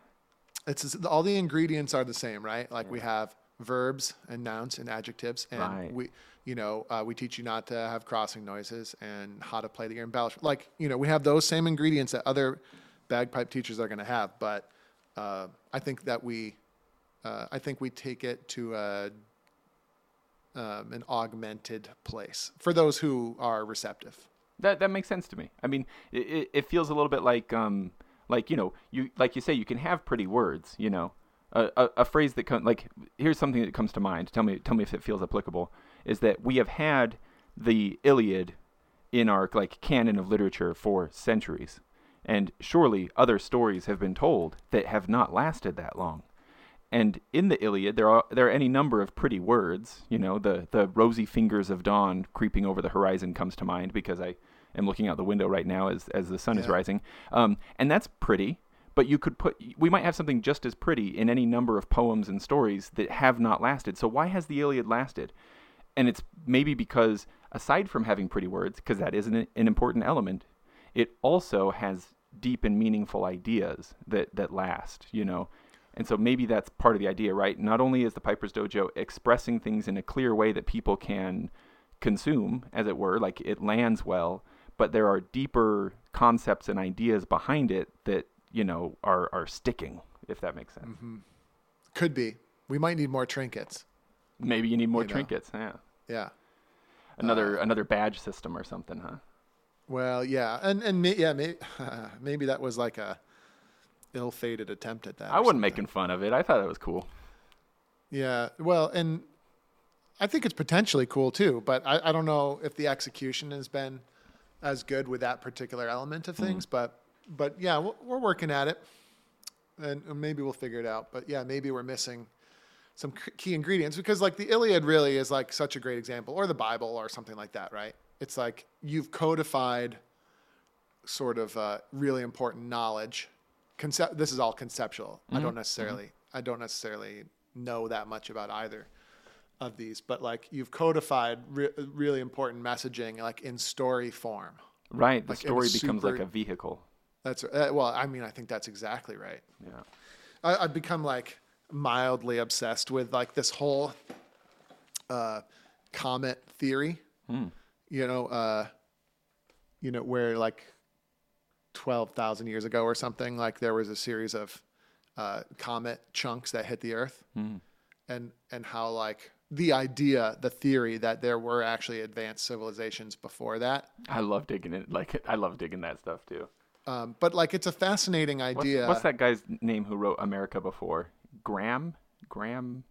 It's all the ingredients are the same, right? Like we have verbs and nouns and adjectives, and Right. we, you know, uh, we teach you not to have crossing noises and how to play the ear embellishment. Like, you know, we have those same ingredients that other bagpipe teachers are going to have, but uh, I think that we, uh, I think we take it to a, um, an augmented place for those who are receptive. That that makes sense to me. I mean, it, it, it feels a little bit like um like you know you like you say you can have pretty words. You know, a a, a phrase that comes like here's something that comes to mind. Tell me tell me if it feels applicable. Is that we have had the Iliad in our like canon of literature for centuries, and surely other stories have been told that have not lasted that long. And in the Iliad, there are there are any number of pretty words. You know, the the rosy fingers of dawn creeping over the horizon comes to mind because I am looking out the window right now as as the sun is rising. Um, and that's pretty. But you could put we might have something just as pretty in any number of poems and stories that have not lasted. So why has the Iliad lasted? And it's maybe because aside from having pretty words, because that is an, an important element, it also has deep and meaningful ideas that that last. You know. And so maybe that's part of the idea, right? Not only is the Piper's Dojo expressing things in a clear way that people can consume, as it were, like it lands well, but there are deeper concepts and ideas behind it that, you know, are, are sticking, if that makes sense. Mm-hmm. Could be. We might need more trinkets. Maybe you need more You know. trinkets. Yeah. Yeah. Another another badge system or something, huh? Well, yeah, and and may, yeah, maybe maybe that was like a ill-fated attempt at that. I wasn't something. making fun of it. I thought it was cool. Yeah, well, and I think it's potentially cool too, but I, I don't know if the execution has been as good with that particular element of hmm. things. But but yeah, we're, we're working at it, and maybe we'll figure it out. But yeah, maybe we're missing some key ingredients because like the Iliad really is like such a great example, or the Bible, or something like that, right? It's like you've codified sort of uh, really important knowledge. Concept. This is all conceptual. I mm-hmm. don't necessarily. Mm-hmm. I don't necessarily know that much about either of these, but like you've codified re- really important messaging, like in story form. Right. The Like, story becomes like a vehicle. That's uh, well. I mean, I think that's exactly right. Yeah. I, I've become like mildly obsessed with like this whole uh, comet theory. You know, uh, you know where like twelve thousand years ago or something, like there was a series of uh, comet chunks that hit the Earth, and and how like the idea, the theory that there were actually advanced civilizations before that. I love digging it. Like I love digging that stuff too. Um, but like it's a fascinating idea. what's that guy's name who wrote America before? Graham? Graham,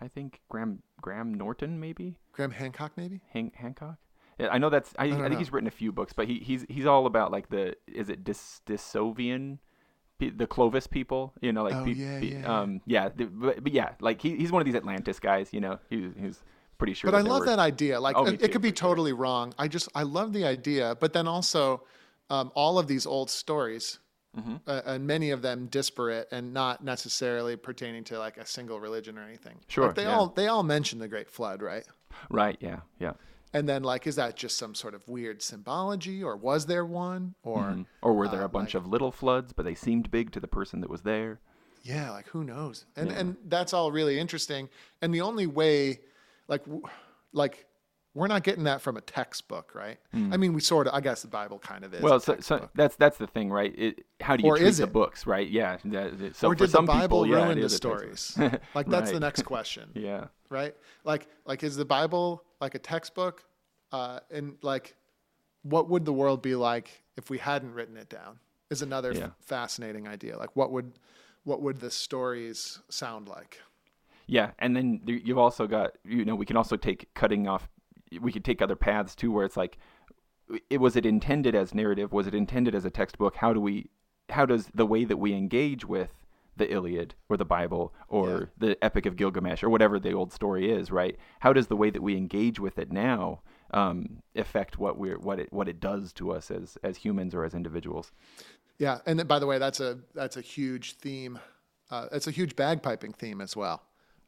I think Graham Graham Norton maybe Graham Hancock, maybe. Han- Hancock. Yeah, I know that's. I, I, don't think know. he's written a few books, but he, he's he's all about like the is it Dis Disovian, the Clovis people. You know, like Oh, pe- yeah, pe- yeah. um yeah, the, but, but yeah, like he, he's one of these Atlantis guys. You know, he, he's pretty sure. But I love were- that idea. Like Oh, it, it could be for sure. totally wrong. I just I love the idea. But then also, um, all of these old stories, Mm-hmm. uh, and many of them disparate and not necessarily pertaining to like a single religion or anything. Sure, Like, they yeah. all they all mention the Great Flood, right? Right. Yeah. Yeah. And then like, is that just some sort of weird symbology, or was there one, or Mhm. Or were there uh, a bunch like- of little floods, but they seemed big to the person that was there? Yeah, like who knows? And and that's all really interesting. And the only way, like, like we're not getting that from a textbook, right? I mean, we sort of. I guess the Bible kind of is. Well, so, so that's that's the thing, right? It, how do you Or treat the books, right? Yeah. that- so or for did the Bible people, ruin it the is a textbook. stories? like that's the next question, Yeah. right? Like like is the Bible like a textbook? Uh, and like, what would the world be like if we hadn't written it down? Is another f- fascinating idea. Like, what would what would the stories sound like? Yeah, and then you've also got you know we can also take cutting off we could take other paths too, where it's like, it was it intended as narrative? Was it intended as a textbook? How do we, how does the way that we engage with the Iliad or the Bible or Yeah. the Epic of Gilgamesh or whatever the old story is, right? How does the way that we engage with it now um, affect what we're what it what it does to us as as humans or as individuals? Yeah, and by the way, that's a that's a huge theme. Uh, it's a huge bagpiping theme as well.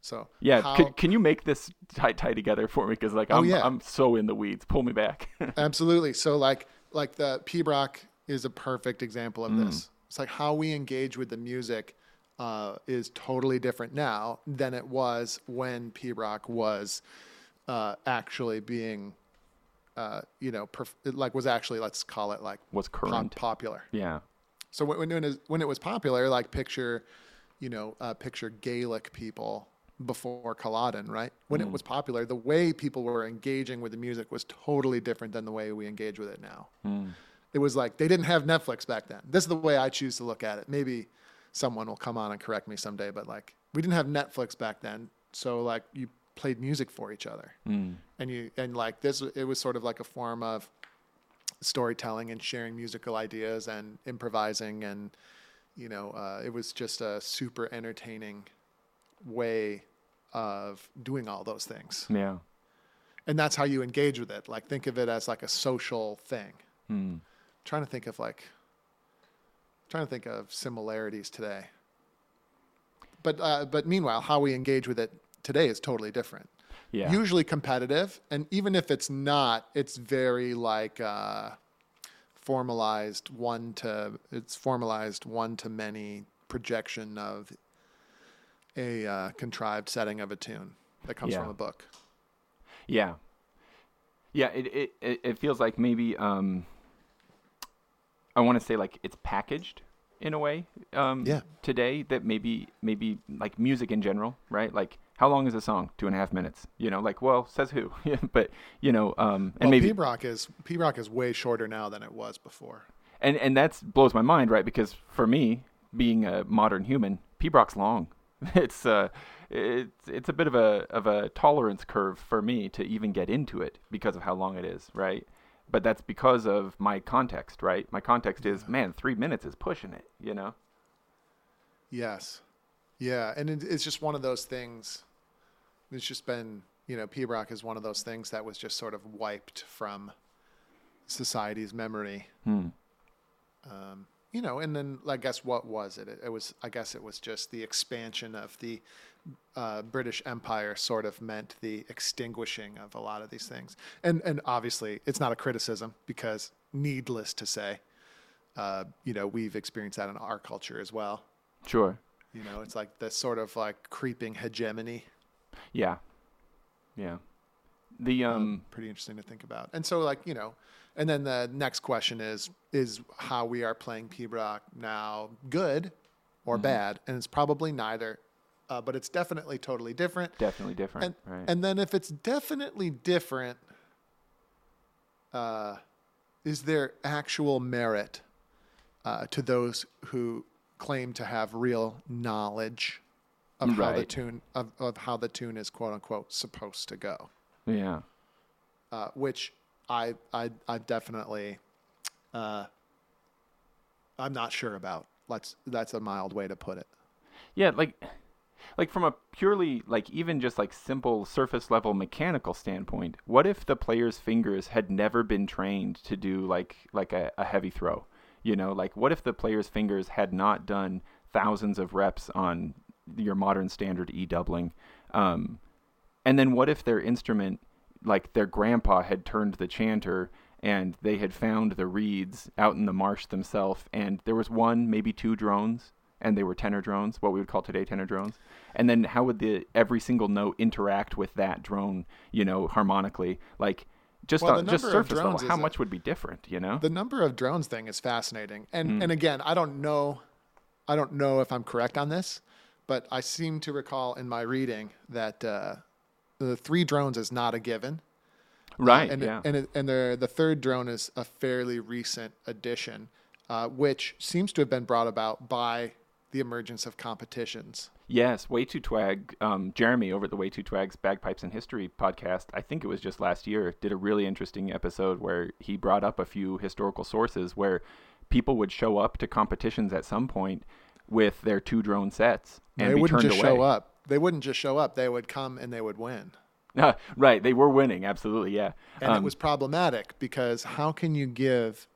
So Yeah, how- can, can you make this tie tie together for me? Because like I'm Oh, yeah. I'm so in the weeds. Pull me back. Absolutely. So like like the pibroch is a perfect example of this. It's like how we engage with the music uh, is totally different now than it was when pibroch was uh, actually being, uh, you know, perf- like was actually let's call it like Was pop- current. popular. yeah. So when when it, was, when it was popular, like picture, you know, uh, picture Gaelic people before Culloden, right? When it mm. was popular, the way people were engaging with the music was totally different than the way we engage with it now. Mm. It was like they didn't have Netflix back then. This is the way I choose to look at it. Maybe someone will come on and correct me someday, but like we didn't have Netflix back then, so like you played music for each other, mm. and you and like this, it was sort of like a form of storytelling and sharing musical ideas and improvising and you know uh, it was just a super entertaining way of doing all those things Yeah. and that's how you engage with it like think of it as like a social thing Hmm. trying to think of like trying to think of similarities today but uh, but meanwhile how we engage with it today is totally different Yeah. usually competitive and even if it's not it's very like uh, formalized one to it's formalized one to many projection of a uh, contrived setting of a tune that comes Yeah. from a book Yeah. Yeah, it it, it, feels like maybe um I want to say like it's packaged in a way um Yeah. today that maybe maybe like music in general, right? Like how long is a song? Two and a half minutes. You know, like well, says who? But you know, um and well, maybe pibroch is pibroch is way shorter now than it was before and and that's blows my mind, right? Because for me, being a modern human, pibroch's long. It's uh, it's it's a bit of a of a tolerance curve for me to even get into it because of how long it is, right? But that's because of my context, right? My context is, man, three minutes is pushing it, you know. Yes. Yeah. And it, it's just one of those things. It's just been, you know, pibroch is one of those things that was just sort of wiped from society's memory. Hmm. Um, you know, and then I guess what was it? it? It was, I guess it was just the expansion of the uh, British Empire sort of meant the extinguishing of a lot of these things. And, and obviously, it's not a criticism because, needless to say, uh, you know, we've experienced that in our culture as well. Sure. You know, it's like this sort of like creeping hegemony. Yeah. Yeah. The um. Pretty interesting to think about. And so, like, you know, and then the next question is is how we are playing pibroch now good or bad? And it's probably neither, uh, but it's definitely totally different. Definitely different, And, right? and then if it's definitely different, uh, is there actual merit uh, to those who claim to have real knowledge of how the tune of, of how the tune is quote unquote supposed to go? yeah. Uh, which I I I definitely uh, I'm not sure about. Let's that's a mild way to put it. Yeah, like like from a purely like even just like simple surface level mechanical standpoint, what if the player's fingers had never been trained to do like like a, a heavy throw? You know, like what if the player's fingers had not done thousands of reps on your modern standard E doubling? Um, and then what if their instrument, like their grandpa had turned the chanter and they had found the reeds out in the marsh themselves and there was one, maybe two drones and they were tenor drones, what we would call today tenor drones. And then how would the every single note interact with that drone, you know, harmonically? Like just Well, on, just surface level, how is a- much would be different, you know? The number of drones thing is fascinating. And Hmm. and again, I don't know I don't know if I'm correct on this, but I seem to recall in my reading that uh, the three drones is not a given. right, and yeah. and and the the third drone is a fairly recent addition, uh, which seems to have been brought about by the emergence of competitions. Yes, Way Too Twag, um, Jeremy over at the Way Too Twag's Bagpipes and History podcast, I think it was just last year, did a really interesting episode where he brought up a few historical sources where people would show up to competitions at some point with their two drone sets and they be wouldn't turned just away. show up. They wouldn't just show up. They would come and they would win. right, they were winning, absolutely, yeah. and it Um, was problematic because how can you give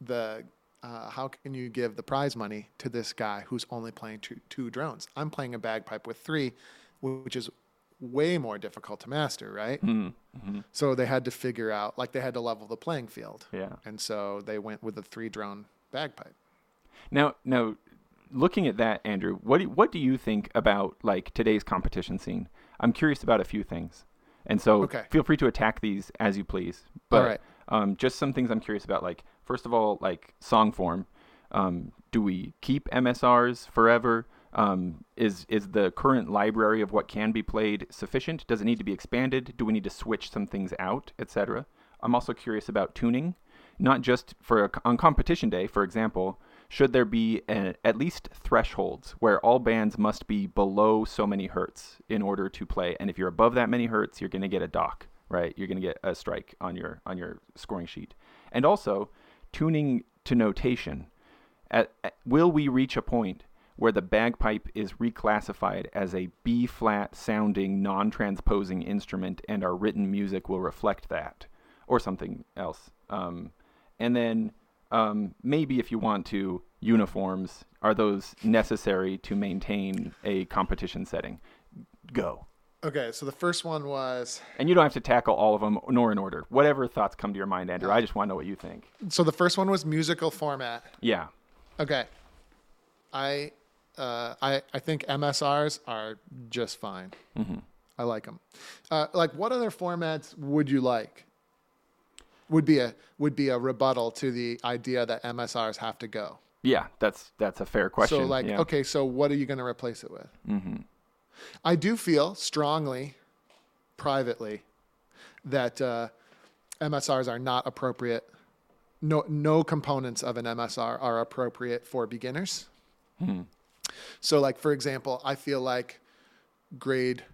the uh, how can you give the prize money to this guy who's only playing two, two drones? I'm playing a bagpipe with three, which is way more difficult to master, right? Mm-hmm. So they had to figure out, like they had to level the playing field, yeah. and so they went with a three drone bagpipe. Now, now, looking at that, Andrew, what do, what do you think about like today's competition scene? I'm curious about a few things, and so Okay. feel free to attack these as you please. But right. um, just some things I'm curious about. Like, first of all, like song form. Um, do we keep MSRs forever? Um, is is the current library of what can be played sufficient? Does it need to be expanded? Do we need to switch some things out, etc.? I'm also curious about tuning, not just for a, on competition day, for example. Should there be a, at least thresholds where all bands must be below so many hertz in order to play? And if you're above that many hertz, you're going to get a dock, right? You're going to get a strike on your on your scoring sheet. And also, tuning to notation. At, at- will we reach a point where the bagpipe is reclassified as a B flat sounding non transposing instrument and our written music will reflect that or something else? Um, and then um, maybe if you want to, uniforms are those necessary to maintain a competition setting? Go. Okay, so the first one was And you don't have to tackle all of them nor in order. Whatever thoughts come to your mind, Andrew. I just want to know what you think. so the first one was musical format. Yeah. Okay. I uh, I I think MSRs are just fine. Mm-hmm. I like them. Uh, like, what other formats would you like? Would be a would be a rebuttal to the idea that MSRs have to go. Yeah, that's that's a fair question. So, like, yeah. okay, so what are you going to replace it with? Mm-hmm. I do feel strongly, privately, that uh, MSRs are not appropriate. No, no components of an MSR are appropriate for beginners. So, like for example, I feel like grade,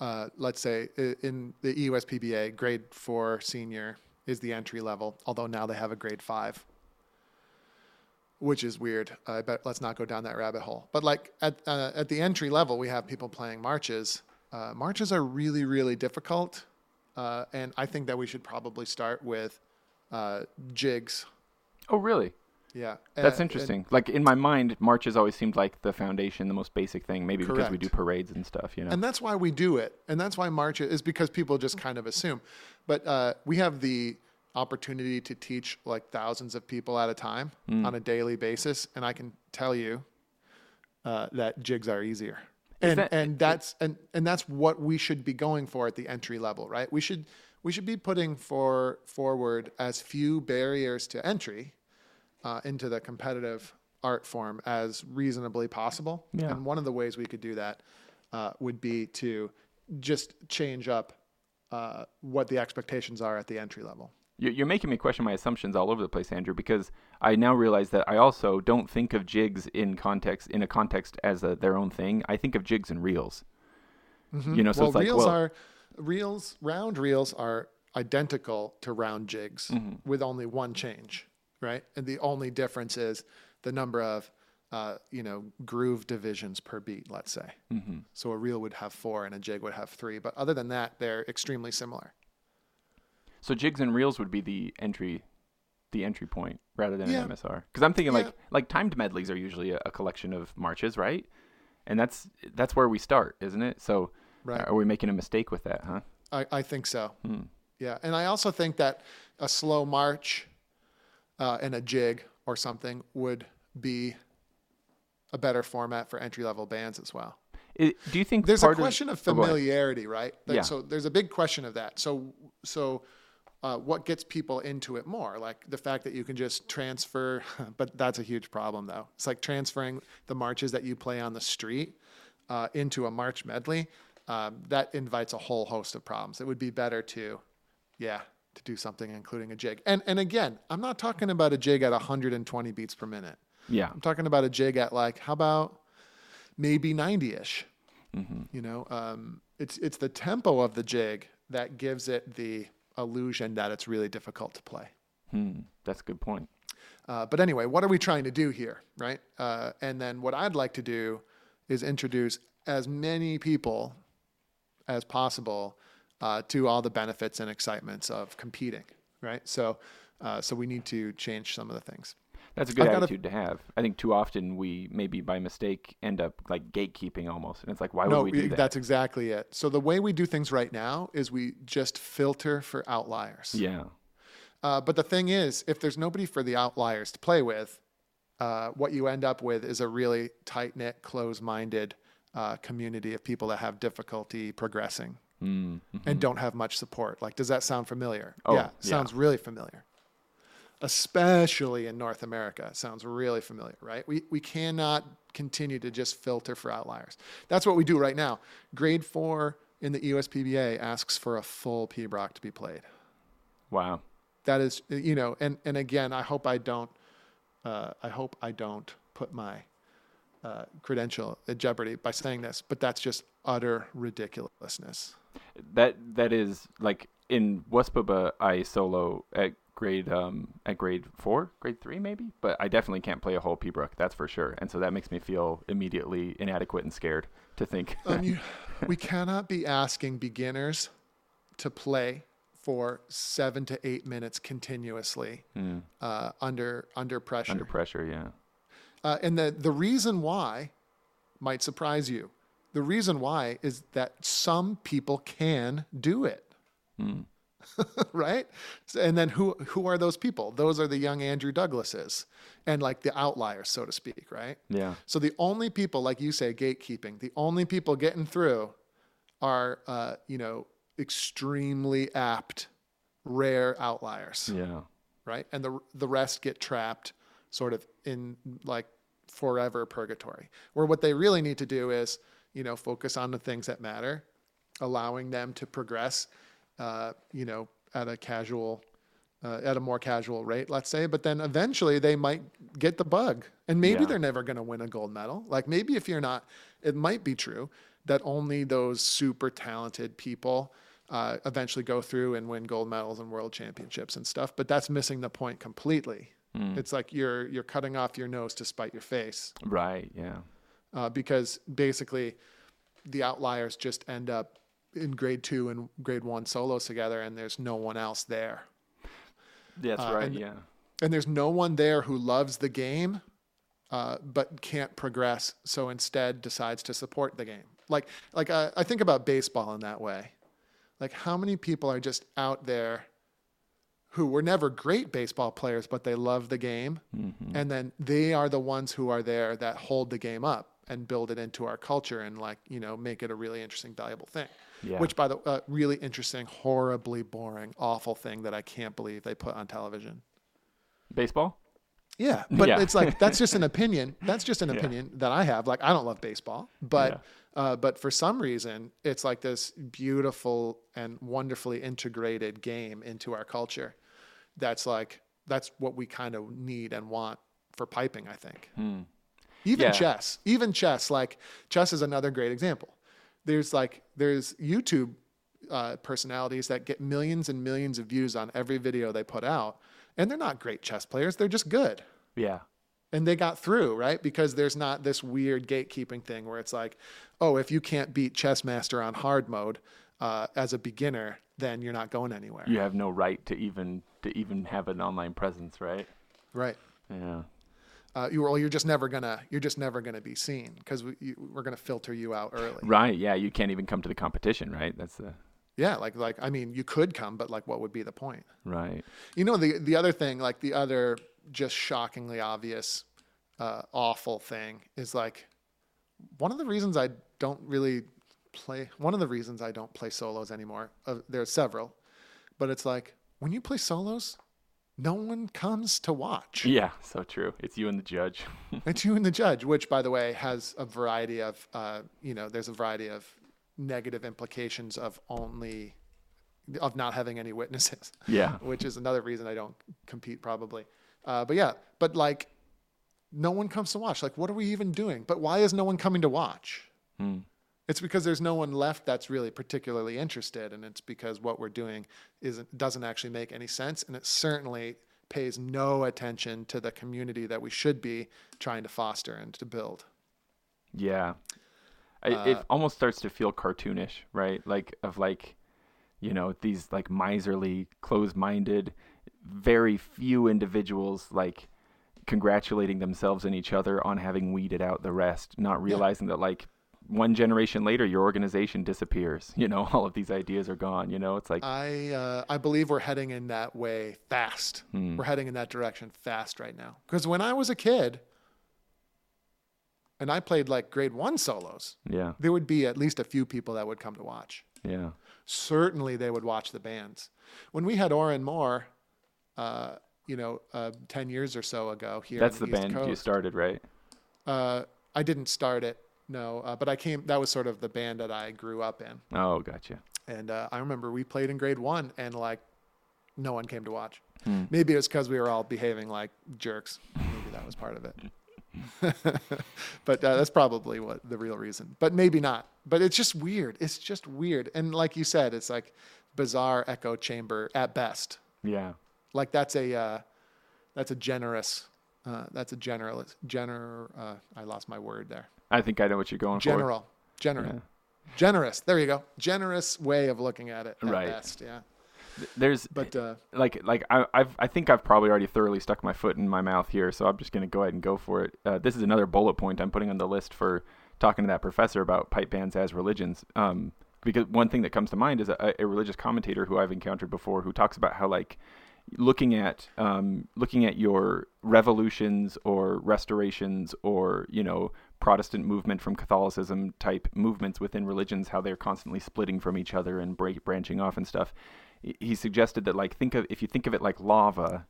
uh, let's say in the EUSPBA, grade four senior is the entry level. Although now they have a grade five, which is weird. I bet let's not go down that rabbit hole. But like at uh, at the entry level, we have people playing marches. Uh, marches are really really difficult, uh, and I think that we should probably start with uh, jigs. Oh, really? Yeah, That's Uh, interesting. like in my mind, marches always seemed like the foundation, the most basic thing. Maybe because we do parades and stuff. You know. And that's why we do it. And that's why March is because people just kind of assume. But uh, we have the opportunity to teach like thousands of people at a time Mm. on a daily basis. And I can tell you uh, that jigs are easier. And, that- and that's and, and that's what we should be going for at the entry level, right? We should we should be putting for forward as few barriers to entry uh, into the competitive art form as reasonably possible. Yeah. And one of the ways we could do that uh, would be to just change up uh, what the expectations are at the entry level. You're you're making me question my assumptions all over the place, Andrew, because I now realize that I also don't think of jigs in context in a context as a, their own thing. I think of jigs and reels. You know, so well, it's like reels well, are reels. Round reels are identical to round jigs Mm-hmm. with only one change, right? And the only difference is the number of uh, you know groove divisions per beat. Let's say. Mm-hmm. So a reel would have four and a jig would have three. But other than that, they're extremely similar. so jigs and reels would be the entry, the entry point rather than Yeah. an MSR. Because I'm thinking Yeah. like like timed medleys are usually a, a collection of marches, right? And that's that's where we start, isn't it? So Right. are we making a mistake with that, huh? I, I think so. Hmm. Yeah, and I also think that a slow march uh, and a jig or something would be a better format for entry level bands as well. I do you think There's a question of, oh, go ahead. familiarity, right? That- Yeah. So there's a big question of that. So so uh, what gets people into it more? Like the fact that you can just transfer, but that's a huge problem though. It's like transferring the marches that you play on the street uh, into a march medley. Um, that invites a whole host of problems. It would be better to, yeah, to do something including a jig. And and again, I'm not talking about a jig at 120 beats per minute. Yeah. I'm talking about a jig at like how about maybe 90ish. You know, um, it's it's the tempo of the jig that gives it the illusion that it's really difficult to play. Hmm. That's a good point. Uh, but anyway, what are we trying to do here, right? Uh, and then what I'd like to do is introduce as many people as possible uh, to all the benefits and excitements of competing, right? So, uh, so we need to change some of the things. That's a good I've got a- attitude to have. I think too often we maybe by mistake end up like gatekeeping almost, and it's like, why no, would we do that? that's exactly it. So the way we do things right now is we just filter for outliers. yeah. Uh, but the thing is, if there's nobody for the outliers to play with, uh, what you end up with is a really tight knit, close minded uh, community of people that have difficulty progressing Mm. and don't have much support. Like, does that sound familiar? Oh, yeah, yeah. sounds really familiar. Especially in North America, it sounds really familiar, right? We, we cannot continue to just filter for outliers. That's what we do right now. Grade four in the USPBA asks for a full pibroch to be played Wow. that is you know and and again i hope i don't uh, i hope i don't put my uh, credential at jeopardy by saying this but that's just utter ridiculousness That that is like in WUSPBA I solo at grade um at grade four, grade three maybe, but I definitely can't play a whole pibroch, that's for sure. And so that makes me feel immediately inadequate and scared to think. um, you, we cannot be asking beginners to play for seven to eight minutes continuously Hmm. uh, under under pressure under pressure, yeah. Uh, and the, the reason why might surprise you. The reason why is that some people can do it. right? And then who who are those people? Those are the young Andrew Douglases and like the outliers, so to speak, right? Yeah. So the only people, like you say, gatekeeping, the only people getting through are, uh, you know, extremely apt, rare outliers Yeah. right? And the the rest get trapped sort of in like forever purgatory. Where what they really need to do is, you know, focus on the things that matter, allowing them to progress, uh, you know, at a casual, uh, at a more casual rate, let's say. But then eventually they might get the bug, and maybe Yeah. they're never going to win a gold medal. Like maybe if you're not, it might be true that only those super talented people uh, eventually go through and win gold medals and world championships and stuff. But that's missing the point completely. It's like you're you're cutting off your nose to spite your face Right, yeah. Uh, because basically the outliers just end up in grade two and grade one solos together, and there's no one else there. That's Uh, right, and- yeah. and there's no one there who loves the game uh, but can't progress so instead decides to support the game like like uh, i think about baseball in that way like how many people are just out there who were never great baseball players but they love the game Mm-hmm. and then they are the ones who are there that hold the game up and build it into our culture and like you know make it a really interesting valuable thing Yeah. which by the uh, really interesting horribly boring awful thing that i can't believe they put on television Baseball? yeah, but Yeah. it's like that's just an opinion. That's just an Yeah. opinion that I have. Like I don't love baseball, but uh, but for some reason, it's like this beautiful and wonderfully integrated game into our culture. That's like that's what we kind of need and want for piping. I think. Even Yeah. chess, even chess. Like chess is another great example. There's like there's YouTube uh, personalities that get millions and millions of views on every video they put out, and they're not great chess players. They're just good Yeah. and they got through right because there's not this weird gatekeeping thing where it's like oh if you can't beat chess master on hard mode uh, as a beginner then you're not going anywhere You have no right to even to even have an online presence, right? right Yeah. Uh, you, well, you're just never gonna you're just never gonna be seen because we, you, we're gonna filter you out early Right, yeah, you can't even come to the competition, right? That's the yeah like like i mean you could come but like what would be the point right. You know, the the other thing, like the other just shockingly obvious, uh, awful thing is like one of the reasons I don't really play. One of the reasons I don't play solos anymore. Uh, there's several, but it's like when you play solos, no one comes to watch. Yeah, so true. It's you and the judge. It's you and the judge, which, by the way, has a variety of, uh, you know, there's a variety of negative implications of only, of not having any witnesses yeah. which is another reason I don't compete probably. Uh, but yeah, but like no one comes to watch. Like, what are we even doing? But why is no one coming to watch? Hmm. It's because there's no one left that's really particularly interested, and it's because what we're doing isn't doesn't actually make any sense, and it certainly pays no attention to the community that we should be trying to foster and to build. Yeah. I, Uh, it almost starts to feel cartoonish, right? Like of like, you know, these like miserly, closed-minded, very few individuals like congratulating themselves and each other on having weeded out the rest, not realizing that like one generation later your organization disappears. You know, all of these ideas are gone, you know? It's like I uh, I believe we're heading in that way fast. Hmm. We're heading in that direction fast right now. Because when I was a kid, and I played like grade one solos, yeah, there would be at least a few people that would come to watch. yeah. certainly they would watch the bands. When we had Oran Mor, uh, you know, uh, 10 years or so ago here. That's the East band you started, right? Uh, I didn't start it, no, uh, but I came, that was sort of the band that I grew up in. Oh, gotcha. And uh, I remember we played in grade one and like no one came to watch. Hmm. Maybe it was because we were all behaving like jerks. Maybe that was part of it. but uh, that's probably what the real reason. But maybe not. But it's just weird. It's just weird. And like you said, it's like bizarre echo chamber at best. Yeah. Like that's a uh, that's a generous uh, that's a general gener uh, I lost my word there. I think I know what you're going for. General. General. Yeah. Generous. There you go. Generous way of looking at it at Right. best. Yeah. There's But uh, like like I, I've I think I've probably already thoroughly stuck my foot in my mouth here, so I'm just gonna go ahead and go for it. Uh, this is another bullet point I'm putting on the list for talking to that professor about pipe bands as religions. Um, because one thing that comes to mind is a, a religious commentator who I've encountered before who talks about how like looking at um, looking at your revolutions or restorations or you know Protestant movement from Catholicism type movements within religions, how they're constantly splitting from each other and break, branching off and stuff. He- suggested that like think of if you think of it like lava,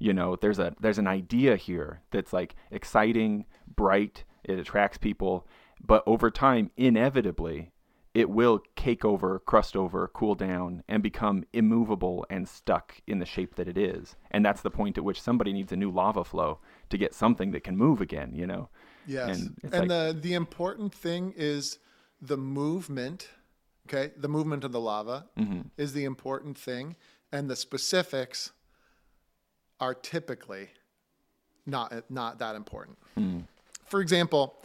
you know, there's a there's an idea here that's like exciting, bright, it attracts people, but over time, inevitably, it will cake over, crust over, cool down, and become immovable and stuck in the shape that it is. And that's the point at which somebody needs a new lava flow to get something that can move again, you know? Yes. And And, like- the the important thing is the movement. Okay, the movement of the lava Mm-hmm. is the important thing, and the specifics are typically not not that important. Hmm. For example,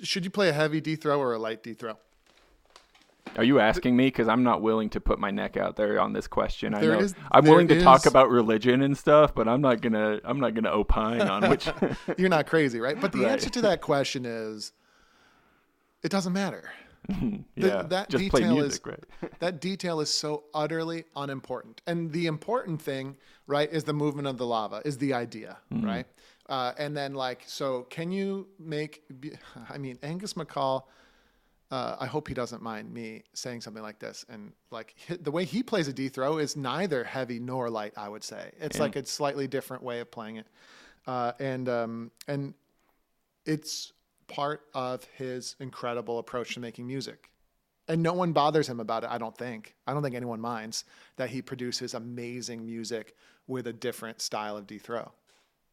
should you play a heavy D throw or a light D throw? Are you asking me? Because I'm not willing to put my neck out there on this question. I know is, I'm willing to talk about religion and stuff, but I'm not gonna I'm not gonna opine on which. You're not crazy, right? But the Right. answer to that question is, it doesn't matter. yeah, that just play detail music, is- right? that detail is so utterly unimportant. And the important thing, right, is the movement of the lava, is the idea, right? Uh, and then, like, so can you make, I mean, Angus MacColl, uh, I hope he doesn't mind me saying something like this. And like the way he plays a D throw is neither heavy nor light, I would say. It's like a slightly different way of playing it. Uh, and, um, and it's part of his incredible approach to making music and no one bothers him about it i don't think i don't think anyone minds that he produces amazing music with a different style of d throw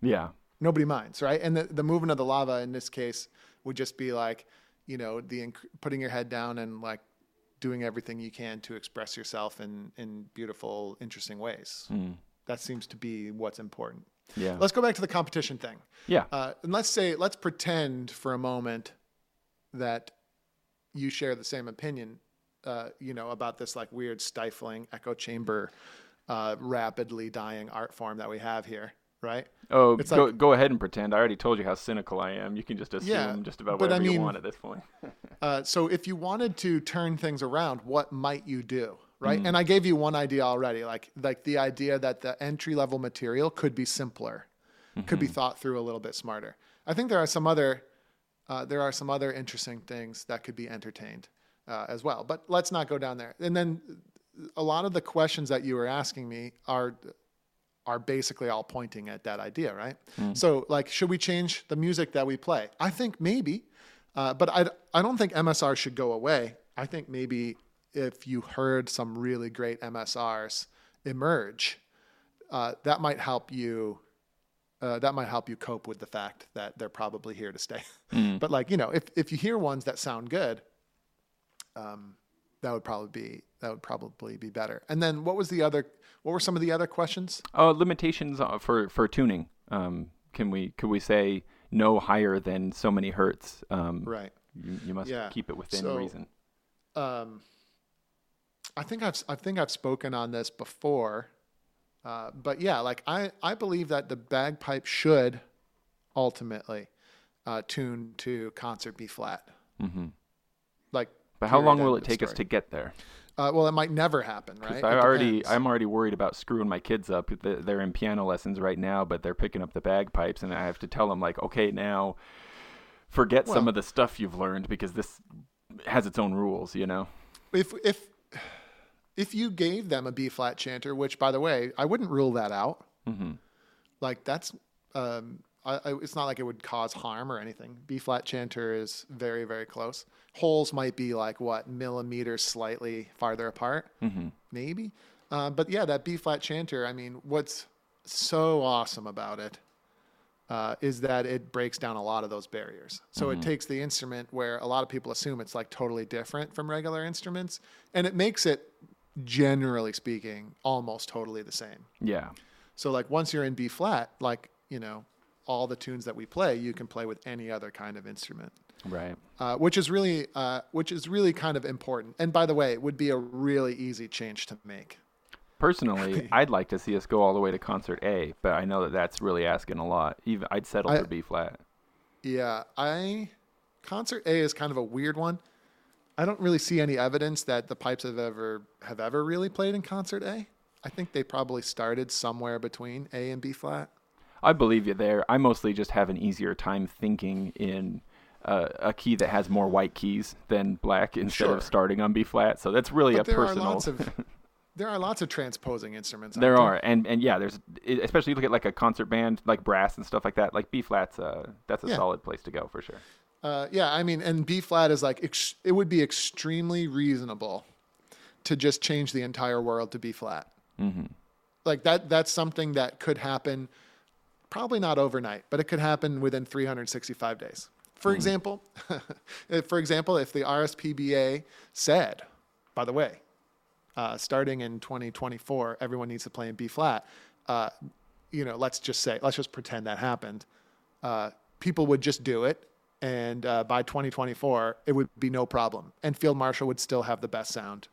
Yeah, nobody minds right and the, the movement of the lava in this case would just be like you know the inc- putting your head down and like doing everything you can to express yourself in in beautiful interesting ways. That seems to be what's important. Yeah, let's go back to the competition thing. Yeah. uh, and let's say, let's pretend for a moment that you share the same opinion, uh, you know, about this like weird stifling echo chamber, uh, rapidly dying art form that we have here, right? Oh, It's go like- go ahead and pretend. I already told you how cynical I am. You can just assume Yeah, just about but I whatever you mean- want at this point. Uh, so if you wanted to turn things around, what might you do? Right. And I gave you one idea already, like like the idea that the entry level material could be simpler, could be thought through a little bit smarter. I think there are some other uh, there are some other interesting things that could be entertained uh, as well. But let's not go down there. And then a lot of the questions that you were asking me are are basically all pointing at that idea, right? So, like, should we change the music that we play? I think maybe, uh, but I, I don't think MSR should go away. I think maybe if you heard some really great MSRs emerge, uh, that might help you uh, that might help you cope with the fact that they're probably here to stay. Mm. but like you know, if if you hear ones that sound good, um, that would probably be that would probably be better. And then what was the other? What were some of the other questions? Oh, limitations uh, for for tuning. Um, can we could we say no higher than so many hertz? Um, Right. You, you must Yeah. keep it within So- reason. um, I think I've I think I've spoken on this before, uh, but yeah, like I I believe that the bagpipe should ultimately uh, tune to concert B flat. hmm Like, But how long will it take us to get there? Uh, well, it might never happen, right? I already, I'm already worried about screwing my kids up. They're in piano lessons right now, but they're picking up the bagpipes, and I have to tell them like, okay, now forget some of the stuff you've learned because this has its own rules, you know. if if if you gave them a B flat chanter, which by the way, I wouldn't rule that out. hmm Like that's um, I, I, it's not like it would cause harm or anything. B flat chanter is very very close. Holes might be like what millimeters slightly farther apart, hmm maybe. Uh, but yeah, that B flat chanter. I mean, what's so awesome about it uh, is that it breaks down a lot of those barriers. So it takes the instrument where a lot of people assume it's like totally different from regular instruments, and it makes it, generally speaking, almost totally the same. Yeah. So like once you're in B flat, like you know, all the tunes that we play, you can play with any other kind of instrument, Right. uh, which is really uh, which is really kind of important. And by the way, it would be a really easy change to make. Personally, I'd like to see us go all the way to concert A, but I know that that's really asking a lot. Even I'd settle I- for B flat. Yeah, I concert A is kind of a weird one. I don't really see any evidence that the pipes have ever have ever really played in concert A. I think they probably started somewhere between A and B flat. I believe you there. I mostly just have an easier time thinking in uh, a key that has more white keys than black instead Sure. of starting on B flat. So that's really But a there personal. are lots of there are lots of transposing instruments. there are, and and yeah, there's especially you look at like a concert band like brass and stuff like that. Like B flat's, uh, that's a Yeah. solid place to go for sure. Uh, yeah, I mean, and B flat is like ex- it would be extremely reasonable to just change the entire world to B flat. hmm Like that. That's something that could happen. Probably not overnight, but it could happen within 365 days. For example, if, for example, if the RSPBA said, by the way, uh, starting in 2024, everyone needs to play in B flat. Uh, you know, let's just say, let's just pretend that happened. Uh, people would just do it, and uh, by 2024, it would be no problem, and Field Marshal would still have the best sound,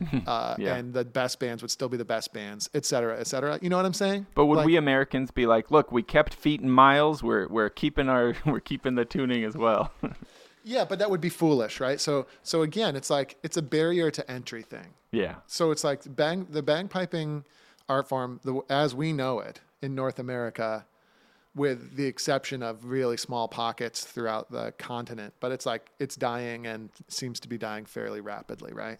uh, Yeah. and the best bands would still be the best bands, et cetera, et cetera. You know what I'm saying? But would Like- we Americans be like, look, we kept feet and miles. We're we're keeping our we're keeping the tuning as well. Yeah, but that would be foolish, right? So, so again, it's like it's a barrier to entry thing. yeah. So it's like bang the bagpiping art form, the, as we know it in North America, with the exception of really small pockets throughout the continent. But it's like it's dying and seems to be dying fairly rapidly, right?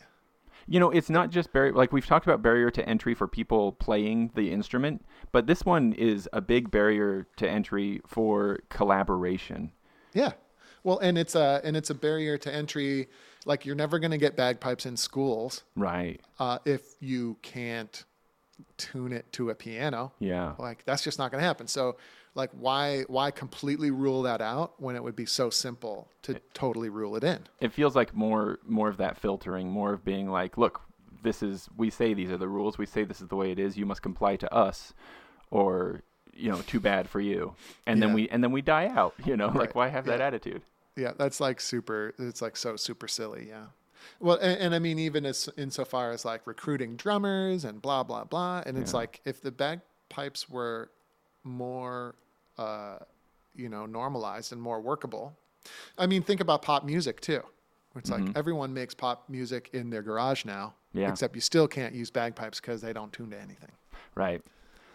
You know, it's not just barrier. Like we've talked about barrier to entry for people playing the instrument, but this one is a big barrier to entry for collaboration. Yeah. Well, and it's a and it's a barrier to entry. Like you're never going to get bagpipes in schools Right. uh, if you can't tune it to a piano. Yeah. Like that's just not going to happen. So, like, why why completely rule that out when it would be so simple to totally rule it in? It feels like more more of that filtering, more of being like, look, this is we say these are the rules. We say this is the way it is. You must comply to us, or you know, too bad for you. And then we and then we die out. You know, like why have that attitude? Yeah, that's like super. It's like so super silly. Yeah. Well, and, and I mean, even as insofar as like recruiting drummers and blah blah blah, and it's Yeah. like if the bagpipes were more, uh, you know, normalized and more workable. I mean, think about pop music too. It's like everyone makes pop music in their garage now, Yeah. except you still can't use bagpipes because they don't tune to anything. Right.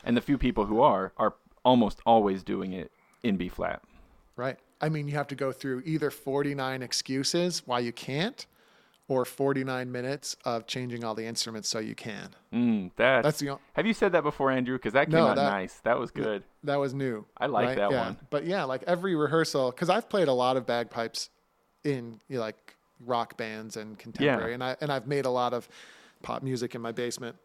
And the few people who are are almost always doing it in B flat. Right. I mean, you have to go through either 49 excuses why you can't or 49 minutes of changing all the instruments so you can. Mm, that's, That's the Have you said that before, Andrew? Because that came No, out that- nice. That was good. That was new. I like right? that yeah. one. But yeah, like every rehearsal, because I've played a lot of bagpipes in you know, like rock bands and contemporary, and I and I've made a lot of pop music in my basement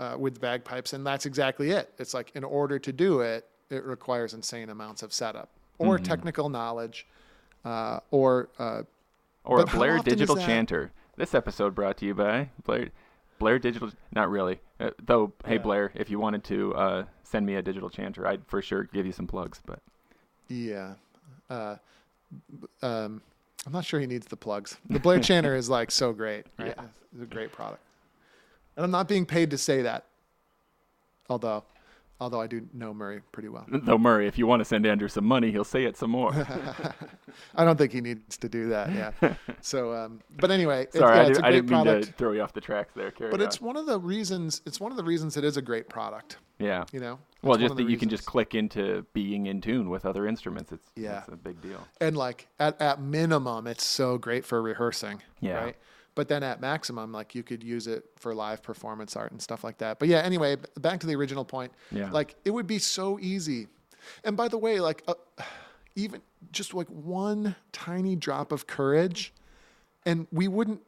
uh, with bagpipes, and that's exactly it. It's like in order to do it, it requires insane amounts of setup or technical knowledge, uh, or uh, Or a Blair Digital Chanter. This episode brought to you by Blair. Blair Digital, not really. Uh, though, hey Yeah. Blair, if you wanted to uh, send me a digital chanter, I'd for sure give you some plugs. But yeah. Uh, um, I'm not sure he needs the plugs. The Blair Chanter is like so great. Right? Yeah. It's a great product. And I'm not being paid to say that. Although, although I do know Murray pretty well. though Murray, if you want to send Andrew some money, he'll say it some more. I don't think he needs to do that. Yeah. So, um, but anyway, it- Sorry, yeah, I, it's did, a I didn't mean product. to throw you off the tracks there. Carry But it's one of the reasons. It's one of the reasons it is a great product. yeah. You know. Well, just that you can just click into being in tune with other instruments. It's Yeah. it's a big deal. and like at at minimum, it's so great for rehearsing. Yeah. Right. But then at maximum, like you could use it for live performance art and stuff like that. But yeah, anyway, back to the original point. Yeah. Like it would be so easy. And by the way, like uh, even just like one tiny drop of courage, and we wouldn't,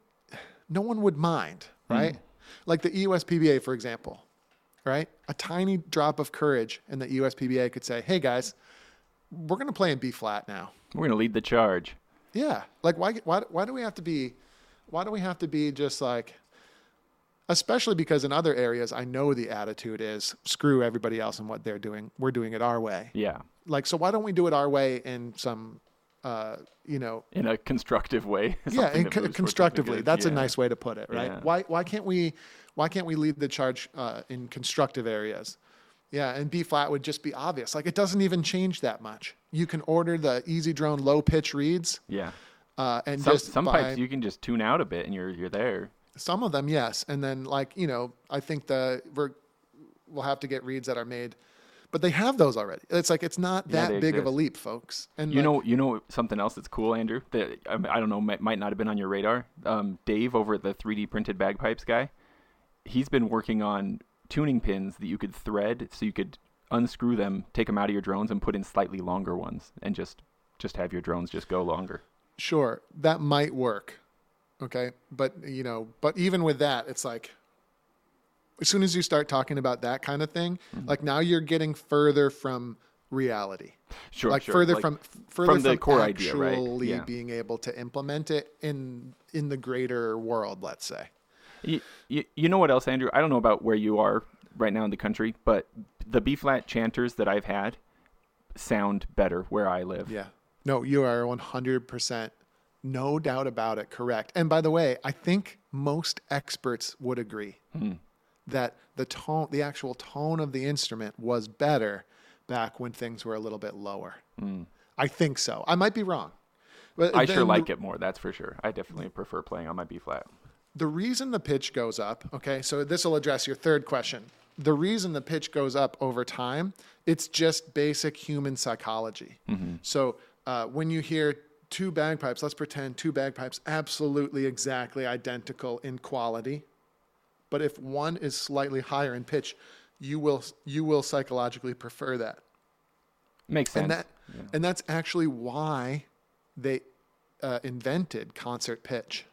no one would mind, right? Like the EUSPBA, for example, right? A tiny drop of courage, and the EUSPBA could say, "Hey guys, we're going to play in B flat now." We're gonna lead the charge. Yeah. Like why why why do we have to be why do we have to be just like especially because in other areas I know the attitude is screw everybody else and what they're doing. We're doing it our way. Yeah. Like so why don't we do it our way in some uh you know In a constructive way. yeah, that con- constructively. That's a nice way to put it, right? Yeah. Why why can't we why can't we lead the charge uh, in constructive areas? Yeah, and B flat would just be obvious. Like it doesn't even change that much. You can order the Easy Drone low pitch reeds Yeah. Uh, and Some, just some buy, pipes you can just tune out a bit and you're you're there. some of them yes and then like you know i think the we're we'll have to get reeds that are made but they have those already it's like it's not that they big of a leap folks and You like, know, you know something else that's cool, Andrew. That I, I don't know might, might not have been on your radar. Um, Dave over at the 3D printed bagpipes guy, he's been working on tuning pins that you could thread, so you could unscrew them, take them out of your drones, and put in slightly longer ones, and just just have your drones just go longer. Sure that might work okay but you know but even with that it's like as soon as you start talking about that kind of thing Mm-hmm. like now you're getting further from reality Sure, like sure. further Like, from further from the core idea, right? actually Yeah. being able to implement it in in the greater world let's say You, you, you know what else, Andrew? I don't know about where you are right now in the country, but the B flat chanters that I've had sound better where I live. Yeah. No, you are 100%, no doubt about it, correct. And by the way, I think most experts would agree hmm. that the tone, the actual tone of the instrument was better back when things were a little bit lower. Hmm. I think so. I might be wrong. But I sure like it more, that's for sure. I definitely prefer playing on my B flat. The reason the pitch goes up, okay, so this will address your third question. The reason the pitch goes up over time, it's just basic human psychology. Mm-hmm. So uh, when you hear two bagpipes, let's pretend two bagpipes absolutely exactly identical in quality, but if one is slightly higher in pitch, you will you will psychologically prefer that Makes sense. and that and that's actually why they uh, invented concert pitch.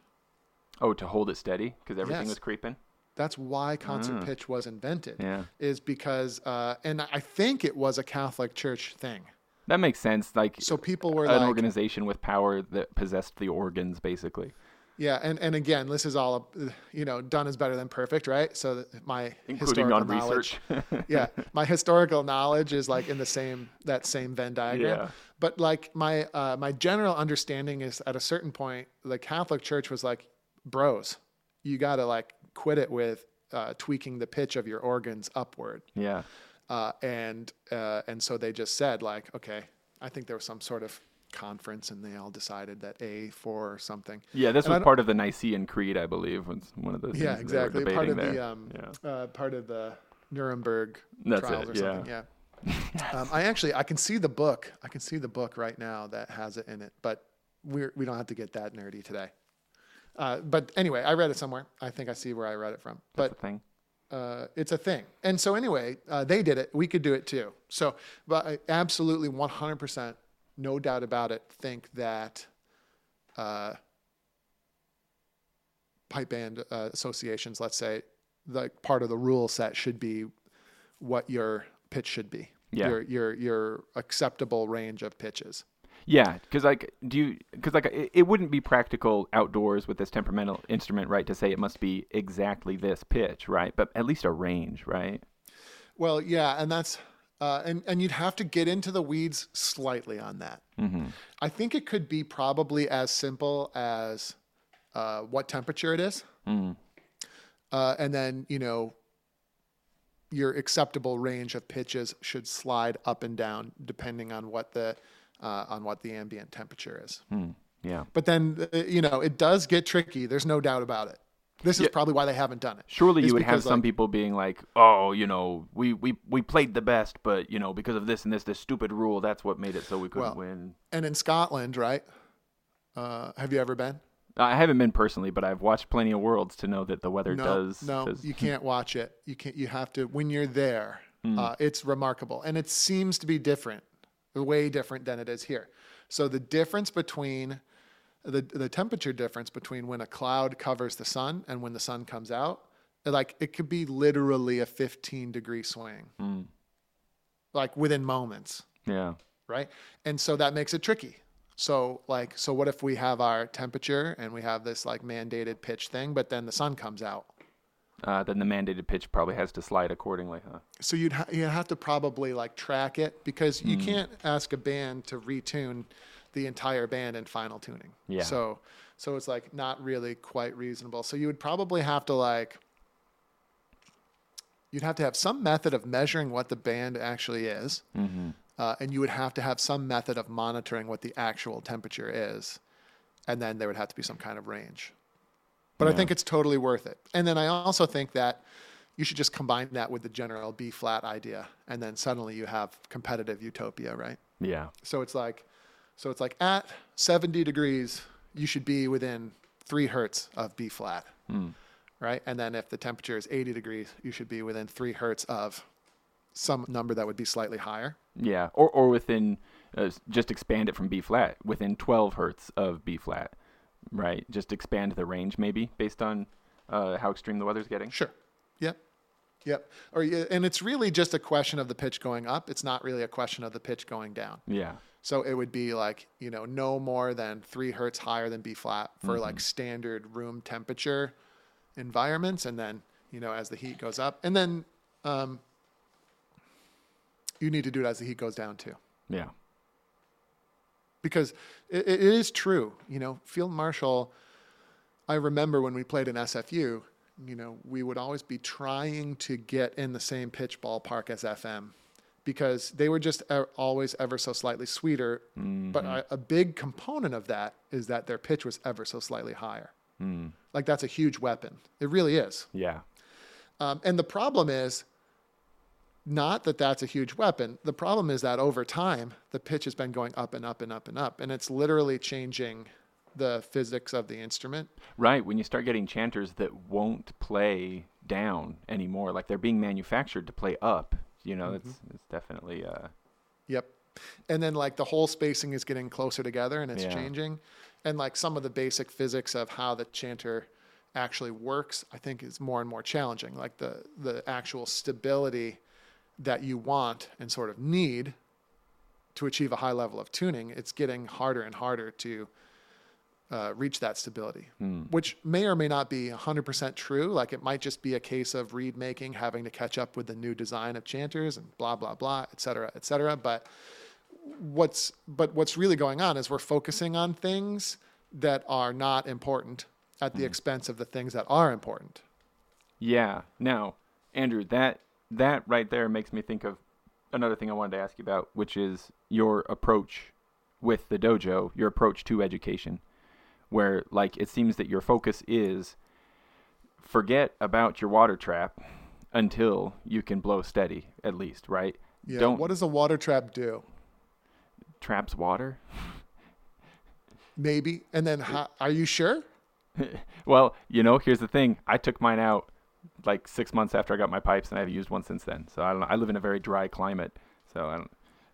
oh, to hold it steady because everything Yes. was creeping. That's why concert pitch was invented. Yeah. Is because, uh, and I think it was a Catholic Church thing. That makes sense. Like So people were an like, organization with power that possessed the organs, basically, yeah, and, and again, this is all, you know, done is better than perfect, right? So my including historical on research. yeah, my historical knowledge is like in the same that same Venn diagram. Yeah. But like my uh, my general understanding is at a certain point, the Catholic Church was like, bros, you got to like quit it with uh, tweaking the pitch of your organs upward. yeah. Uh, and uh, and so they just said like, okay, I think there was some sort of conference, and they all decided that A for something. Yeah, this And was part of the Nicene Creed, I believe, was one of those. things Yeah, that they were exactly. Part of debating the um, yeah. uh, part of the Nuremberg That's trials it, or something. Yeah. um, I actually I can see the book. I can see the book right now that has it in it, but we're we don't have to get that nerdy today. Uh, but anyway, I read it somewhere. I think I see where I read it from. That's But the thing. Uh, it's a thing. And so anyway, uh, they did it. We could do it too. So, but I absolutely 100%, no doubt about it, think that uh, pipe band uh, associations, let's say, like part of the rule set should be what your pitch should be. Yeah. your your your acceptable range of pitches. Yeah, because like, do you? Because like, it, it wouldn't be practical outdoors with this temperamental instrument, right? To say it must be exactly this pitch, right? But at least a range, right? Well, yeah, and that's uh, and and you'd have to get into the weeds slightly on that. Mm-hmm. I think it could be probably as simple as uh, what temperature it is, Mm. uh, and then you know your acceptable range of pitches should slide up and down depending on what the uh, on what the ambient temperature is. Mm. Yeah. But then uh, you know it does get tricky. There's no doubt about it. This is Yeah. probably why they haven't done it. Surely It's you would have some like- people being like, "Oh, you know, we, we we played the best, but you know, because of this and this this stupid rule, that's what made it so we couldn't Well, win." And in Scotland, right? Uh, have you ever been? I haven't been personally, but I've watched plenty of worlds to know that the weather no, does. no, does- you can't watch it. You can't. You have to when you're there. Uh, it's remarkable, and it seems to be different, way different than it is here. So the difference between the the temperature difference between when a cloud covers the sun and when the sun comes out, like it could be literally a 15 degree swing, Mm. like within moments Yeah. right? And so that makes it tricky. So like, so what if we have our temperature and we have this like mandated pitch thing, but then the sun comes out? Uh, then the mandated pitch probably has to slide accordingly, huh? So you'd ha- you have to probably like track it because you can't ask a band to retune the entire band in final tuning. Yeah. So so it's like not really quite reasonable. So you would probably have to like you'd have to have some method of measuring what the band actually is. Mm-hmm. uh, and you would have to have some method of monitoring what the actual temperature is, and then there would have to be some kind of range. But I think it's totally worth it. And then I also think that you should just combine that with the general B flat idea, and then suddenly you have competitive utopia, right? Yeah. So it's like, so it's like at 70 degrees, you should be within three hertz of B flat, Mm. right? And then if the temperature is 80 degrees, you should be within three hertz of some number that would be slightly higher. Yeah. Or or within uh, just expand it from B flat within 12 hertz of B flat, right? Just expand the range maybe based on uh, how extreme the weather's getting. Sure. Yep. Yep. Or and it's really just a question of the pitch going up. It's not really a question of the pitch going down. Yeah. So it would be like you know no more than three hertz higher than B flat for like standard room temperature environments, and then you know as the heat goes up, and then um, you need to do it as the heat goes down too Yeah. Because it, it is true. You know, Field Marshal. I remember when we played in SFU. You know, we would always be trying to get in the same pitch ballpark as FM because they were just always ever so slightly sweeter. But a, a big component of that is that their pitch was ever so slightly higher. Mm. Like that's a huge weapon. It really is. Yeah. Um, and the problem is not that that's a huge weapon. The problem is that over time, the pitch has been going up and up and up and up, and it's literally changing the physics of the instrument. Right. When you start getting chanters that won't play down anymore, like they're being manufactured to play up, you know, it's it's definitely uh Yep. And then like the whole spacing is getting closer together and it's Yeah. changing. And like some of the basic physics of how the chanter actually works, I think is more and more challenging. Like the the actual stability that you want and sort of need to achieve a high level of tuning, it's getting harder and harder to uh, reach that stability, which may or may not be 100% true. Like it might just be a case of reed making, having to catch up with the new design of chanters and blah, blah, blah, et cetera, et cetera. But what's, but what's really going on is we're focusing on things that are not important at the expense of the things that are important. Yeah. Now, Andrew, that that right there makes me think of another thing I wanted to ask you about, which is your approach with the dojo, your approach to education, where like it seems that your focus is forget about your water trap until you can blow steady, at least, right? Yeah. Don't What does a water trap do? traps water. Maybe. And then, how, are you sure? Well, you know, here's the thing. I took mine out like six months after I got my pipes, and I haven't used one since then. So I don't. know. I live in a very dry climate, so I don't.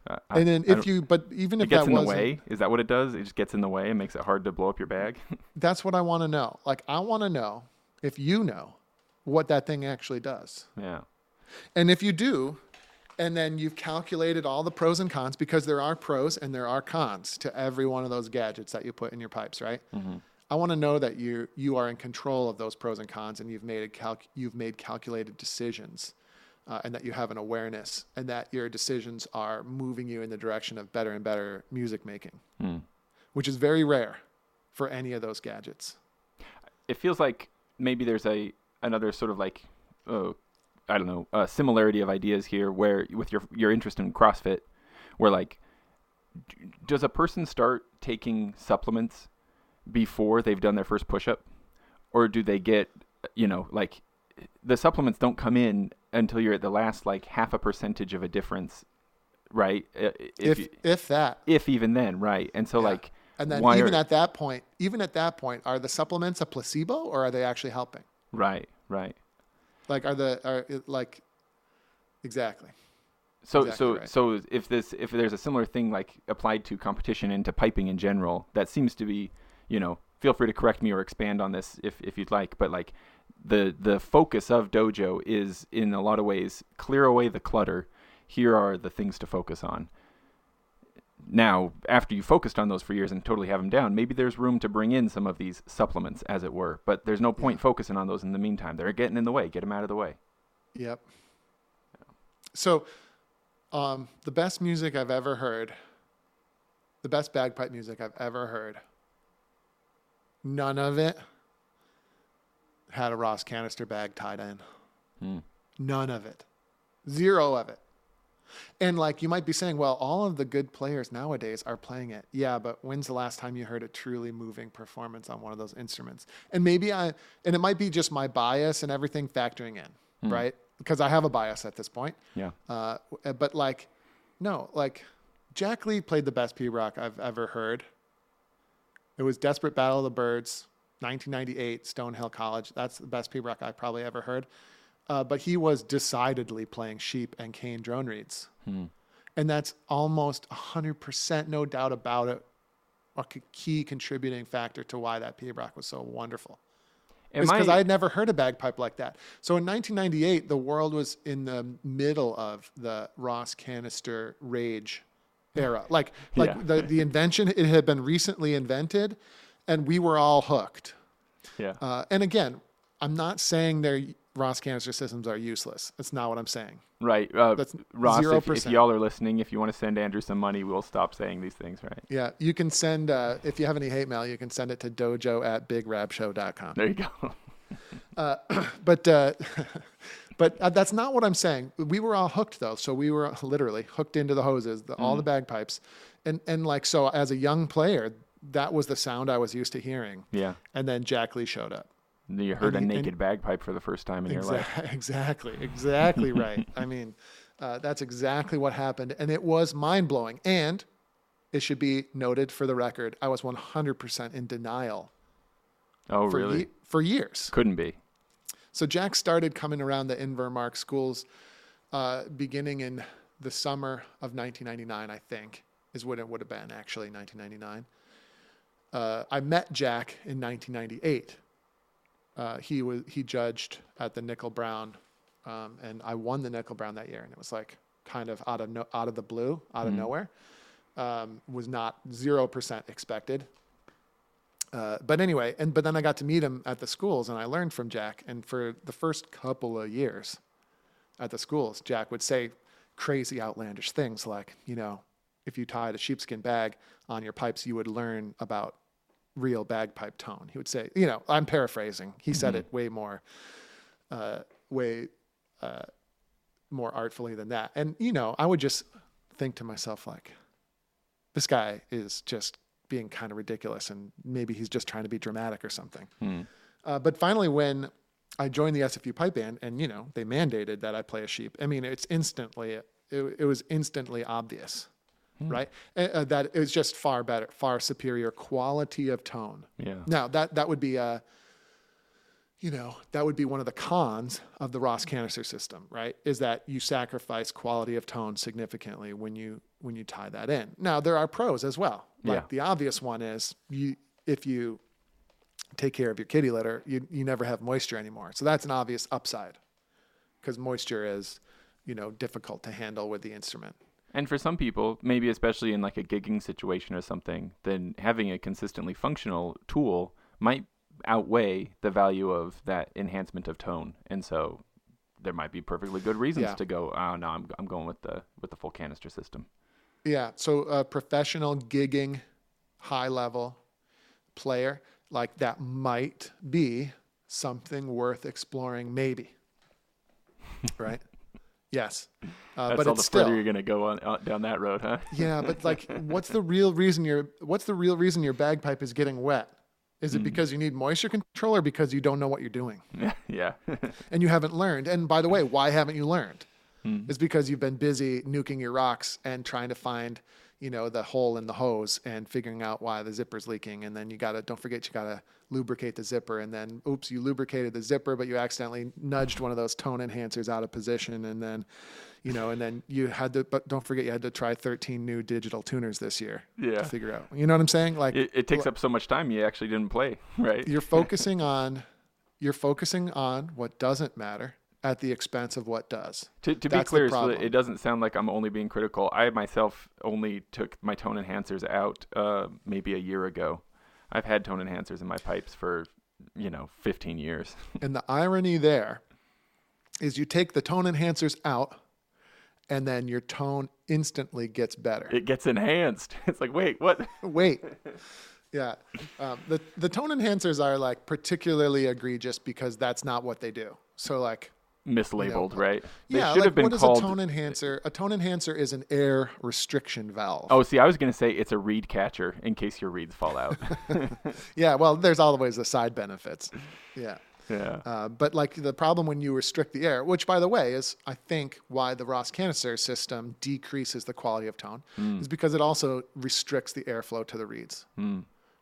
Uh, And then if you, but even it if gets that in the way, is that what it does? It just gets in the way and makes it hard to blow up your bag. that's what I want to know. Like, I want to know if you know what that thing actually does. yeah. And if you do, and then you've calculated all the pros and cons because there are pros and there are cons to every one of those gadgets that you put in your pipes, right? I want to know that you you are in control of those pros and cons, and you've made a calc- you've made calculated decisions, uh, and that you have an awareness, and that your decisions are moving you in the direction of better and better music making, which is very rare for any of those gadgets. it feels like maybe there's a another sort of like uh, I don't know a similarity of ideas here where with your your interest in CrossFit, where like d- does a person start taking supplements before they've done their first push up, or do they get you know like the supplements don't come in until you're at the last like half a percentage of a difference, right? If you- if that, if even then, right? And so Yeah. like and then even are- at that point, even at that point, are the supplements a placebo or are they actually helping? right, right. Like, are the are it- like exactly? So Exactly so right. so if this if there's a similar thing like applied to competition and to piping in general, that seems to be, you know, feel free to correct me or expand on this if if you'd like, but like the the focus of dojo is in a lot of ways clear away the clutter. Here are the things to focus on. Now, after you focused on those for years and totally have them down, maybe there's room to bring in some of these supplements, as it were. But there's no point focusing on those in the meantime. They're getting in the way. Get them out of the way. Yep. So, um, the best music I've ever heard, the best bagpipe music I've ever heard, none of it had a Ross canister bag tied in. Hmm. None of it. Zero of it. And like you might be saying, well, all of the good players nowadays are playing it. Yeah, but when's the last time you heard a truly moving performance on one of those instruments? And maybe I, and it might be just my bias and everything factoring in, right? Because I have a bias at this point. Yeah. Uh, but like, no, like Jack Lee played the best pibroch I've ever heard. It was Desperate Battle of the Birds, 1998, Stonehill College. That's the best pibroch I probably ever heard. Uh, but he was decidedly playing sheep and cane drone reeds. And that's almost 100%, no doubt about it, a key contributing factor to why that pibroch was so wonderful Am because I had never heard a bagpipe like that. So in 1998, the world was in the middle of the Ross canister rage era. Like, like Yeah. the, the invention, it had been recently invented, and we were all hooked. yeah. Uh, and again, I'm not saying their Ross canister systems are useless. That's not what I'm saying. Right. Uh, That's Ross, if, if y'all are listening, if you want to send Andrew some money, we'll stop saying these things, right? Yeah, you can send, uh, if you have any hate mail, you can send it to dojo at bigrabshow.com. There you go. but uh, but uh, that's not what I'm saying. We were all hooked though, so we were literally hooked into the hoses, the, all the bagpipes, and and like so as a young player, that was the sound I was used to hearing. yeah. And then Jack Lee showed up. You heard a And and- naked bagpipe for the first time in your life. Exactly, exactly right. I mean, uh, that's exactly what happened, and it was mind blowing. And it should be noted for the record, I was 100% in denial Oh, for really? ye- for years. Couldn't be. So Jack started coming around the Invermark schools uh, beginning in the summer of 1999, I think, is what it would have been actually, 1999. Uh, I met Jack in 1998. Uh, he was he judged at the Nicol-Brown, um, and I won the Nicol-Brown that year, and it was like kind of out of no, out of the blue, out of nowhere. Um, was not zero percent expected. Uh, but anyway, and but then I got to meet him at the schools, and I learned from Jack. And for the first couple of years at the schools, Jack would say crazy, outlandish things like, you know, if you tied a sheepskin bag on your pipes, you would learn about real bagpipe tone. He would say, you know, I'm paraphrasing. He said it way more, uh, way uh, more artfully than that. And you know, I would just think to myself like, this guy is just being kind of ridiculous and maybe he's just trying to be dramatic or something. Uh, but finally, when I joined the SFU pipe band and, you know, they mandated that I play a sheep, I mean, it's instantly, it, it was instantly obvious, right? Uh, uh, that it was just far better, far superior quality of tone. Yeah. Now, that, that would be a, you know, that would be one of the cons of the Ross canister system, right? Is that you sacrifice quality of tone significantly when you when you tie that in. Now there are pros as well. Like Yeah. the obvious one is you if you take care of your kitty litter, you you never have moisture anymore. So that's an obvious upside. Because moisture is, you know difficult to handle with the instrument. And for some people, maybe especially in like a gigging situation or something, then having a consistently functional tool might outweigh the value of that enhancement of tone. And so there might be perfectly good reasons Yeah. to go, oh no, I'm I'm going with the with the full canister system. Yeah. So a professional gigging, high level player like that might be something worth exploring, maybe. right. Yes. Uh, That's but all it's the still. further you're gonna go on uh, down that road, huh? yeah, but like, what's the real reason your what's the real reason your bagpipe is getting wet? Is it hmm. because you need moisture control or because you don't know what you're doing yeah. and you haven't learned? And by the way, why haven't you learned? Hmm. It's because you've been busy nuking your rocks and trying to find, you know, the hole in the hose and figuring out why the zipper's leaking. And then you gotta don't forget you gotta lubricate the zipper. And then oops, you lubricated the zipper, but you accidentally nudged one of those tone enhancers out of position. And then, you know, and then you had to, but don't forget you had to try 13 new digital tuners this year Yeah. to figure out. You know what I'm saying? Like It, it takes up so much time you actually didn't play, right? you're focusing on you're focusing on what doesn't matter at the expense of what does. To, to be clear, so it doesn't sound like I'm only being critical. I myself only took my tone enhancers out uh, maybe a year ago. I've had tone enhancers in my pipes for, you know, 15 years. And the irony there is you take the tone enhancers out and then your tone instantly gets better. It gets enhanced. It's like, wait, what? Wait. Yeah. Um, the, the tone enhancers are like particularly egregious because that's not what they do. So like Mislabeled, right? They yeah, should like have been what is called. a tone enhancer? A tone enhancer is an air restriction valve. Oh, see, I was going to say it's a reed catcher in case your reeds fall out. Yeah, well, there's always the side benefits. Yeah. Yeah. Uh, but like the problem when you restrict the air, which by the way is I think why the Ross canister system decreases the quality of tone, is because it also restricts the airflow to the reeds.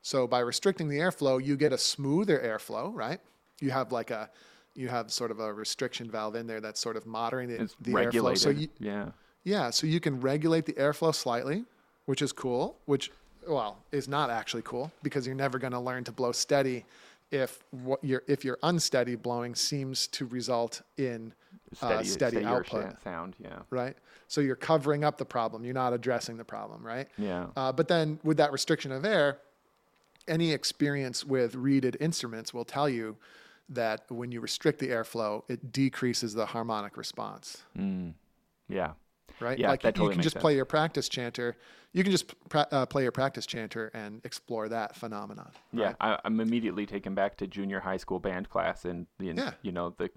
So by restricting the airflow, you get a smoother airflow, right? You have like a you have sort of a restriction valve in there that's sort of moderating the, the airflow. So you, yeah. yeah, so you can regulate the airflow slightly, which is cool, which well, is not actually cool because you're never going to learn to blow steady if what you're if you're unsteady blowing seems to result in Steady, uh, steady output, sound. Yeah. right? So you're covering up the problem, you're not addressing the problem, right? Yeah. Uh, but then with that restriction of air, any experience with reeded instruments will tell you that when you restrict the airflow, it decreases the harmonic response Yeah. Right? Yeah, like that you totally can just sense. play your practice chanter. You can just pra- uh, play your practice chanter and explore that phenomenon. Yeah, right? I, I'm immediately taken back to junior high school band class and the, Yeah. you know, the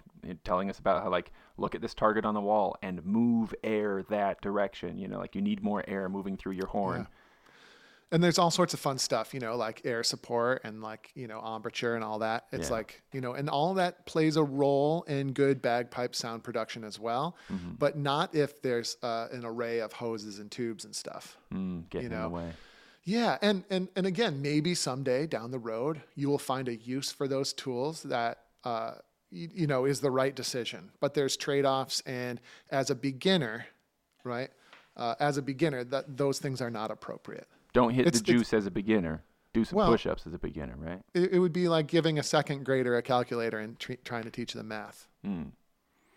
telling us about how like look at this target on the wall and move air that direction. You know, like you need more air moving through your horn. And there's all sorts of fun stuff, you know, like air support and like you know embouchure and all that. It's Yeah. like you know, and all that plays a role in good bagpipe sound production as well, Mm-hmm. but not if there's uh, an array of hoses and tubes and stuff. Mm, getting in know, the way. Yeah, and and and again, maybe someday down the road you will find a use for those tools that uh, you, you know is the right decision. But there's trade-offs, and as a beginner, right? Uh, as a beginner, that those things are not appropriate. Don't hit the juice as a beginner. Do some Well- push-ups as a beginner, right? It, it would be like giving a second grader a calculator and tre- trying to teach them math. Mm.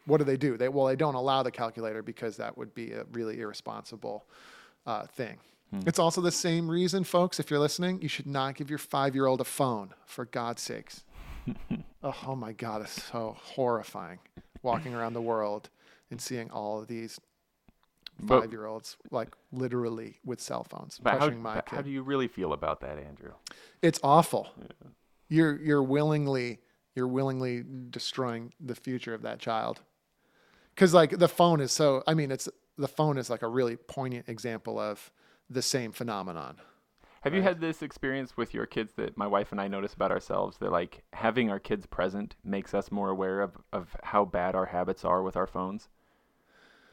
What do they do? They well, they don't allow the calculator because that would be a really irresponsible uh, thing. It's also the same reason, folks. If you're listening, you should not give your five-year-old a phone. For God's sakes. oh, oh my God, it's so horrifying. Walking around the world and seeing all of these But- five-year-olds, like literally with cell phones, But how, my kid. how do you really feel about that, Andrew? It's awful. You're you're willingly you're willingly destroying the future of that child. Cuz like the phone is so I mean it's the phone is like a really poignant example of the same phenomenon. Have you had this experience with your kids that my wife and I notice about ourselves that like having our kids present makes us more aware of, of how bad our habits are with our phones?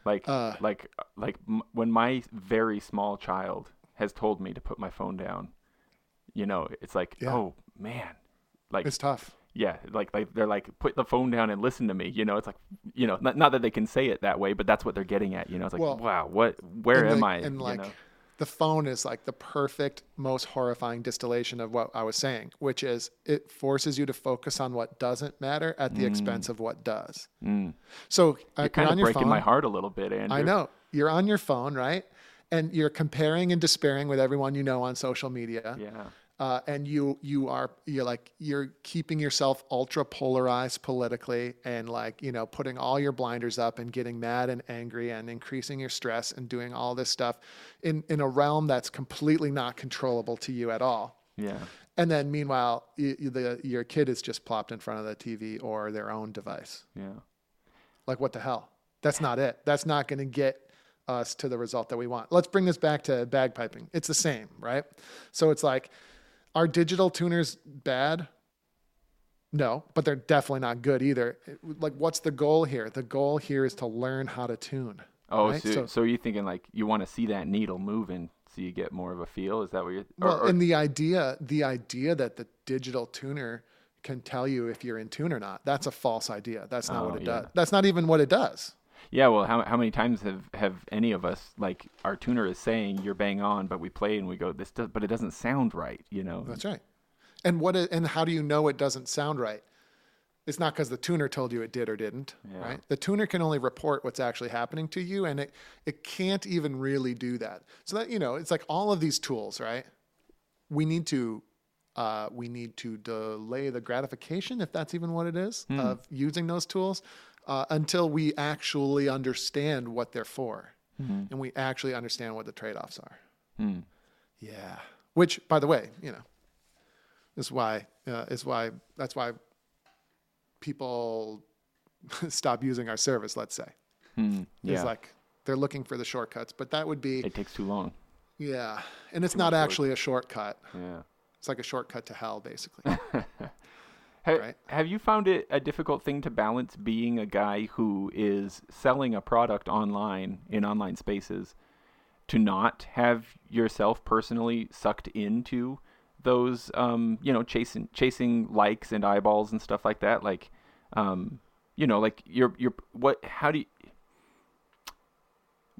Like Uh. like like m- when my very small child has told me to put my phone down, you know, it's like, Yeah. "Oh, man." Like It's tough. yeah, like like they're like put the phone down and listen to me, you know, it's like you know, not, not that they can say it that way, but that's what they're getting at, you know. It's like, Well, "Wow, what where am I?" And you like know? The phone is like the perfect, most horrifying distillation of what I was saying, which is it forces you to focus on what doesn't matter at the expense of what does. So uh, You're kind on of breaking phone. my heart a little bit, Andrew. I know you're on your phone, right? And you're comparing and despairing with everyone you know on social media. Yeah. Uh, and you you are you're like you're keeping yourself ultra polarized politically and like you know putting all your blinders up and getting mad and angry and increasing your stress and doing all this stuff in in a realm that's completely not controllable to you at all. Yeah. And then meanwhile, y y- the, your kid is just plopped in front of the TV or their own device. Yeah. Like, what the hell? That's not it. That's not going to get us to the result that we want. Let's bring this back to bagpiping. It's the same, right? So it's like, are digital tuners bad? No, but they're definitely not good either. Like, what's the goal here? The goal here is to learn how to tune. Oh, right? so, so you're thinking like you want to see that needle moving so you get more of a feel? Is that what you're? or- Well, and the idea, the idea that the digital tuner can tell you if you're in tune or not, that's a false idea. That's not Oh, what it yeah. does. That's not even what it does. Yeah. Well, how how many times have have any of us like our tuner is saying you're bang on, but we play and we go this, does, but it doesn't sound right. You know. That's right. And what? And how do you know it doesn't sound right? It's not because the tuner told you it did or didn't, Yeah. right? The tuner can only report what's actually happening to you, and it it can't even really do that. So that you know, it's like all of these tools, right? We need to uh, we need to delay the gratification, if that's even what it is, of using those tools uh, until we actually understand what they're for, and we actually understand what the trade offs are. Hmm. Yeah. Which, by the way, you know, is why uh, is why that's why people stop using our service. Let's say is Yeah. like they're looking for the shortcuts, but that would be it takes too long. yeah, and it's not much work. actually a shortcut. Yeah. It's like a shortcut to hell, basically. Ha- Right. Have you found it a difficult thing to balance being a guy who is selling a product online in online spaces to not have yourself personally sucked into those um, you know chasing chasing likes and eyeballs and stuff like that like um, you know like you're you're what how do you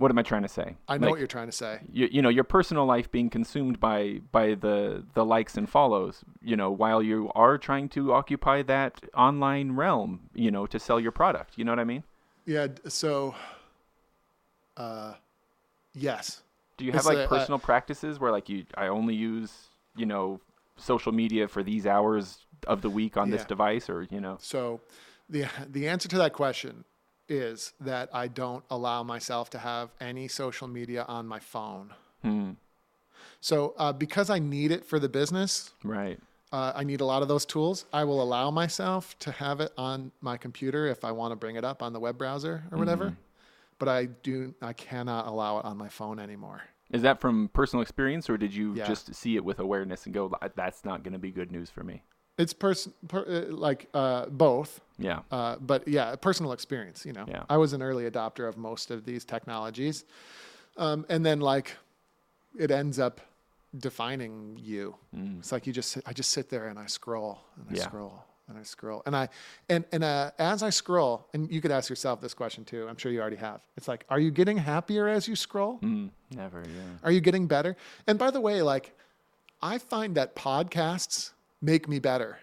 what am I trying to say? I know Like, what you're trying to say. you, you know your personal life being consumed by by the the likes and follows you know while you are trying to occupy that online realm you know to sell your product you know what i mean Yeah. So, uh, yes. do you have It's like a- uh, personal practices where like you i only use you know social media for these hours of the week on this device or you know So, the the answer to that question is that I don't allow myself to have any social media on my phone. hmm, So, uh, because I need it for the business, right uh, I need a lot of those tools. I will allow myself to have it on my computer if I want to bring it up on the web browser or whatever. Mm-hmm. But I do, I cannot allow it on my phone anymore. is that from personal experience or did you Yeah. just see it with awareness and go that's not going to be good news for me It's person per, uh, like uh, both, yeah uh, but yeah, personal experience. You know, Yeah. I was an early adopter of most of these technologies, um, and then like it ends up defining you. It's like you just I just sit there and I scroll and I Mm. Yeah. scroll and I scroll and I and and uh, as I scroll, and you could ask yourself this question too. I'm sure you already have. It's like, are you getting happier as you scroll? mm, never yeah Are you getting better? And by the way, like I find that podcasts make me better.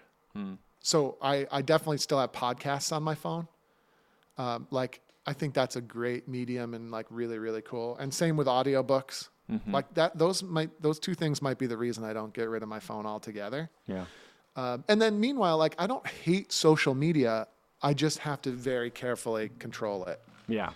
So I, I definitely still have podcasts on my phone. Um, like I think that's a great medium and like really, really cool. And same with audiobooks. Like that those might those two things might be the reason I don't get rid of my phone altogether. yeah Um, and then meanwhile, like I don't hate social media. I just have to very carefully control it yeah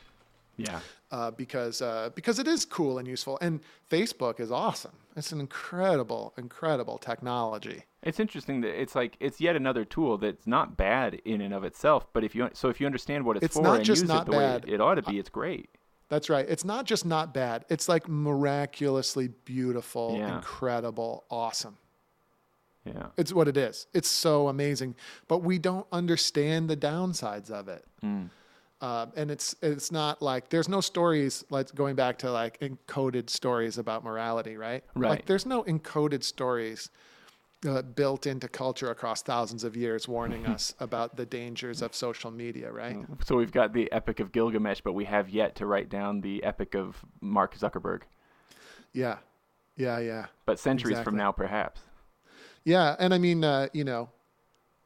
yeah uh, because uh, because it is cool and useful. And Facebook is awesome. It's an incredible, incredible technology. It's interesting that it's like it's yet another tool that's not bad in and of itself, but if you so if you understand what it's, It's for not and just use not it the way bad. it, it ought to be, it's great. That's right. It's not just not bad. It's like miraculously beautiful, Yeah. incredible, awesome. Yeah. It's what it is. It's so amazing, but we don't understand the downsides of it. Mm. Uh, and it's it's not like there's no stories like going back to like encoded stories about morality, right? Right. Like there's no encoded stories uh, built into culture across thousands of years, warning us about the dangers of social media, right? So we've got the Epic of Gilgamesh, but we have yet to write down the Epic of Mark Zuckerberg. Yeah. Yeah, yeah. But centuries Exactly. from now, perhaps. Yeah, and I mean, uh, you know,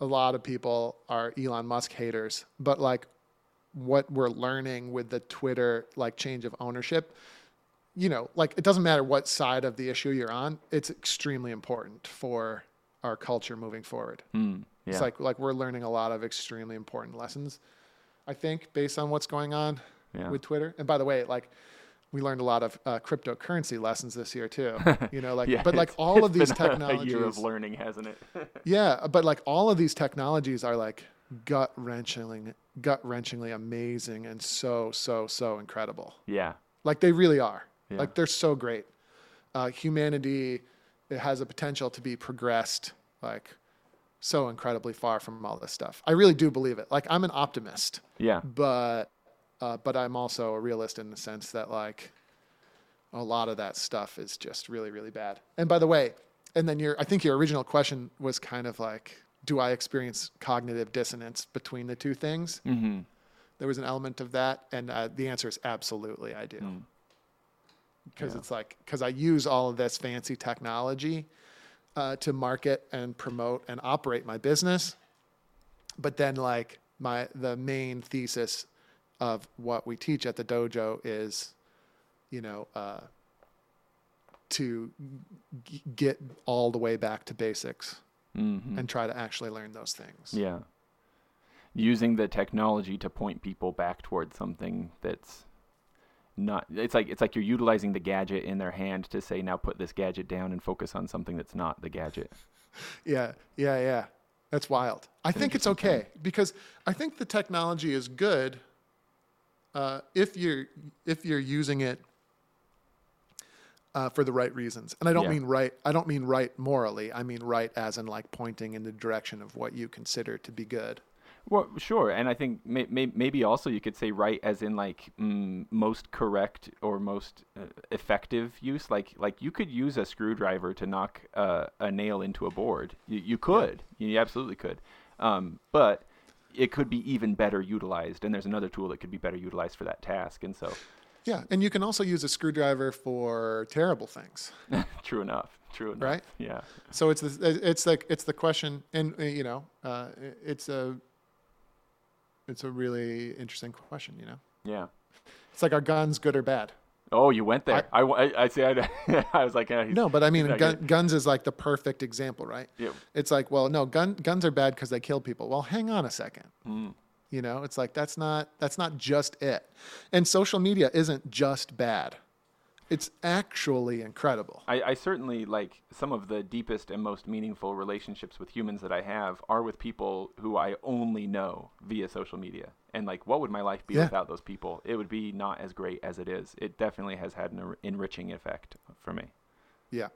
a lot of people are Elon Musk haters, but like what we're learning with the Twitter like change of ownership, you know, like it doesn't matter what side of the issue you're on, it's extremely important for our culture moving forward. Mm, yeah. It's like like we're learning a lot of extremely important lessons, I think, based on what's going on yeah. with Twitter. And by the way, like we learned a lot of uh, cryptocurrency lessons this year too. You know, like yeah, but like all of these technologies, A year of learning, hasn't it? yeah, but like all of these technologies are like gut wrenchingly, gut wrenchingly amazing and so so so incredible. yeah. Like they really are. Yeah. Like they're so great. Uh, humanity it has a potential to be progressed like so incredibly far from all this stuff. I really do believe it. Like I'm an optimist, Yeah. but uh, but I'm also a realist in the sense that like a lot of that stuff is just really really bad. And by the way, and then your I think your original question was kind of like do I experience cognitive dissonance between the two things? Mm-hmm. There was an element of that, and uh, the answer is absolutely I do. Mm. Because Yeah. it's like because I use all of this fancy technology uh, to market and promote and operate my business, but then like my the main thesis of what we teach at the dojo is, you know, uh, to g- get all the way back to basics Mm-hmm. and try to actually learn those things. Yeah. Using the technology to point people back towards something that's not it's like it's like you're utilizing the gadget in their hand to say now put this gadget down and focus on something that's not the gadget. Yeah, yeah, yeah. That's wild. I think it's okay because I think the technology is good uh, if you're if you're using it uh, for the right reasons. And I don't Yeah. mean right. I don't mean right morally. I mean right as in like pointing in the direction of what you consider to be good. Well, sure, and I think may, may, maybe also you could say right as in like mm, most correct or most uh, effective use. Like like you could use a screwdriver to knock uh, a nail into a board. You, you could, you absolutely could, um, but it could be even better utilized. And there's another tool that could be better utilized for that task. And so, Yeah, and you can also use a screwdriver for terrible things. true enough, true enough. Right? Yeah. So it's the, it's like it's the question, and uh, you know, uh, it's a it's a really interesting question. You know, Yeah. it's like are guns good or bad? Oh, you went there. I, I, I, see. I, I was like, he's, No, but I mean, gun, guns is like the perfect example, right? Yeah. It's like, well, no, gun, guns are bad because they kill people. Well, hang on a second. Mm. You know, it's like that's not that's not just it. And social media isn't just bad. It's actually incredible. I, I certainly like some of the deepest and most meaningful relationships with humans that I have are with people who I only know via social media. And like, what would my life be Yeah. without those people? It would be not as great as it is. It definitely has had an enriching effect for me. Yeah.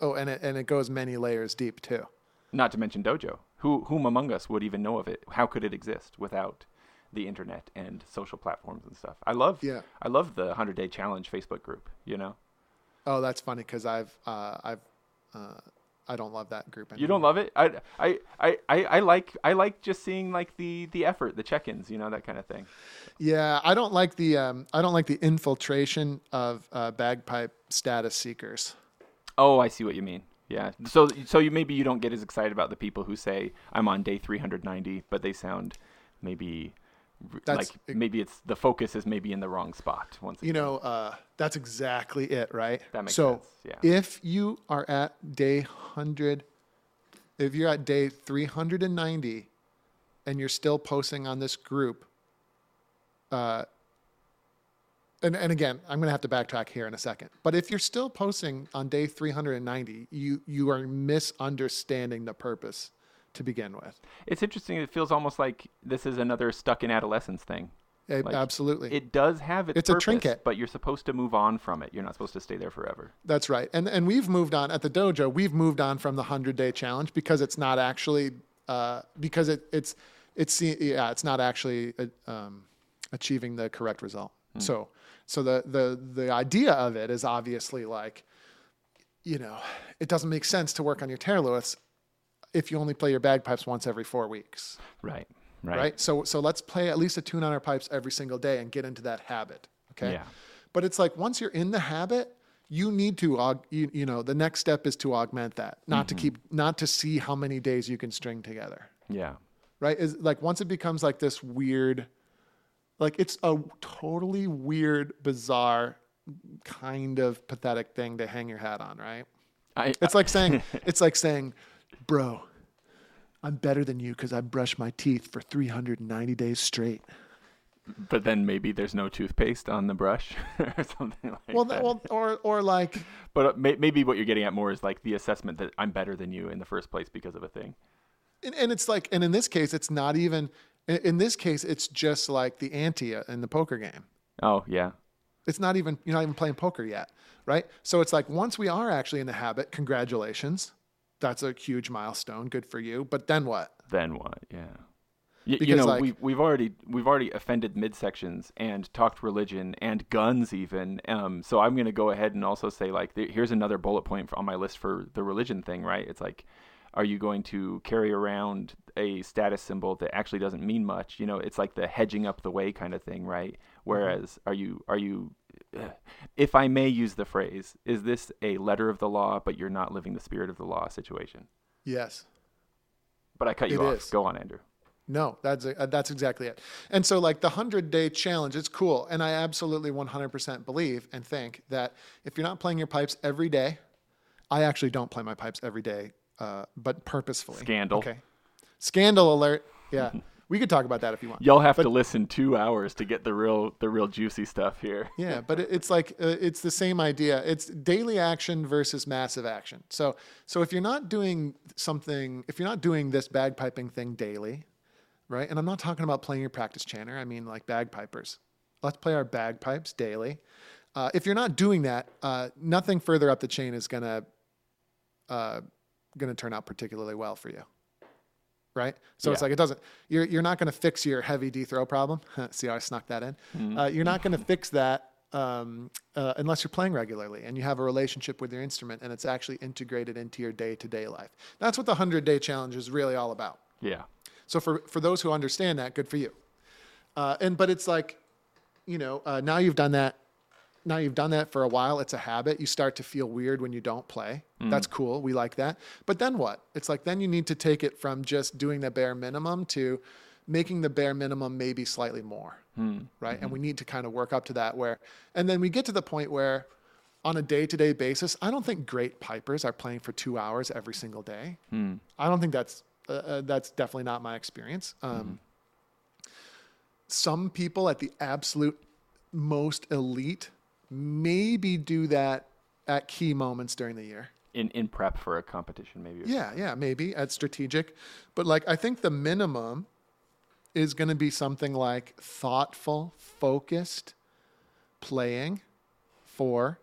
Oh, and it and it goes many layers deep too. Not to mention Dojo. Who, whom among us would even know of it? How could it exist without the internet and social platforms and stuff? I love, Yeah. I love the Hundred Day Challenge Facebook group. You know, Oh, that's funny because I've uh, I've uh, I don't love that group anymore. You don't love it? I, I, I, I, I like I like just seeing like the the effort, the check-ins, you know, that kind of thing. Yeah, I don't like the um, I don't like the infiltration of uh, bagpipe status seekers. Oh, I see what you mean. Yeah. So so you maybe you don't get as excited about the people who say I'm on day 390, but they sound maybe That's- like maybe it's the focus is maybe in the wrong spot. Once You again. know, uh, that's exactly it, right? That makes so sense, yeah. if you are at day hundred, if you're at day three hundred and ninety, and you're still posting on this group, uh, and and again, I'm going to have to backtrack here in a second. But if you're still posting on day 390, you you are misunderstanding the purpose to begin with. It's interesting. It feels almost like this is another stuck in adolescence thing. A- Like, Absolutely. It does have its It's a trinket. but you're supposed to move on from it. You're not supposed to stay there forever. That's right. And and we've moved on at the dojo. We've moved on from the hundred day challenge because it's not actually uh, because it it's it's yeah it's not actually uh, um, achieving the correct result. So so the the the idea of it is obviously like you know it doesn't make sense to work on your taorluaths if you only play your bagpipes once every four weeks, Right. Right. right? So so let's play at least a tune on our pipes every single day and get into that habit. Okay. Yeah. But it's like once you're in the habit, you need to you, you know the next step is to augment that not to mm-hmm. keep not to see how many days you can string together Yeah. right is like once it becomes like this weird like it's a totally weird bizarre kind of pathetic thing to hang your hat on right I, it's like saying it's like saying bro i'm better than you because i brush my teeth for 390 days straight but then maybe there's no toothpaste on the brush or something like well, that. well or or like but uh, maybe what you're getting at more is like the assessment that I'm better than you in the first place because of a thing. and, and it's like and in this case it's not even in, in this case it's just like the ante in the poker game Oh yeah. it's not even you're not even playing poker yet right so it's like once we are actually in the habit congratulations that's a huge milestone good for you but then what Then what? Yeah. Y- you know, like- we've we've already we've already offended midsections and talked religion and guns even. Um, so I'm gonna go ahead and also say like, th- here's another bullet point on my list for the religion thing. Right? It's like, are you going to carry around a status symbol that actually doesn't mean much? You know, it's like the hedging up the way kind of thing, right? Whereas, are you are you if I may use the phrase, is this a letter of the law, but you're not living the spirit of the law situation? yes But I cut you It off. is. Go on, Andrew. No, that's uh, that's exactly it. And so, like the hundred day challenge, it's cool, and I absolutely one hundred percent believe and think that if you're not playing your pipes every day, I actually don't play my pipes every day, uh, but purposefully. Scandal. Okay. Scandal alert. Yeah, we could talk about that if you want. You'll have to listen two hours to get the real the real juicy stuff here. Yeah, but it- it's like uh, it's the same idea. It's daily action versus massive action. So so if you're not doing something, if you're not doing this bagpiping thing daily, right? And I'm not talking about playing your practice chanter. I mean like bagpipers. Let's play our bagpipes daily. Uh, if you're not doing that, uh, nothing further up the chain is gonna uh, gonna turn out particularly well for you. Right, so it's like it doesn't. You're you're not going to fix your heavy D throw problem. See how I snuck that in. Uh, you're not going to fix that um, uh, unless you're playing regularly and you have a relationship with your instrument and it's actually integrated into your day to day life. That's what the 100 day challenge is really all about. Yeah. So for, for those who understand that, good for you. Uh, and but it's like, you know, uh, now you've done that. Now you've done that for a while. It's a habit. You start to feel weird when you don't play. That's cool. We like that. But then what? It's like then you need to take it from just doing the bare minimum to making the bare minimum maybe slightly more. Right. And we need to kind of work up to that where, and then we get to the point where on a day to day basis, I don't think great pipers are playing for two hours every single day. I don't think that's uh, uh, that's definitely not my experience. Um, Some people at the absolute most elite maybe do that at key moments during the year. In in prep for a competition, maybe. Yeah, yeah, maybe at strategic, but like I think the minimum is going to be something like thoughtful, focused playing for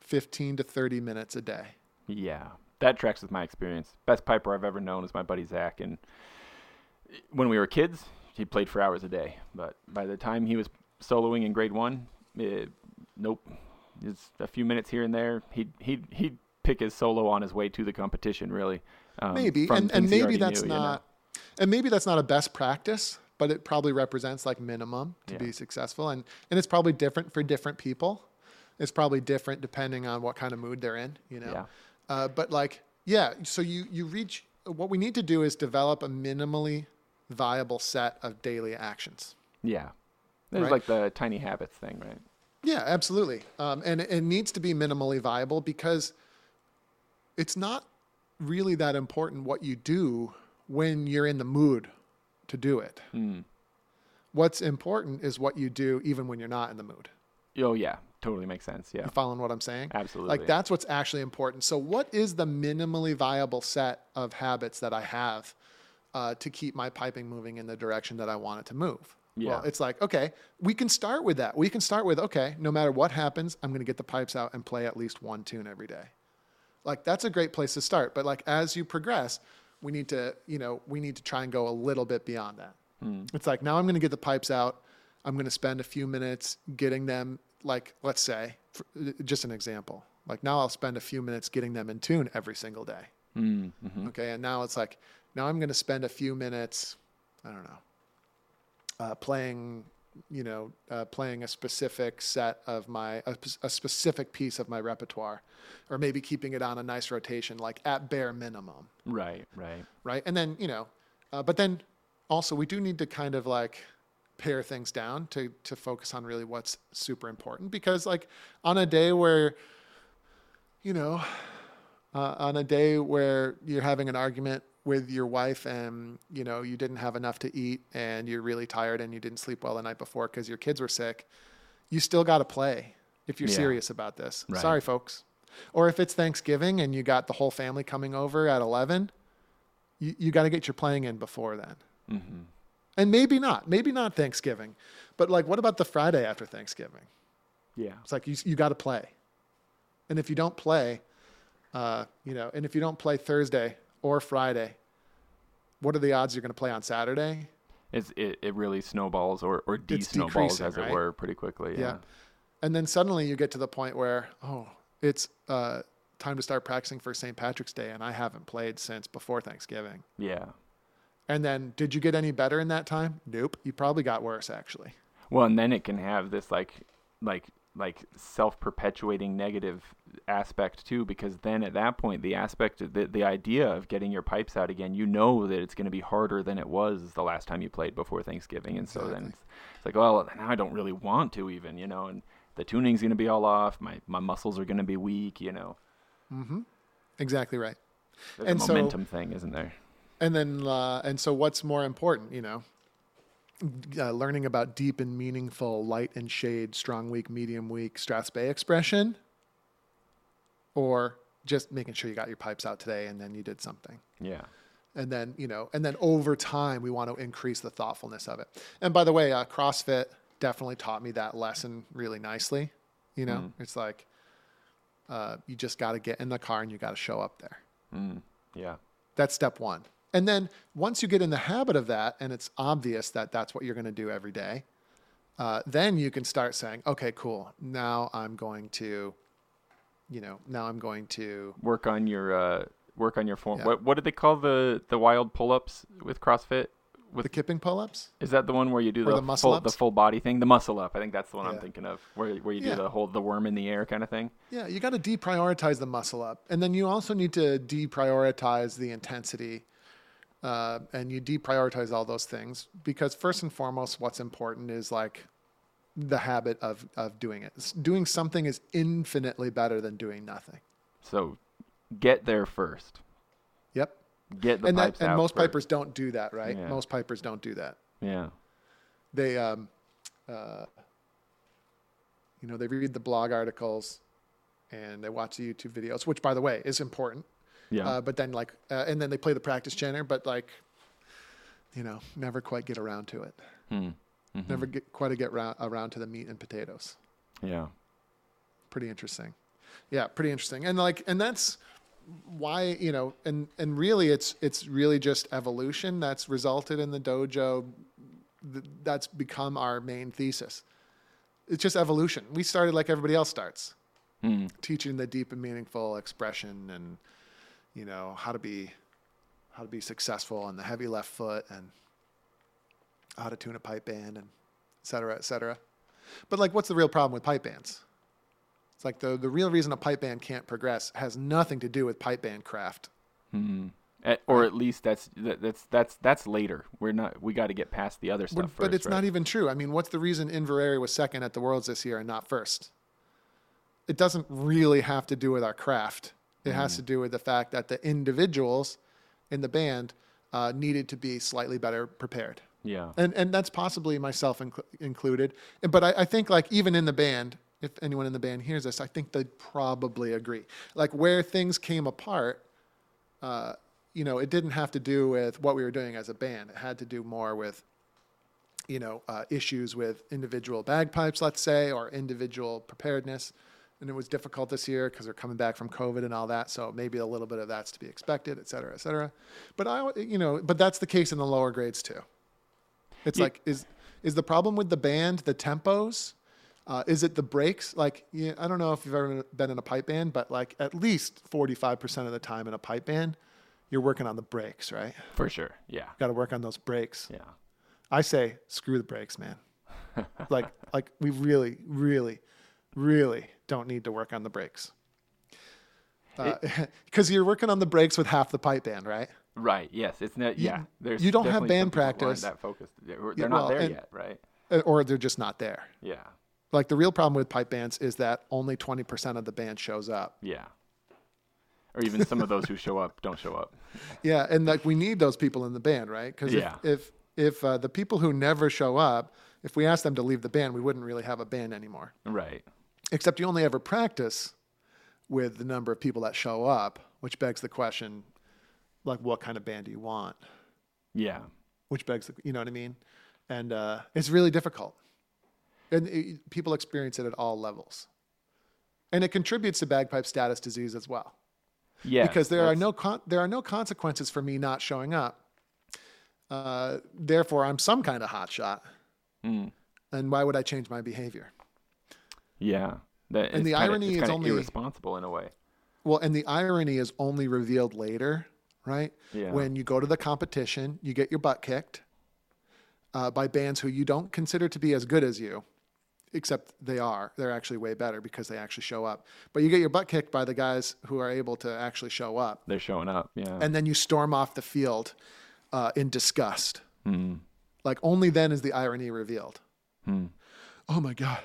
15 to 30 minutes a day. Yeah, that tracks with my experience. Best piper I've ever known is my buddy Zach, and when we were kids, he played for hours a day. But by the time he was soloing in grade one, it, nope, it's a few minutes here and there. He'd he'd he'd pick his solo on his way to the competition, really. Um, maybe and, and maybe that's knew, you know? not and maybe that's not a best practice but it probably represents like minimum to Yeah. be successful and and it's probably different for different people it's probably different depending on what kind of mood they're in you know Yeah. uh, but like yeah so you you reach what we need to do is develop a minimally viable set of daily actions Yeah, there's Right. like the tiny habits thing, right? Yeah, absolutely. Um, and it, needs to be minimally viable because it's not really that important what you do when you're in the mood to do it. Mm. What's important is what you do even when you're not in the mood. Oh yeah, totally makes sense. Yeah, You following what I'm saying? absolutely. Like that's what's actually important. So, what is the minimally viable set of habits that I have uh, to keep my piping moving in the direction that I want it to move? Yeah. Well, it's like, okay, we can start with that. We can start with, okay, no matter what happens, I'm going to get the pipes out and play at least one tune every day. Like that's a great place to start. But like as you progress, we need to, you know, we need to try and go a little bit beyond that. It's like now I'm going to get the pipes out. I'm going to spend a few minutes getting them, like, let's say, for, just an example. Like now I'll spend a few minutes getting them in tune every single day. Mm, mhm. Okay. And now it's like, now I'm going to spend a few minutes, I don't know, uh, playing you know, uh, playing a specific set of my a, a specific piece of my repertoire, or maybe keeping it on a nice rotation, like at bare minimum, Right, right. right? And then you know, uh, but then also we do need to kind of like pare things down to to focus on really what's super important because like on a day where you know uh, on a day where you're having an argument with your wife and you know you didn't have enough to eat and you're really tired and you didn't sleep well the night before because your kids were sick you still got to play if you're Yeah. serious about this Right. sorry folks or if it's thanksgiving and you got the whole family coming over at 11 you, you got to get your playing in before then hmm and maybe not maybe not thanksgiving but like what about the friday after thanksgiving Yeah. it's like you, you got to play. And if you don't play, uh, you know, and if you don't play Thursday or Friday, what are the odds you're going to play on Saturday? It's it, it really snowballs or or de snowballs as right? it were pretty quickly. Yeah. Yeah. And then suddenly you get to the point where, oh, it's uh, time to start practicing for St. Patrick's Day, and I haven't played since before Thanksgiving. Yeah. And then, did you get any better in that time? Nope. You probably got worse, actually. Well, and then it can have this like like like self-perpetuating negative aspect too because then at that point the aspect of the the idea of getting your pipes out again you know that it's going to be harder than it was the last time you played before Thanksgiving and so then it's, it's like well now I don't really want to even you know and the tuning's going to be all off my my muscles are going to be weak you know Mm-hmm. Exactly right. there's And a so- momentum thing isn't there And then, uh, and so what's more important, you know? Uh, learning about deep and meaningful light and shade, strong weak, medium weak, Strathspey expression, or just making sure you got your pipes out today and then you did something. yeah And then, you know, and then over time, we want to increase the thoughtfulness of it. And by the way, uh, CrossFit definitely taught me that lesson really nicely. You know, Mm. it's like uh, you just got to get in the car and you got to show up there. mm, yeah That's step one. And then once you get in the habit of that, and it's obvious that that's what you're going to do every day, uh, then you can start saying, okay, cool. Now I'm going to, you know, now I'm going to, work on your uh work on your form Yeah. what what do they call the the wild pull-ups with CrossFit with the kipping pull ups. Is that the one where you do Or the, the muscle full, the full body thing? The muscle up. I think that's the one I'm thinking of, where where you do Yeah. the whole the worm in the air kind of thing. Yeah, you got to deprioritize the muscle up. And then you also need to deprioritize the intensity. Uh, and you deprioritize all those things because, first and foremost, what's important is like the habit of, of doing it. Doing something is infinitely better than doing nothing. So get there first. Yep. Get the and pipes that, and out most first. pipers don't do that, right? Yeah. Most pipers don't do that. Yeah. They, um, uh, you know, they read the blog articles and they watch the YouTube videos, which, by the way, is important. Yeah. Uh, but then, like, uh, and then they play the practice chanter, but like, you know, never quite get around to it. Hmm. Mhm. Never get quite to get round, around to the meat and potatoes. Yeah. Pretty interesting. Yeah, pretty interesting. And like, and that's why you know, and and really, it's it's really just evolution that's resulted in the dojo. Th- That's become our main thesis. It's just evolution. We started like everybody else starts, Hmm. teaching the deep and meaningful expression, and you know how to be how to be successful on the heavy left foot, and how to tune a pipe band, and et cetera, et cetera. But like, what's the real problem with pipe bands? It's like the the real reason a pipe band can't progress has nothing to do with pipe band craft. Hmm. At, or at least that's that, that's that's that's later. We're not. We got to get past the other But- stuff but first. it's right? not even true. I mean, what's the reason Inveraray was second at the Worlds this year and not first? It doesn't really have to do with our craft. It has to do with the fact that the individuals in the band uh, needed to be slightly better prepared. Yeah. and and that's possibly myself incl- included. But I, I think like even in the band, if anyone in the band hears this, I think they'd probably agree. Like where things came apart, uh, you know, it didn't have to do with what we were doing as a band. It had to do more with, you know, uh, issues with individual bagpipes, let's say, or individual preparedness. And it was difficult this year because they're coming back from COVID and all that. So maybe a little bit of that's to be expected, et cetera, et cetera. But I, you know, but that's the case in the lower grades too. It's Yeah. like is is the problem with the band the tempos? Uh, is it the breaks? Like, yeah, I don't know if you've ever been in a pipe band, but like at least forty five percent of the time in a pipe band, you're working on the breaks, right? For sure. Yeah. Got to work on those breaks. Yeah. I say, screw the breaks, man. like like we really really really don't need to work on the brakes because you're working on the brakes with half the pipe band right Right. Yes. It's not. Yeah. There's. you don't have band some people who aren't practice. That focused. They're, they're not well, there and- yet. Right. Uh, or they're just not there Yeah. like the real problem with pipe bands is that only 20% of the band shows up Yeah. Or even some of those who show up don't show up. yeah and like we need those people in the band right because Yeah. if if, if uh, the people who never show up if we asked them to leave the band we wouldn't really have a band anymore Right. Except you only ever practice with the number of people that show up which begs the question like what kind of band do you want? Yeah. which begs the, you know what i mean? And uh, it's really difficult. And it, people experience it at all levels. And it contributes to bagpipe status disease as well. Yeah. because there are no con- there are no consequences for me not showing up. Uh, therefore i'm some kind of hotshot. Mm. and why would i change my behavior Yeah. That, And the kinda- irony is only- irresponsible in a way. Well, and the irony is only revealed later, right? Yeah. When you go to the competition, you get your butt kicked uh, by bands who you don't consider to be as good as you, except they are. They're actually way better because they actually show up. But you get your butt kicked by the guys who are able to actually show up. They're showing up. Yeah. And then you storm off the field uh, in disgust. Mm. Like, only then is the irony revealed. Hmm. Oh my God.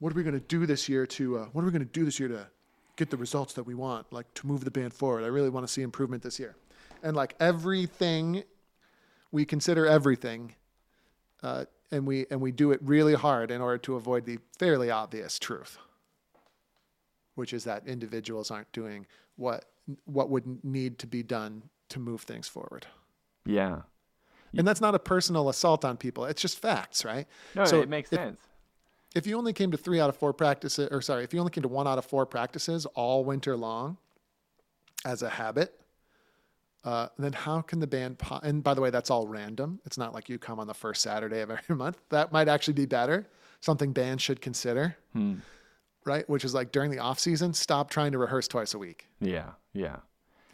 What are we going to do this year to, uh, what are we going to do this year to get the results that we want, like to move the band forward? I really want to see improvement this year. And like everything, we consider everything, uh, and we and we do it really hard in order to avoid the fairly obvious truth, which is that individuals aren't doing what what would need to be done to move things forward. Yeah. And that's not a personal assault on people. It's just facts, right? No, So it makes if- sense. If you only came to three out of four practices, or sorry, if you only came to one out of four practices all winter long as a habit, uh, then how can the band? Po- and by the way, that's all random. It's not like you come on the first Saturday of every month. That might actually be better. Something bands should consider, Hmm. right? Which is like during the off season, stop trying to rehearse twice a week. Yeah. Yeah.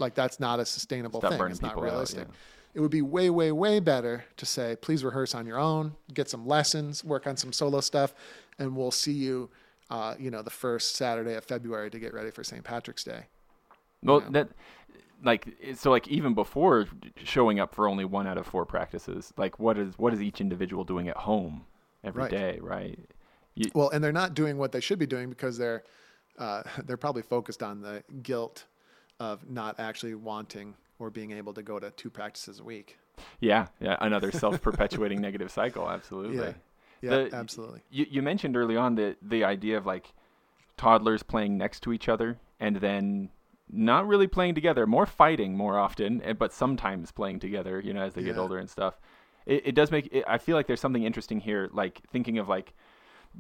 Like that's not a sustainable Stop thing. It's not people out, realistic. yeah. It would be way, way, way better to say, please rehearse on your own, get some lessons, work on some solo stuff, and we'll see you, uh, you know, the first Saturday of February to get ready for St. Patrick's Day. Well, know? that like so like even before showing up for only one out of four practices, like what is what is each individual doing at home every Right. day, right? You, Well, and they're not doing what they should be doing because they're uh, they're probably focused on the guilt of not actually wanting or being able to go to two practices a week. yeah, yeah, another self-perpetuating negative cycle. Absolutely. Yeah. Yeah, The- absolutely. You you mentioned early on the the idea of like toddlers playing next to each other and then not really playing together, more fighting more often, eh, but sometimes playing together. You know, as they get older and stuff. It, it does make. It, I feel like there's something interesting here, like thinking of like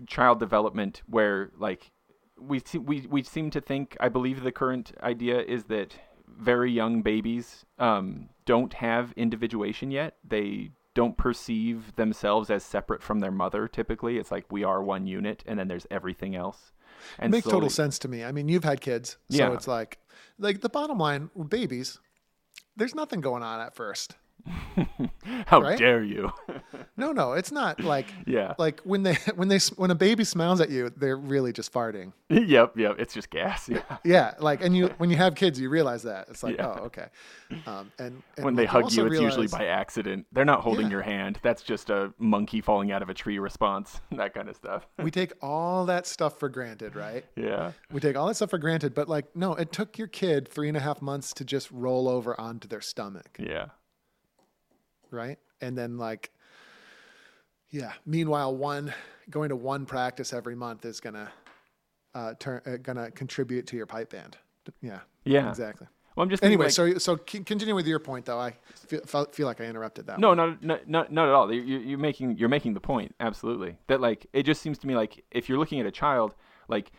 child development, where like we we we seem to think. I believe the current idea is that very young babies um, don't have individuation yet. They don't perceive themselves as separate from their mother. Typically, it's like we are one unit, and then there's everything else. And makes total sense to me. I mean, you've had kids, so Yeah. it's like, like the bottom line, with babies, there's nothing going on at first. How right? dare you? No, no, it's not like yeah. like when they when they when a baby smiles at you, they're really just farting. yep. Yep. It's just gas. Yeah. Yeah, like and you when you have kids, you realize that it's like, Yeah. oh, okay. Um, and, and when they hug you, it's usually by accident. They're not holding Yeah. your hand. That's just a monkey falling out of a tree response. that kind of stuff. we take all that stuff for granted, right? yeah. We take all that stuff for granted, but like, no, it took your kid three and a half months to just roll over onto their stomach, Yeah. Right? And then like, yeah. Meanwhile, one going to one practice every month is gonna uh, turn uh, gonna contribute to your pipe band. Yeah. Yeah. Exactly. Well, I'm just Anyway, like- so so continue with your point, though. I feel, feel like I interrupted that. No, not, not not not at all. You you- you're making you're making the point absolutely. That like it just seems to me like if you're looking at a child, like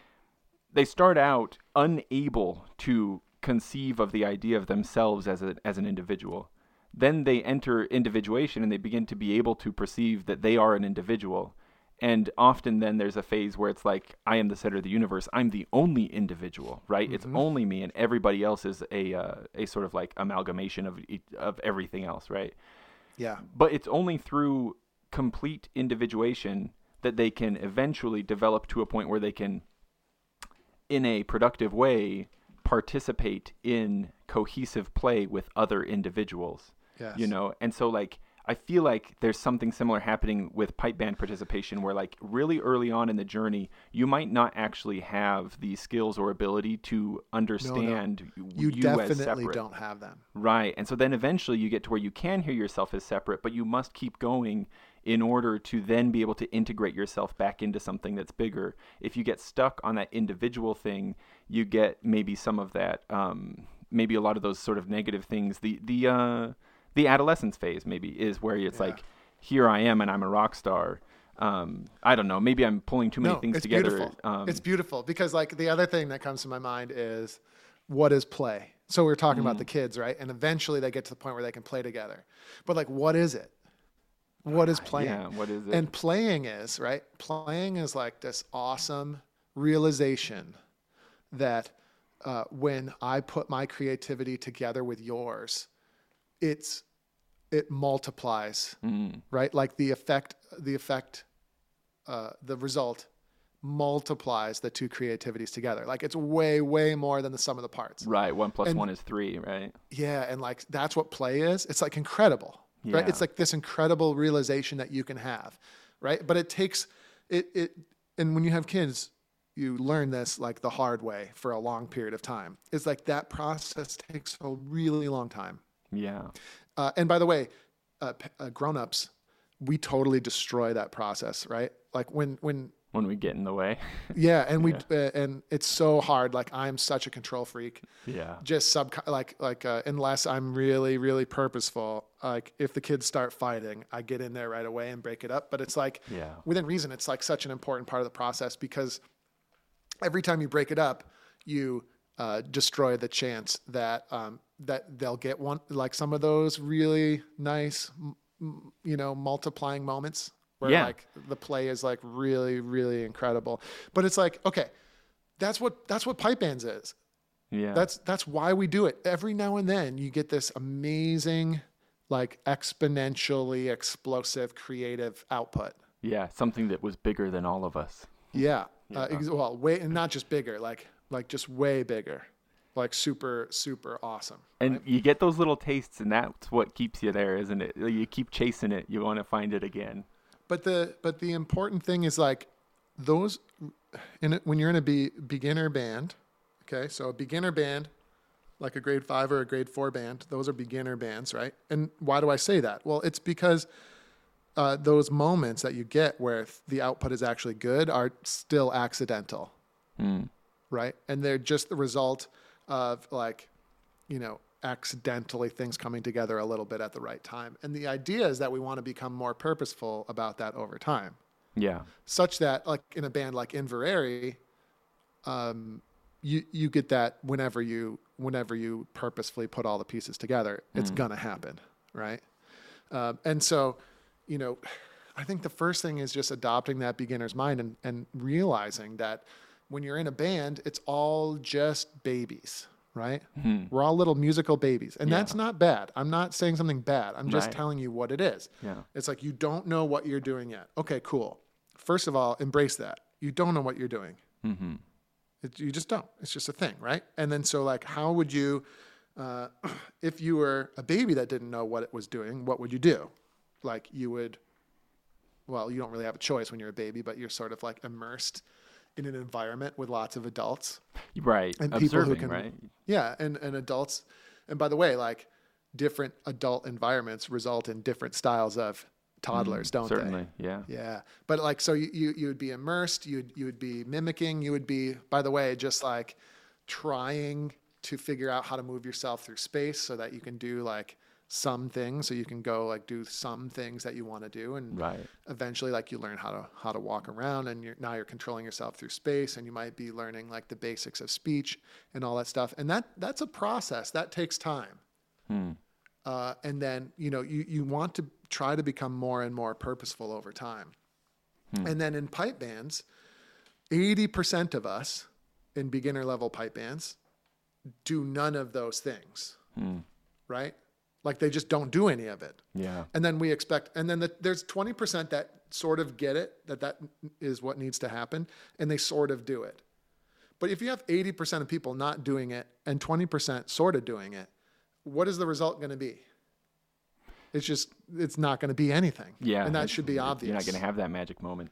they start out unable to conceive of the idea of themselves as a as an individual. Then they enter individuation and they begin to be able to perceive that they are an individual. And often then there's a phase where it's like I am the center of the universe. I'm the only individual, right? It's only me, and everybody else is a uh, a sort of like amalgamation of of everything else, right? Yeah. but it's only through complete individuation that they can eventually develop to a point where they can in a productive way participate in cohesive play with other individuals Yes. you know and so like i feel like there's something similar happening with pipe band participation where like really early on in the journey you might not actually have the skills or ability to understand you, as definitely separate. don't have them. Right. And so then eventually you get to where you can hear yourself as separate, but you must keep going in order to then be able to integrate yourself back into something that's bigger. If you get stuck on that individual thing, you get maybe some of that, um, maybe a lot of those sort of negative things. The the uh, the adolescence phase maybe is where it's Yeah. like, here I am and I'm a rock star. Um, I don't know. Maybe I'm pulling too many no, things it's together. Beautiful. Um, it's beautiful because like the other thing that comes to my mind is what is play? So we are talking about the Mm. kids, right? And eventually they get to the point where they can play together. But like what is it? What is playing? yeah. What is it? And playing is, right? Playing is like this awesome realization that uh, when I put my creativity together with yours, it's it multiplies, Mm. right? Like the effect, the effect, uh, the result multiplies the two creativities together. Like it's way, way more than the sum of the parts. right. One plus and- one is three. Right. Yeah, and like that's what play is. It's like incredible, right? It's like this incredible realization that you can have, right? But it takes it it and when you have kids, you learn this like the hard way for a long period of time. It's like that process takes a really long time. Yeah. Uh, and by the way, uh, uh, grown-ups, we totally destroy that process, right? Like when when When we get in the way. yeah, and we uh, and it's so hard. Like I'm such a control freak yeah. just sub like like uh, unless I'm really really purposeful. Like if the kids start fighting, I get in there right away and break it up. But it's like Yeah. within reason, it's like such an important part of the process because every time you break it up, you uh, destroy the chance that um, that they'll get one like some of those really nice, m- you know, multiplying moments where Yeah. like the play is like really really incredible. But it's like okay, that's what that's what pipe bands is. Yeah. That's that's why we do it. Every now and then you get this amazing, like exponentially explosive creative output. yeah. Something that was bigger than all of us. Yeah. Uh, ex- well, way and not just bigger, like like just way bigger, like super super awesome. And you get those little tastes, and that's what keeps you there, isn't it? You keep chasing it. You want to find it again. But the but the important thing is like those in when you're in a be, beginner band. Okay, so a beginner band, like a grade five or a grade four band, those are beginner bands, right? And why do I say that? Well, it's because uh, those moments that you get where th- the output is actually good are still accidental, right? And they're just the result of like, you know, accidentally things coming together a little bit at the right time. And the idea is that we want to become more purposeful about that over time Yeah. such that like in a band like Inveraray, um, you you get that whenever you whenever you purposefully put all the pieces together, it's gonna happen, right? Um, and so, you know, I think the first thing is just adopting that beginner's mind and and realizing that when you're in a band, it's all just babies. Right? We're all little musical babies. And that's not bad. I'm not saying something bad. I'm just Right. telling you what it is. Yeah. It's like you don't know what you're doing yet. Okay, cool. First of all, embrace that. You don't know what you're doing. Mm-hmm. It, you just don't. It's just a thing, right? And then so like, how would you, uh, if you were a baby that didn't know what it was doing, what would you do? Like you would, well, you don't really have a choice when you're a baby, but you're sort of like immersed in an environment with lots of adults. Right. And people who Observing, can- right? Yeah, and and adults, and by the way, like different adult environments result in different styles of toddlers, don't they? Mm, Certainly. Yeah. Yeah, but like so you, you you would be immersed. You would you would be mimicking. You would be, by the way, just like trying to figure out how to move yourself through space so that you can do like some things. So you can go like do some things that you want to do, and Right. eventually like you learn how to how to walk around, and you're now you're controlling yourself through space, and you might be learning like the basics of speech and all that stuff. And that that's a process that takes time. Hmm. Uh, and then you know you you want to try to become more and more purposeful over time. And then in pipe bands, eighty percent of us in beginner level pipe bands do none of those things, Hmm. right? Like they just don't do any of it. Yeah. And then we expect, and then the, there's 20% that sort of get it that that is what needs to happen and they sort of do it. But if you have 80% of people not doing it and 20% sort of doing it, what is the result going to be? It's just it's not going to be anything. Yeah, and that should be obvious. You're not going to have that magic moment.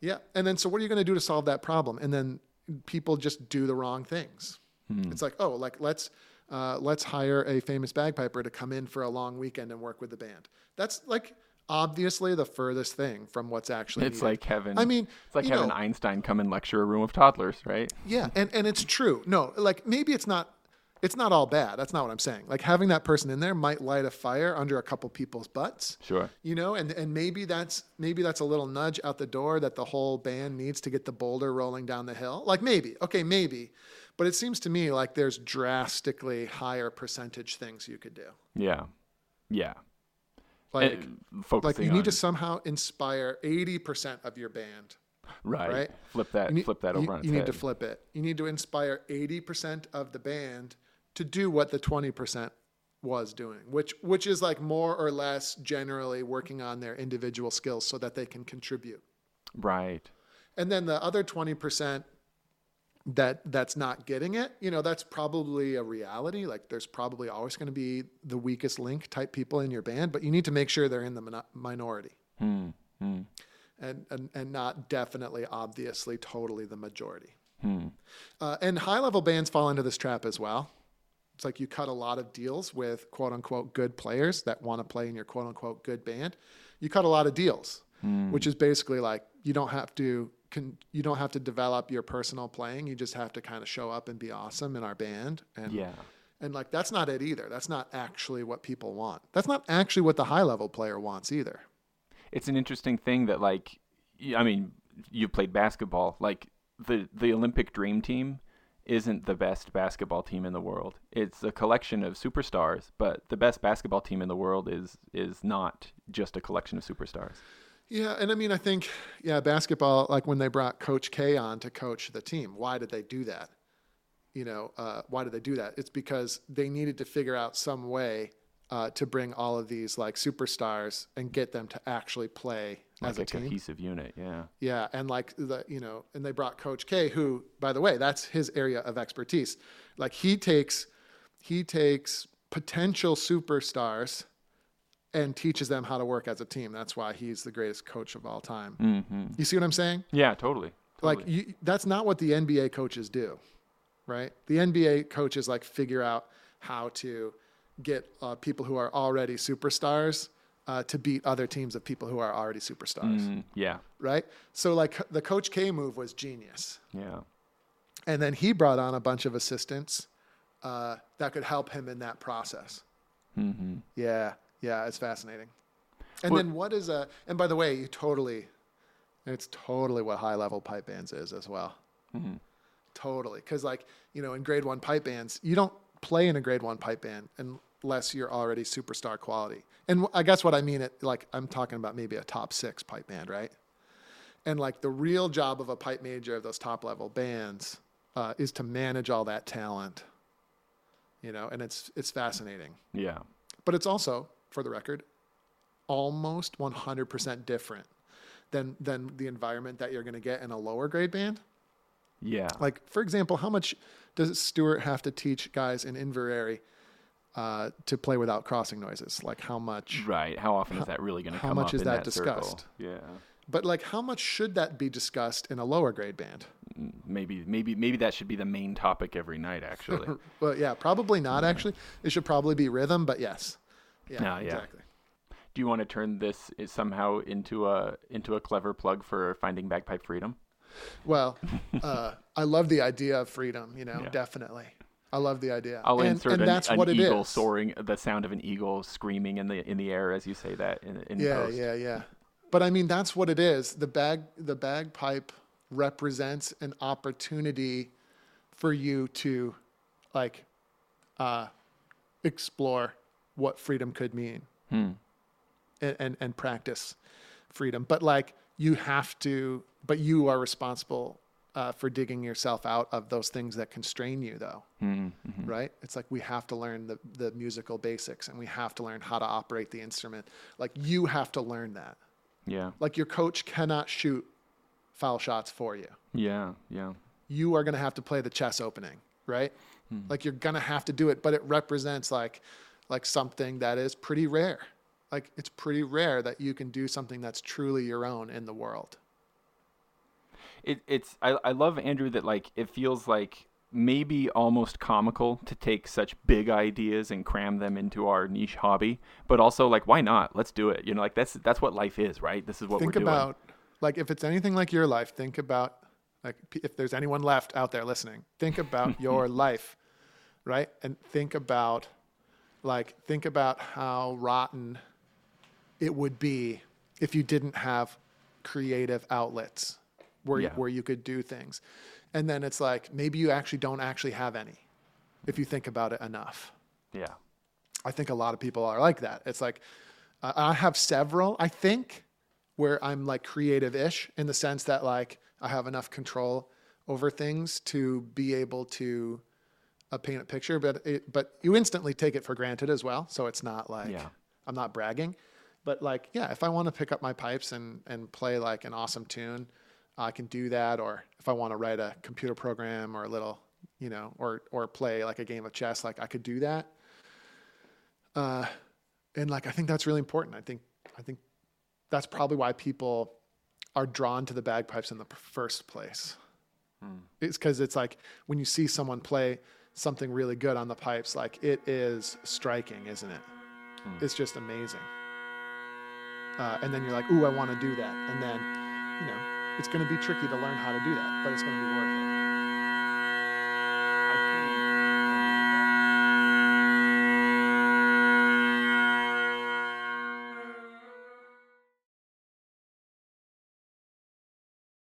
Yeah. And then so what are you going to do to solve that problem? And then people just do the wrong things. Hmm. It's like, oh, like let's uh, let's hire a famous bagpiper to come in for a long weekend and work with the band. That's like obviously the furthest thing from what's actually It's needed. like having. I mean, it's like having Einstein come and lecture a room of toddlers, right? Yeah, and and it's true. No, like maybe it's not it's not all bad. That's not what I'm saying. Like having that person in there might light a fire under a couple people's butts. Sure. You know, and and maybe that's maybe that's a little nudge out the door that the whole band needs to get the boulder rolling down the hill. Like maybe. Okay, maybe. But it seems to me like there's drastically higher percentage things you could do. Yeah. Yeah. Like like you need on- to somehow inspire 80% of your band right, right? Flip that. You need, flip that you- over on its You need head. to flip it. You need to inspire 80% of the band to do what the 20% was doing, which which is like more or less generally working on their individual skills so that they can contribute. right. And then the other 20% that that's not getting it, you know, that's probably a reality. Like there's probably always going to be the weakest link type people in your band, but you need to make sure they're in the min- minority Hmm. Hmm. and, and, and not definitely, obviously, totally the majority. Hmm. Uh, and high level bands fall into this trap as well. It's like you cut a lot of deals with quote unquote good players that want to play in your quote unquote good band. You cut a lot of deals, which is basically like you don't have to can, you don't have to develop your personal playing. You just have to kind of show up and be awesome in our band. And Yeah. and like that's not it either. That's not actually what people want. That's not actually what the high level player wants either. it's an interesting thing that like I mean you played basketball like the the Olympic dream team isn't the best basketball team in the world it's a collection of superstars but the best basketball team in the world is is not just a collection of superstars Yeah, and I mean, I think, yeah, basketball, like when they brought Coach K on to coach the team, why did they do that? You know, uh, why did they do that? It's because they needed to figure out some way uh, to bring all of these like superstars and get them to actually play like as a, a team. cohesive unit yeah Yeah, and like the you know, and they brought Coach K, who, by the way, that's his area of expertise. Like he takes he takes potential superstars and teaches them how to work as a team. That's why he's the greatest coach of all time. hmm You see what I'm saying? yeah totally, totally. Like you, that's not what the NBA coaches do, right? The NBA coaches like figure out how to get uh, people who are already superstars uh, to beat other teams of people who are already superstars, Mm, yeah right? So like the Coach K move was genius, yeah and then he brought on a bunch of assistants uh, that could help him in that process. hmm Yeah, yeah, it's fascinating. And Well- then what is a? And by the way, you totally, it's totally what high level pipe bands is as well. Mhm. Totally, because like you know, in grade one pipe bands, you don't play in a grade one pipe band unless you're already superstar quality. And I guess what I mean it like I'm talking about maybe a top six pipe band, right? And like the real job of a pipe major of those top level bands uh, is to manage all that talent. You know, and it's it's fascinating. yeah But it's also, for the record, almost 100% different than than the environment that you're going to get in a lower grade band. yeah Like, for example, how much does Stuart have to teach guys in Inveraray uh, to play without crossing noises? Like, how much? right how often is that really going to come up? how much is that that circle? discussed? yeah But like, how much should that be discussed in a lower grade band? Mm, maybe maybe maybe that should be the main topic every night actually Well, yeah, probably not. Actually, it should probably be rhythm. But yes, yeah, No, yeah. exactly. Do you want to turn this somehow into a into a clever plug for finding bagpipe freedom? Well, uh, I love the idea of freedom. You know, Yeah. definitely. I love the idea. I'll and, insert and an, that's an what it eagle is. soaring, the sound of an eagle screaming in the in the air as you say that in, in Yeah, post. yeah, yeah. But I mean, that's what it is. The bag, the bagpipe represents an opportunity for you to, like, uh, explore what freedom could mean Hmm. and, and and practice freedom. But like, you have to. But you are responsible uh, for digging yourself out of those things that constrain you, though. Hmm, mhm. right? It's like we have to learn the, the musical basics and we have to learn how to operate the instrument. Like you have to learn that. Yeah. Like your coach cannot shoot foul shots for you. Yeah. Yeah. You are going to have to play the chess opening, right? Like you're going to have to do it, but it represents like like something that is pretty rare. Like it's pretty rare that you can do something that's truly your own in the world. it, it's I, I love Andrew that like it feels like maybe almost comical to take such big ideas and cram them into our niche hobby, but also like why not? Let's do it. You know, like that's that's what life is, right? This is what think we're doing. Think about like if it's anything like your life think about like if there's anyone left out there listening think about your life right and think about like think about how rotten it would be if you didn't have creative outlets where Yeah. where you could do things and then it's like maybe you actually don't actually have any if you think about it enough yeah. I think a lot of people are like that. It's like uh, I have several, I think, where I'm like creative ish in the sense that like I have enough control over things to be able to uh, paint a picture, but it, but you instantly take it for granted as well. So it's not like Yeah. I'm not bragging, but like yeah, if I want to pick up my pipes and and play like an awesome tune, I can do that. Or if I want to write a computer program or a little, you know, or or play like a game of chess, like I could do that uh, and like I think that's really important. I think I think that's probably why people are drawn to the bagpipes in the first place. It's because it's like when you see someone play something really good on the pipes, like it is striking, isn't it? It's just amazing. Uh, and then you're like, ooh, I want to do that. And then, you know, it's going to be tricky to learn how to do that, but it's going to be worth it.